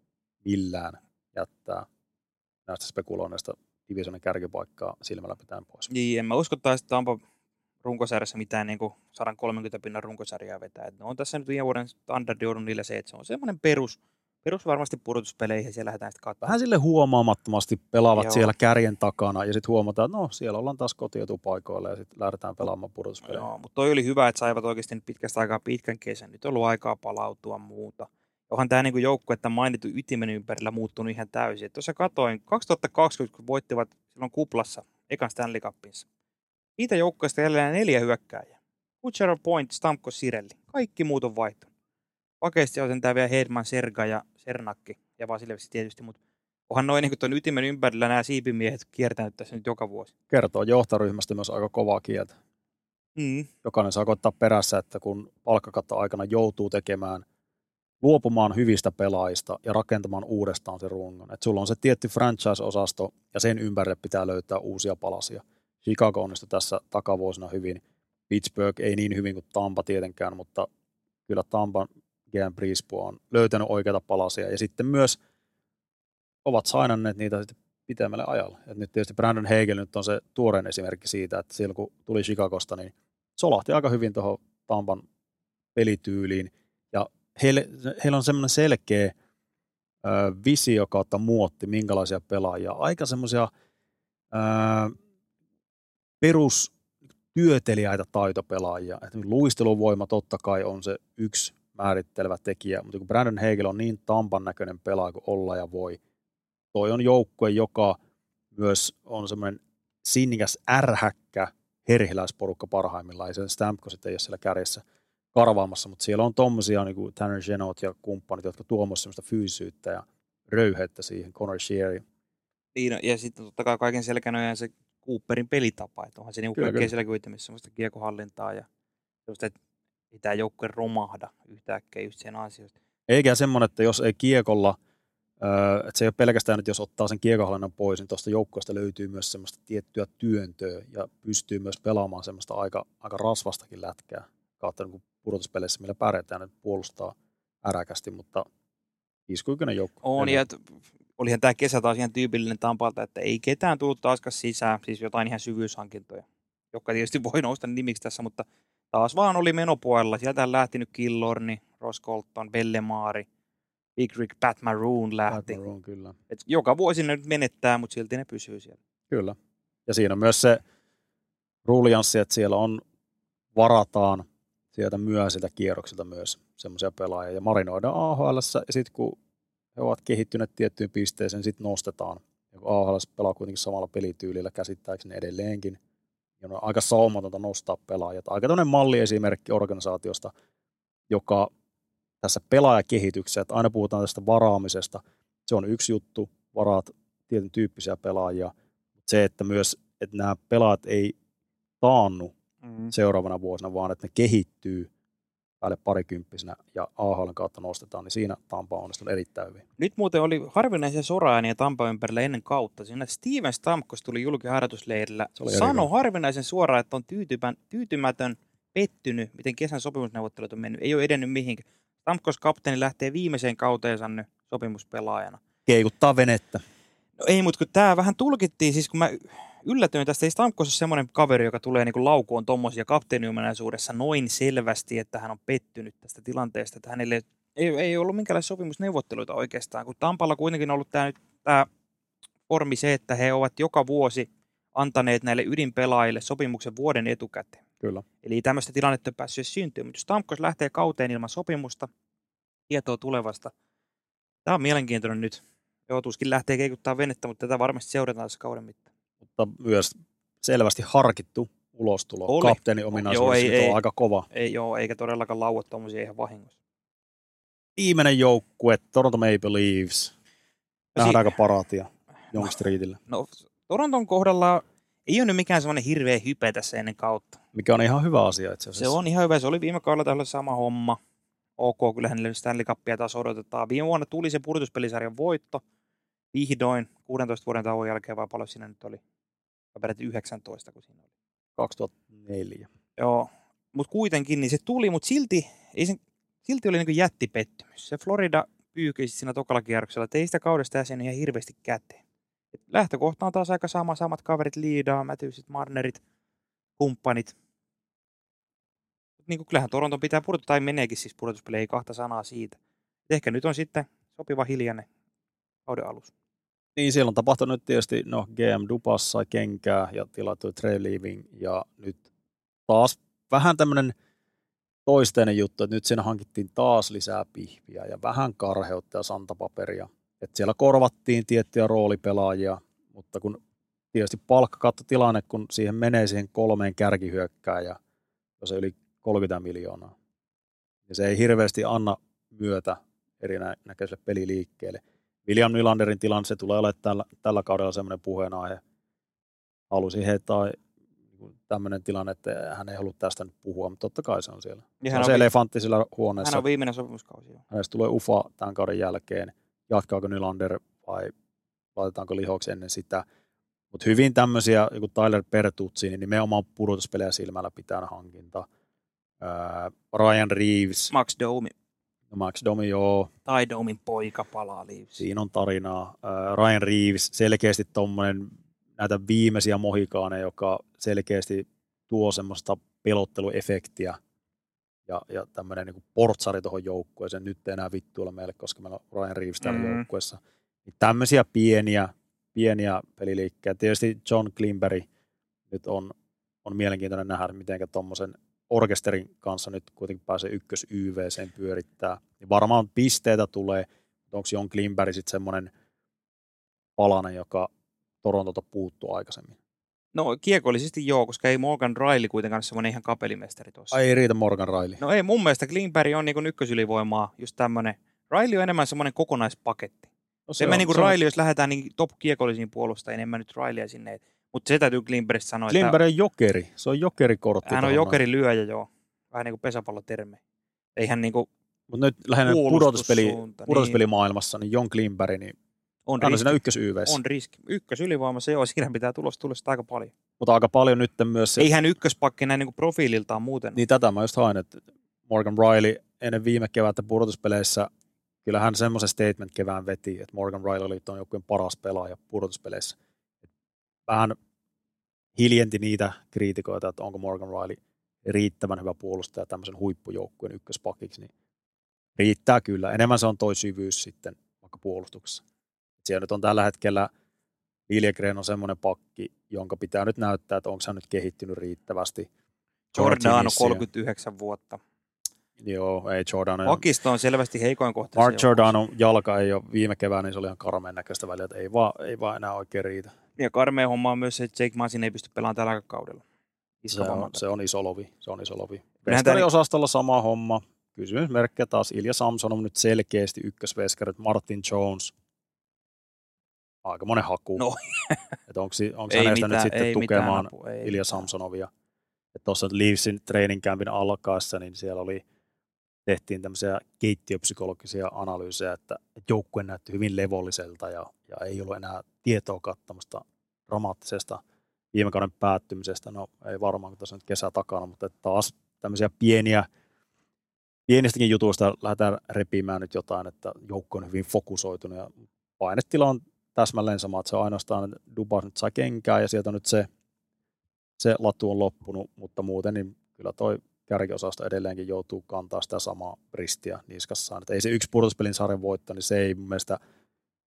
millään jättää näistä spekuloinneista divisionin kärkipaikkaa silmällä pitäen pois.
Niin, en mä usko että Tampa runkosarjassa mitään niin kuin 130 pinnan runkosarjaa vetää. Et ne on tässä nyt viime vuoden standardi ollut niille se, että se on semmoinen perus, perus varmasti pudotuspeleihin ja siellä lähdetään sitten katsomaan.
Vähän sille huomaamattomasti pelaavat
Joo.
Siellä kärjen takana ja sitten huomataan, että no siellä ollaan taas kotietupaikoilla ja sitten lähdetään pelaamaan pudotuspelejä.
Joo, mutta toi oli hyvä, että saivat oikeasti nyt pitkästä aikaa pitkän kesän. Nyt on ollut aikaa palautua muuta. Onhan tämä niinku joukkue, että mainittu ytimen ympärillä muuttunut ihan täysin. Tuossa katoin, 2020 kun voittivat silloin kuplassa ekan Stanley Cupinsa. Siitä joukkueesta jäljellä neljä hyökkääjää. Kucherov, Point, Stamkos, Sirelli. Kaikki muut on vaihtunut. Pakeasti on sentään vielä Hedman, Serga ja Sernakki ja Vasilevski tietysti, mutta Onhan noin niin tuon ytimen ympärillä nämä siipimiehet kiertänyt tässä nyt joka vuosi.
Kertoo johtoryhmästä myös aika kovaa kieltä.
Mm.
Jokainen saa koittaa perässä, että kun palkkakatto aikana joutuu tekemään, luopumaan hyvistä pelaajista ja rakentamaan uudestaan se rungon. Että sulla on se tietty franchise-osasto ja sen ympärille pitää löytää uusia palasia. Chicago onnistui tässä takavuosina hyvin. Pittsburgh ei niin hyvin kuin Tampa tietenkään, mutta kyllä Tampan GM Brisbois on löytänyt oikeita palasia ja sitten myös ovat sainanneet niitä sitten pitemmälle ajalle. Et nyt tietysti Brandon Hegel nyt on se tuorein esimerkki siitä, että silloin kun tuli Chicagosta, niin solahti aika hyvin tuohon Tampan pelityyliin ja heillä on semmoinen selkeä visio kautta muotti, minkälaisia pelaajia. Aika semmoisia perus työteliäitä taitopelaajia. Et luisteluvoima totta kai on se yksi määrittelevä tekijä, mutta kun Brandon Hegel on niin tampan näköinen pelaaja kuin olla ja voi, toi on joukkue, joka myös on semmoinen sinnikäs ärhäkkä herhiläisporukka parhaimmillaan, ei se Stamkos ei ole siellä kärjessä karvaamassa, mutta siellä on tommosia niin kuin Tanner Genot ja kumppanit, jotka tuomassa semmoista fyysyyttä ja röyhettä siihen, Connor Sheary.
Niin, ja sitten totta kai kaiken selkänä se Cooperin pelitapa, että onhan se niinku kaikkein selkiytymistä semmoista kiekohallintaa ja semmoista, että ei tämä joukkue romahda yhtäkkiä just sen asioista.
Eikä semmoinen, että jos ei kiekolla, että se ei ole pelkästään, että jos ottaa sen kiekohallinnan pois, niin tuosta joukkueesta löytyy myös semmoista tiettyä työntöä ja pystyy myös pelaamaan semmoista aika, aika rasvastakin lätkää kautta niin pudotuspeleissä, millä pärjätään, että puolustaa äräkästi, mutta iskuikyinen joukko.
On, ja olihan tämä kesä taas ihan tyypillinen Tampalta, että ei ketään tullut taaskaan sisään, siis jotain ihan syvyyshankintoja, joka tietysti voi nousta nimiksi tässä, mutta taas vaan oli menopuolella. Sieltä on lähtinyt Killorni, Ross Colton, Bellemaari, Big Rick, Pat Maroon lähti.
Pat Maroon, kyllä.
Et joka vuosi ne nyt menettää, mutta silti ne pysyy siellä.
Kyllä. Ja siinä on myös se rulianssi, että siellä on, varataan sieltä myöhäisiltä kierroksilta myös semmoisia pelaajia ja marinoidaan AHL ja sitten kun he ovat kehittyneet tiettyyn pisteeseen, sitten nostetaan. Ja AHL pelaa kuitenkin samalla pelityylillä käsittääkseni edelleenkin, niin on aika saumatonta nostaa pelaajat. Aika toinen malliesimerkki organisaatiosta, joka tässä pelaajakehityksessä, että aina puhutaan tästä varaamisesta, se on yksi juttu, varaat tietyn tyyppisiä pelaajia, mutta se, että myös että nämä pelaajat ei taannu mm. seuraavana vuosina, vaan että ne kehittyy päälle parikymppisenä ja AHL kautta nostetaan, niin siinä Tampa on onnistunut erittäin hyvin.
Nyt muuten oli harvinaisia soraääniä Tampa ympärillä ennen kautta. Siinä Steven Stamkos tuli julkiharjoitusleirillä. Sano harvinaisen suoraan, että on tyytymän, tyytymätön, pettynyt, miten kesän sopimusneuvottelut on mennyt. Ei ole edennyt mihinkään. Stamkos kapteeni lähtee viimeiseen kauteensa nyt sopimuspelaajana.
Keikuttaa venettä.
No ei, mutta kun tämä vähän tulkittiin, siis kun mä yllätyin tästä. Ei Stamkos ole semmoinen kaveri, joka tulee niin laukuun tuommoisia kapteeniomenaisuudessa noin selvästi, että hän on pettynyt tästä tilanteesta, että hänelle ei, ei ollut minkäänlaisia sopimusneuvotteluita oikeastaan, kun Tampalla kuitenkin on ollut tämä, nyt, tämä formi se, että he ovat joka vuosi antaneet näille ydinpelaajille sopimuksen vuoden etukäteen.
Kyllä.
Eli tämmöistä tilannetta ei päässyt syntyä, mutta jos Stamkos lähtee kauteen ilman sopimusta, tietoa tulevasta, tämä on mielenkiintoinen nyt. Joutuisikin lähtee keikuttaa venettä, mutta tätä varmasti seurataan tässä kauden mittaan
mutta myös selvästi harkittu ulostulo. Oli. Kapteeni ominaisuus ei, ei, on aika kova.
Ei, joo, eikä todellakaan lauat tuommoisia ihan vahingossa.
Viimeinen joukkue, Toronto Maple Leafs. Nähdäänkö si- paraatia Young Streetillä?
No, Toronton kohdalla ei ole nyt mikään semmoinen hirveä hype tässä ennen kautta.
Mikä on ihan hyvä asia itse asiassa.
Se on ihan hyvä. Se oli viime kaudella tällä sama homma. Ok, kyllä hänelle Stanley Cupia taas odotetaan. Viime vuonna tuli se pudotuspelisarjan voitto. Vihdoin, 16 vuoden tauon jälkeen, vai paljon siinä nyt oli? peräti 19, kun siinä oli.
2004.
Joo, mutta kuitenkin niin se tuli, mutta silti, ei sen, silti oli niin jättipettymys. Se Florida pyykyisi siinä tokalla kierroksella, että ei sitä kaudesta jäsen ihan hirveästi käteen. Et lähtökohta on taas aika sama, samat kaverit, Liidaa, Matthewsit, Marnerit, kumppanit. Niin kuin kyllähän Toronto pitää pudota, tai meneekin siis pudotuspeli, ei kahta sanaa siitä. Et ehkä nyt on sitten sopiva hiljainen kauden alussa.
Niin, siellä on tapahtunut tietysti, no GM Dupas sai kenkää ja tilattu Trey Leaving ja nyt taas vähän tämmöinen toisteinen juttu, että nyt siinä hankittiin taas lisää pihviä ja vähän karheutta ja santapaperia. Että siellä korvattiin tiettyjä roolipelaajia, mutta kun tietysti palkkakattotilanne, kun siihen menee siihen kolmeen kärkihyökkään ja jos yli 30 miljoonaa, niin se ei hirveästi anna myötä erinäköiselle peliliikkeelle – William Nylanderin tilanne, se tulee olemaan tällä, tällä kaudella semmoinen puheenaihe. Halusin heittää tämmöinen tilanne, että hän ei halua tästä nyt puhua, mutta totta kai se on siellä. Se
hän
on se
vi-
elefantti sillä huoneessa.
Hän on viimeinen sopimuskausi.
Hänestä tulee ufa tämän kauden jälkeen. Jatkaako Nylander vai laitetaanko lihoksi ennen sitä. Mutta hyvin tämmöisiä, joku Tyler Pertutsi, niin nimenomaan pudotuspelejä silmällä pitää hankinta. Ää, Ryan Reeves,
Max Domi.
No Max Domi, joo,
Tai Domin poika palaa liivsiin.
siinä on tarinaa. Ää, Ryan Reeves, selkeästi tuommoinen näitä viimeisiä mohikaaneja, joka selkeästi tuo semmoista pelotteluefektiä ja, ja tämmöinen niin portsari tuohon joukkueeseen. Nyt ei enää vittuilla meille, koska meillä on Ryan Reeves täällä
Mm.
mm. joukkueessa. Niin tämmöisiä pieniä, pieniä peliliikkeitä. Tietysti John Klimberg nyt on, on mielenkiintoinen nähdä, miten tuommoisen orkesterin kanssa nyt kuitenkin pääsee ykkös YVCen pyörittää. Niin varmaan pisteitä tulee, mutta onko John Klimberg sitten semmoinen palanen, joka Torontolta puuttuu aikaisemmin?
No kiekollisesti joo, koska ei Morgan Riley kuitenkaan ole semmoinen ihan kapelimestari tuossa.
Ai ei riitä Morgan Riley.
No ei, mun mielestä Klingberg on niin ykkösylivoimaa, just tämmöinen. Riley on enemmän semmoinen kokonaispaketti.
No,
Se, mä niin kuin Riley, jos lähdetään niin top kiekollisiin puolustajiin, en mä nyt Rileya sinne. Mutta se täytyy Klingbergistä sanoa,
Klimberg
että
on jokeri. Se on jokerikortti.
hän on jokeri lyöjä joo. Vähän niin kuin pesäpalloterme. Ei hän niin kuin
Mutta nyt lähinnä pudotuspeli,
puolustussuunta,
pudotuspelimaailmassa, niin John Klimberg, niin
on,
hän on
riski,
siinä ykkös YVssä.
on riski. Ykkösylivoimassa joo, siinä pitää tulosta tulla sitä aika paljon.
Mutta aika paljon nyt myös se,
Ei hän ykköspakki näin niin kuin profiililtaan muuten.
niin tätä mä just hain, että Morgan Riley ennen viime kevättä pudotuspeleissä, kyllä hän semmoisen statement kevään veti, että Morgan Riley oli tuon joukkueen paras pelaaja pudotuspeleissä. Vähän hiljenti niitä kriitikoita, että onko Morgan Riley riittävän hyvä puolustaja tämmöisen huippujoukkueen ykköspakiksi, niin riittää kyllä. Enemmän se on toi syvyys sitten vaikka puolustuksessa. Siellä nyt on tällä hetkellä Liljegren on semmoinen pakki, jonka pitää nyt näyttää, että onko hän nyt kehittynyt riittävästi. George Innissia.
39 vuotta.
Joo, ei Jordan.
Pakisto on selvästi heikoin kohta.
Mark Giordano jalka ei ole viime keväänä, niin se oli ihan karmeen näköistä väliä, että ei vaan, ei vaan enää oikein riitä.
Ja karmea homma on myös se, että Jake Masin ei pysty pelaamaan tällä kaudella.
Se on, se on iso lovi. Se on iso lovi.
Tää-
Veskariosastolla sama homma. Kysymysmerkkejä taas. Ilja Samson on nyt selkeästi ykkösveskarit. Martin Jones. Aika monen haku.
No.
että onko, onko
Ei
hänestä nyt
mitään-
sitten
ei mitään
tukemaan
ei
Ilja
mitään.
Samsonovia. Tuossa Leafsin training campin alkaessa, niin siellä oli, tehtiin tämmöisiä keittiöpsykologisia analyysejä, että, että joukkue näytti hyvin levolliselta ja, ja ei ollut enää tietoa kattamasta dramaattisesta viime kauden päättymisestä. No ei varmaan, kun tässä nyt kesä takana, mutta taas tämmöisiä pieniä, pienistäkin jutuista lähdetään repimään nyt jotain, että joukko on hyvin fokusoitunut ja painetila on täsmälleen sama, että se on ainoastaan, että Dubas nyt saa kenkää ja sieltä nyt se, se latu on loppunut, mutta muuten niin kyllä toi kärkiosasto edelleenkin joutuu kantaa sitä samaa ristiä niskassaan. Että ei se yksi pudotuspelin sarjan voitto, niin se ei mun mielestä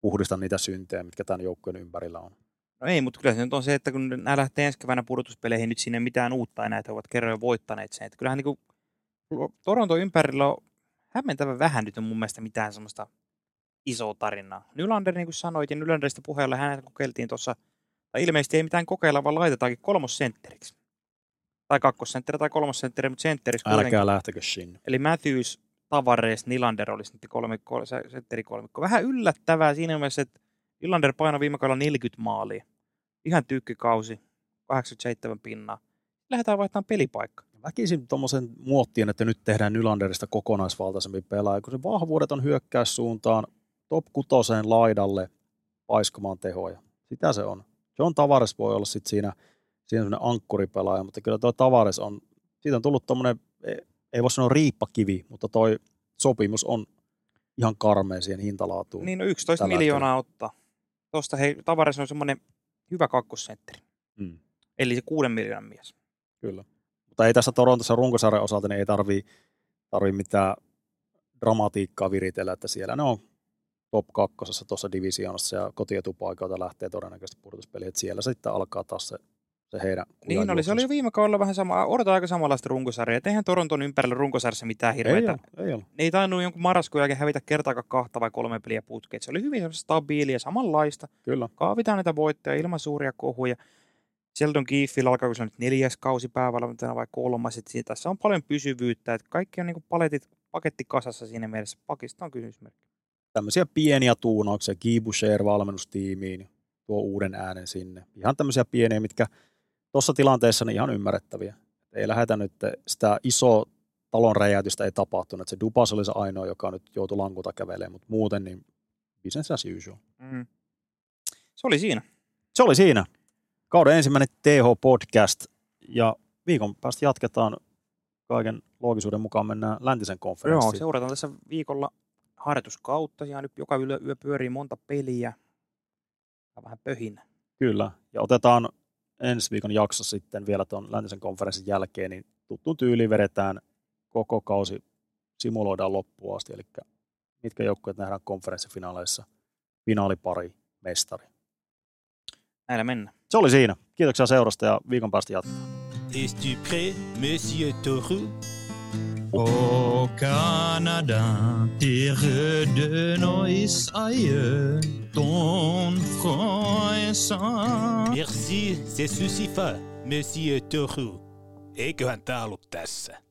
puhdista niitä syntejä, mitkä tämän joukkueen ympärillä on.
No ei, mutta kyllä se nyt on se, että kun nämä lähtee ensi keväänä pudotuspeleihin, nyt sinne mitään uutta enää, että ovat kerran jo voittaneet sen. Että kyllähän niin kuin Toronto ympärillä on hämmentävän vähän nyt on mun mielestä mitään semmoista isoa tarinaa. Nylander, niin kuin sanoit, ja Nylanderista puheella hänet kokeiltiin tuossa, tai ilmeisesti ei mitään kokeilla, vaan laitetaankin kolmossentteriksi. Tai kakkosentteri tai kolmosentteri, mutta sentteriksi.
Älkää lähtekö sinne.
Eli Matthews, Tavares, Nylander olisi nyt kolme, sentterikolmikko. Vähän yllättävää siinä mielessä, että Nylander painoi viime kaudella 40 maalia. Ihan tyykkikausi, 87 pinnaa. Lähdetään vaihtamaan pelipaikka.
Väkisin tuommoisen muottien, että nyt tehdään Nylanderista kokonaisvaltaisempi pelaaja, kun se vahvuudet on hyökkäyssuuntaan top kutoseen laidalle paiskamaan tehoja. Sitä se on. John Tavares voi olla sitten siinä, siinä ankkuripelaaja, mutta kyllä tuo Tavares on, siitä on tullut tuommoinen, ei voi sanoa riippakivi, mutta toi sopimus on ihan karmea siihen hintalaatuun.
Niin no 11
Tällä
miljoonaa ottaa. Tuosta hei, Tavares on semmoinen hyvä kakkosentteri.
Mm,
Eli se kuuden miljoonan mies.
kyllä. Mutta ei tässä Torontossa runkosarjan osalta, niin ei tarvii, tarvii mitään dramatiikkaa viritellä, että siellä ne on top kakkosessa tuossa divisioonassa ja kotietupaikoilta lähtee todennäköisesti pudotuspeli, että siellä sitten alkaa taas se, se heidän
Niin oli, se oli jo viime kaudella vähän sama, odotan aika samanlaista runkosarjaa. Eihän Toronton ympärillä runkosarjassa mitään
ei
hirveätä.
ole, ei ole.
Ne ei tainnut jonkun marraskuun jälkeen hävitä kertaakaan kahta vai kolme peliä putkeen. Se oli hyvin stabiilia, samanlaista.
Kyllä.
Kaavitaan näitä voittoja ilman suuria kohuja. Sheldon Keefillä alkaa se nyt neljäs kausi päävalmentajana vai kolmas. Et siinä, tässä on paljon pysyvyyttä. Et kaikki on niinku paletit, paketti kasassa siinä mielessä. Pakista on kysymysmerkki.
tämmöisiä pieniä tuunauksia, Guy Boucher valmennustiimiin, tuo uuden äänen sinne. Ihan tämmöisiä pieniä, mitkä tuossa tilanteessa niin ihan ymmärrettäviä. Ei lähdetä nyt sitä isoa talon räjäytystä ei tapahtunut. Se Dupas oli se ainoa, joka nyt joutui lankuta kävelemään, mutta muuten niin business as usual.
Mm. Se oli siinä.
Se oli siinä. Kauden ensimmäinen TH-podcast ja viikon päästä jatketaan kaiken loogisuuden mukaan mennään läntisen konferenssiin.
Joo, seurataan tässä viikolla harjoituskautta. Ja nyt joka yö, yö pyörii monta peliä. Vähän pöhin.
Kyllä, ja otetaan ensi viikon jakso sitten vielä tuon läntisen konferenssin jälkeen, niin tuttuun tyyliin vedetään koko kausi, simuloidaan loppuun asti, eli mitkä joukkueet nähdään konferenssifinaaleissa, finaalipari, mestari.
Näillä mennään.
Se oli siinä. Kiitoksia seurasta ja viikon päästä jatketaan.
Es-tu prêt, monsieur Toru?
Au Canada, terre de nos aïeux, ton front.
Merci, se suffit, monsieur Toru. Eiköhän tää ollut tässä.